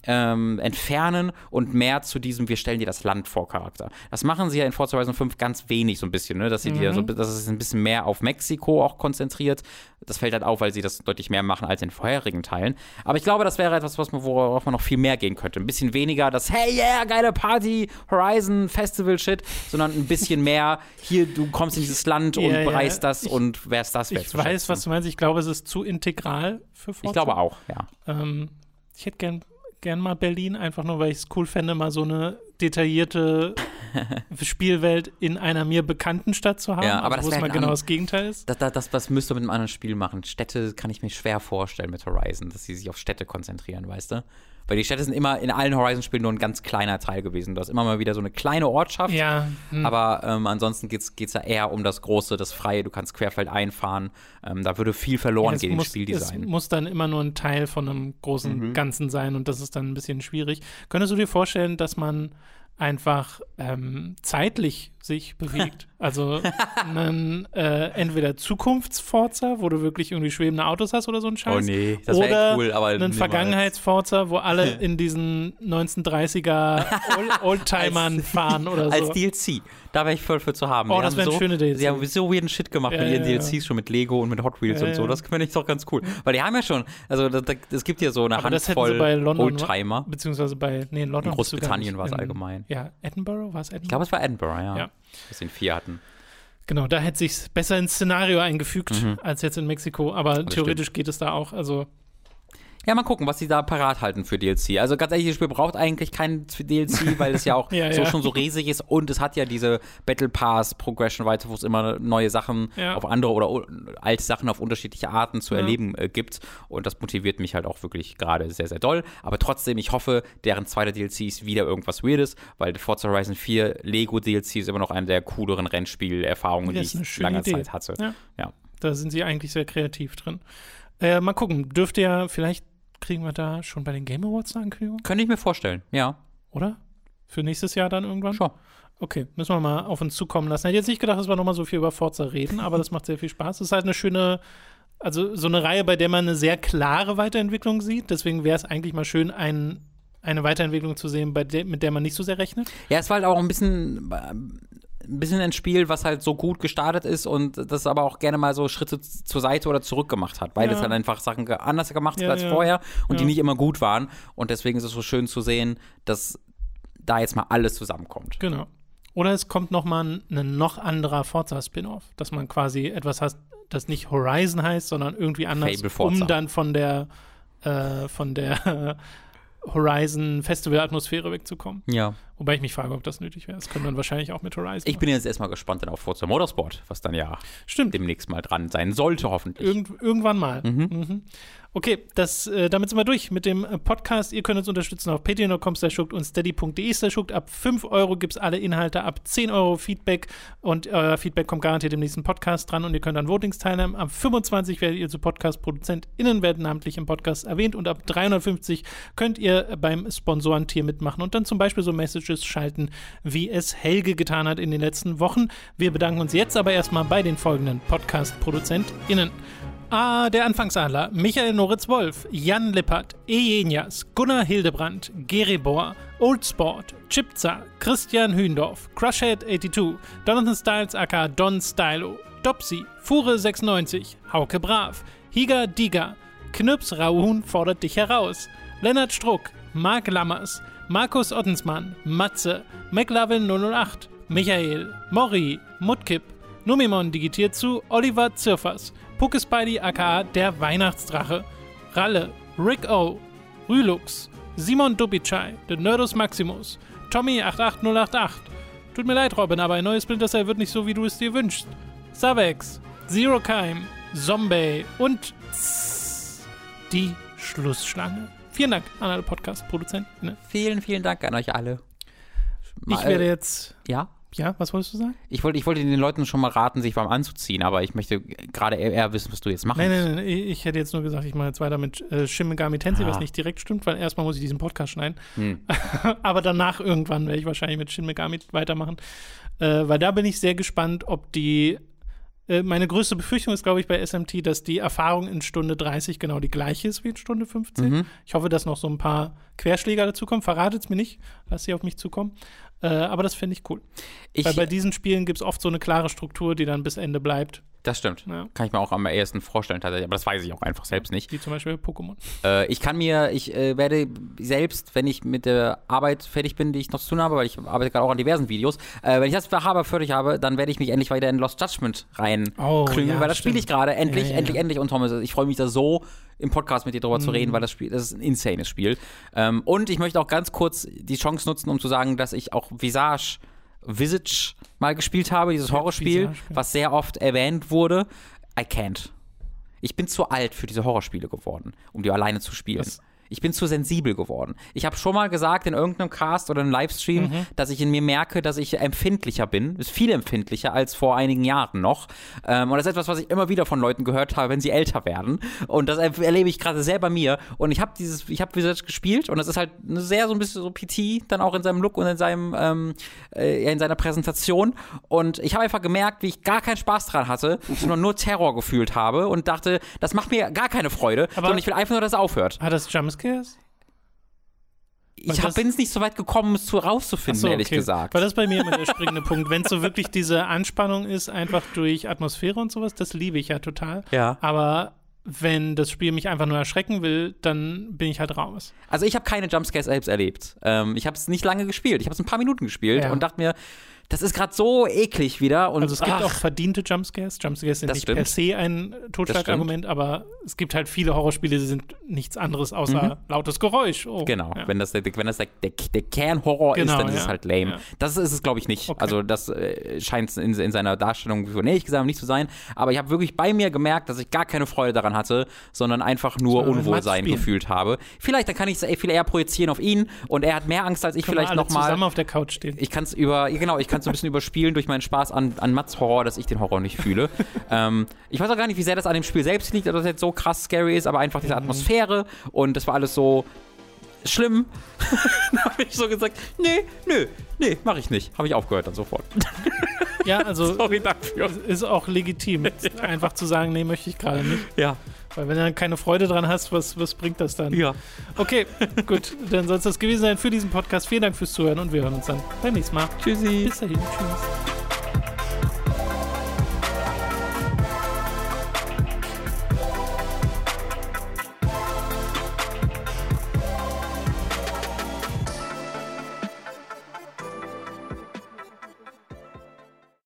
ähm, entfernen und mehr zu diesem Wir stellen dir das Land vor Charakter. Das machen sie ja in Forza Horizon 5 ganz wenig so ein bisschen, ne? dass sie dir so, dass es sich ein bisschen mehr auf Mexiko auch konzentriert. Das fällt halt auf, weil sie das deutlich mehr machen als in vorherigen Teilen. Aber ich glaube, das wäre etwas, was man, worauf man noch viel mehr gehen könnte. Ein bisschen weniger das Hey yeah, geile Party, Horizon, Festival Shit, sondern ein bisschen mehr hier, du kommst in dieses Land und Ja, ja. bereist das Ich- und wärst das Ich weiß, was du meinst. Ich glaube, es ist zu integral für Forza. Ich glaube auch, ja. Ähm, ich hätte gern, gern mal Berlin, einfach nur, weil ich es cool fände, mal so eine detaillierte [laughs] Spielwelt in einer mir bekannten Stadt zu haben, Ja, aber also, wo es mal genau das Gegenteil ist. Das, das, das, das müsste man mit einem anderen Spiel machen. Städte kann ich mir schwer vorstellen mit Horizon, dass sie sich auf Städte konzentrieren, weißt du? Weil die Städte sind immer in allen Horizon-Spielen nur ein ganz kleiner Teil gewesen. Du hast immer mal wieder so eine kleine Ortschaft. Ja, hm. Aber ähm, ansonsten geht es ja eher um das Große, das Freie. Du kannst querfeld einfahren. Ähm, da würde viel verloren es gehen im muss, es Spieldesign. Mhm. muss dann immer nur ein Teil von einem großen Ganzen sein und das ist dann ein bisschen schwierig. Könntest du dir vorstellen, dass man einfach ähm, zeitlich sich bewegt? [laughs] Also einen, äh, entweder Zukunftsforza, wo du wirklich irgendwie schwebende Autos hast oder so ein Scheiß. Oh nee, das wäre oder cool, aber einen. Vergangenheitsforza, wo alle [laughs] in diesen 1930er [laughs] Old- Oldtimern fahren oder so. Als DLC. Da wäre ich voll für zu haben. Oh, Die das wären so, schöne DLCs. Sie haben so weirden Shit gemacht Ja, mit ihren ja, ja. DLCs, schon mit Lego und mit Hot Wheels Ja, und so. ja. Das finde ich doch ganz cool. Weil die haben ja schon, also es gibt ja so eine Aber Handvoll London, Oldtimer. beziehungsweise bei, nee, in London. In Großbritannien war es In- allgemein. Ja, Edinburgh war es Edinburgh? Ich glaube, es war Edinburgh, ja. Ja. Sie einen vier hatten. Genau, da hätte sich's besser ins Szenario eingefügt Mhm. als jetzt in Mexiko, aber theoretisch geht es da auch. Also Ja, mal gucken, was sie da parat halten für DLC. Also ganz ehrlich, das Spiel braucht eigentlich kein DLC, weil es ja auch [laughs] Ja, so ja. schon so riesig ist und es hat ja diese Battle Pass Progression weiter, wo es immer neue Sachen Ja. auf andere oder alte Sachen auf unterschiedliche Arten zu erleben äh, gibt und das motiviert mich halt auch wirklich gerade sehr, sehr doll. Aber trotzdem, ich hoffe, deren zweiter DLC ist wieder irgendwas Weirdes, weil Forza Horizon 4 Lego DLC ist immer noch eine der cooleren Rennspielerfahrungen, die ich lange Idee. Zeit hatte. Ja. ja. da sind sie eigentlich sehr kreativ drin. Äh, mal gucken, dürfte ja, vielleicht kriegen wir da schon bei den Game Awards eine Ankündigung, Könnte ich mir vorstellen, ja. oder? Für nächstes Jahr dann irgendwann? Schon. Okay, müssen wir mal auf uns zukommen lassen. Ich hätte jetzt nicht gedacht, dass wir nochmal so viel über Forza reden, aber das macht sehr viel Spaß. Es ist halt eine schöne, also so eine Reihe, bei der man eine sehr klare Weiterentwicklung sieht. Deswegen wäre es eigentlich mal schön, ein, eine Weiterentwicklung zu sehen, bei der, mit der man nicht so sehr rechnet. Ja, es war halt auch ein bisschen, ein bisschen ein Spiel, was halt so gut gestartet ist und das aber auch gerne mal so Schritte zur Seite oder zurück gemacht hat, weil Ja. es halt einfach Sachen anders gemacht hat Ja, als ja. vorher und die nicht immer gut waren. Und deswegen ist es so schön zu sehen, dass da jetzt mal alles zusammenkommt. Genau. Oder es kommt nochmal ein, ein noch anderer Forza-Spin-Off, dass man quasi etwas hat, das nicht Horizon heißt, sondern irgendwie anders, um dann von der, äh, von der [laughs] Horizon-Festival-Atmosphäre wegzukommen. Ja. Wobei ich mich frage, ob das nötig wäre. Das könnte man wahrscheinlich auch mit Horizon. Ich bin jetzt erstmal gespannt dann auf Forza Motorsport, was dann ja. Stimmt. demnächst mal dran sein sollte, hoffentlich. Irgend, irgendwann mal. Mhm. Okay, das, äh, damit sind wir durch mit dem äh, Podcast. Ihr könnt uns unterstützen auf patreon.com und steady.de. Ab 5 Euro gibt es alle Inhalte, ab 10 Euro Feedback und euer Feedback kommt garantiert im nächsten Podcast dran und ihr könnt an Votings teilnehmen. Ab 25 werdet ihr zu Podcast-ProduzentInnen werden namentlich im Podcast erwähnt und ab 350 könnt ihr beim Sponsorentier mitmachen und dann zum Beispiel so Messages schalten, wie es Helge getan hat in den letzten Wochen. Wir bedanken uns jetzt aber erstmal bei den folgenden Podcast-ProduzentInnen. Ah, der Anfangsadler, Michael Noritz-Wolf, Jan Lippert, Ejenias, Gunnar Hildebrand, Geribor, Old Sport, Chipza, Christian Hühndorf, Crushhead82, Jonathan Styles aka Don Stylo, Dopsy, Fure96, Hauke Brav, Higa Diga, Knüps Rauhun fordert dich heraus, Lennart Struck, Marc Lammers, Markus Ottensmann, Matze, McLavin 008, Michael, Mori, Mutkip, Numimon digitiert zu Oliver Zirfers, Puckespidey aka der Weihnachtsdrache, Ralle, Rick O, Rülux, Simon Dubicai, The Nerdus Maximus, Tommy 88088. Tut mir leid, Robin, aber ein neues Splinter Cell wird nicht so, wie du es dir wünschst. Savex, Zero Keim, Zombie und Tss, die Schlussschlange. Vielen Dank an alle Podcast-Produzenten. Vielen, vielen Dank an euch alle. Ich Mal- werde jetzt. Ja? Ja, was wolltest du sagen? Ich wollte, ich wollte den Leuten schon mal raten, sich warm anzuziehen, aber ich möchte gerade eher, wissen, was du jetzt machst. Nein, nein, nein, ich ich hätte jetzt nur gesagt, ich mache jetzt weiter mit äh, Shin Megami Tensei, was Ah. nicht direkt stimmt, weil erstmal muss ich diesen Podcast schneiden. Hm. [laughs] Aber danach irgendwann werde ich wahrscheinlich mit Shin Megami weitermachen. Äh, weil da bin ich sehr gespannt, ob die. Äh, meine größte Befürchtung ist, glaube ich, bei SMT, dass die Erfahrung in Stunde 30 genau die gleiche ist wie in Stunde 15. Mhm. Ich hoffe, dass noch so ein paar Querschläger dazukommen. Verratet es mir nicht. Lass sie auf mich zukommen. Äh, aber das finde ich cool. Ich, weil bei diesen Spielen gibt es oft so eine klare Struktur, die dann bis Ende bleibt. Das stimmt. Ja. Kann ich mir auch am ehesten vorstellen, tatsächlich, aber das weiß ich auch einfach selbst nicht. Wie zum Beispiel Pokémon. Äh, ich kann mir, ich äh, werde selbst, wenn ich mit der Arbeit fertig bin, die ich noch zu tun habe, weil ich arbeite gerade auch an diversen Videos, äh, wenn ich das für Haber fertig habe, dann werde ich mich endlich weiter in Lost Judgment rein Oh, klüngeln, ja, weil das spiele ich gerade. Endlich, Ja, endlich, endlich. Und Thomas, ich freue mich da so, im Podcast mit dir drüber zu Mhm. reden, weil das Spiel, das ist ein insanes Spiel. Ähm, und ich möchte auch ganz kurz die Chance nutzen, um zu sagen, dass ich auch Visage Visage mal gespielt habe, dieses Horrorspiel, was sehr oft erwähnt wurde. I can't. Ich bin zu alt für diese Horrorspiele geworden, um die alleine zu spielen. Das- ich bin zu sensibel geworden. Ich habe schon mal gesagt in irgendeinem Cast oder einem Livestream, Mhm. dass ich in mir merke, dass ich empfindlicher bin. Ist viel empfindlicher als vor einigen Jahren noch. Ähm, und das ist etwas, was ich immer wieder von Leuten gehört habe, wenn sie älter werden. Und das er- erlebe ich gerade sehr bei mir. Und ich habe dieses, ich habe Visage gespielt und das ist halt sehr so ein bisschen so PT, dann auch in seinem Look und in seinem, ähm, äh, in seiner Präsentation. Und ich habe einfach gemerkt, wie ich gar keinen Spaß dran hatte, sondern nur Terror gefühlt habe und dachte, das macht mir gar keine Freude, Aber- sondern ich will einfach nur, dass es aufhört. Hat das Jumpscares? Ich bin es nicht so weit gekommen, es zu rauszufinden, so, ehrlich okay. gesagt. Weil das bei mir immer der springende Punkt. Wenn es so wirklich diese Anspannung ist, einfach durch Atmosphäre und sowas, das liebe ich ja total. Ja. Aber wenn das Spiel mich einfach nur erschrecken will, dann bin ich halt raus. Also ich habe keine Jumpscares selbst erlebt. Ähm, ich habe es nicht lange gespielt. Ich habe es ein paar Minuten gespielt Ja. und dachte mir, das ist gerade so eklig wieder. Und Also es gibt ach, auch verdiente Jumpscares. Jumpscares sind nicht stimmt. per se ein Totschlagargument, aber es gibt halt viele Horrorspiele, die sind nichts anderes außer lautes Geräusch. Oh, Mhm. Genau, Ja. wenn das, der, wenn das der, der, der Kernhorror Genau, ist, dann ist ja. es halt lame. Ja. Das ist es, glaube ich, nicht. Okay. Also das äh, scheint in, in seiner Darstellung so näher gesagt nicht zu sein. Aber ich habe wirklich bei mir gemerkt, dass ich gar keine Freude daran hatte, sondern einfach nur mit Unwohlsein gefühlt habe. Vielleicht, dann kann ich es viel eher projizieren auf ihn und er hat mehr Angst als ich Können vielleicht nochmal. zusammen auf der Couch stehen. Ich kann es über, genau, ich kann es ein bisschen überspielen durch meinen Spaß an, an Mats Horror, dass ich den Horror nicht fühle. [laughs] ähm, ich weiß auch gar nicht, wie sehr das an dem Spiel selbst liegt, dass es jetzt so krass scary ist, aber einfach diese Mhm. Atmosphäre und das war alles so schlimm. [laughs] dann habe ich so gesagt, nee, nö, nee, mache ich nicht. Habe ich aufgehört dann sofort. Ja, also [laughs] Sorry dafür. ist auch legitim, einfach zu sagen, nee, möchte ich gerade nicht. Ja, Weil wenn du dann keine Freude dran hast, was, was bringt das dann? ja. Okay, gut, dann soll es das gewesen sein für diesen Podcast. Vielen Dank fürs Zuhören und wir hören uns dann beim nächsten Mal. Tschüssi. Bis dahin, tschüss.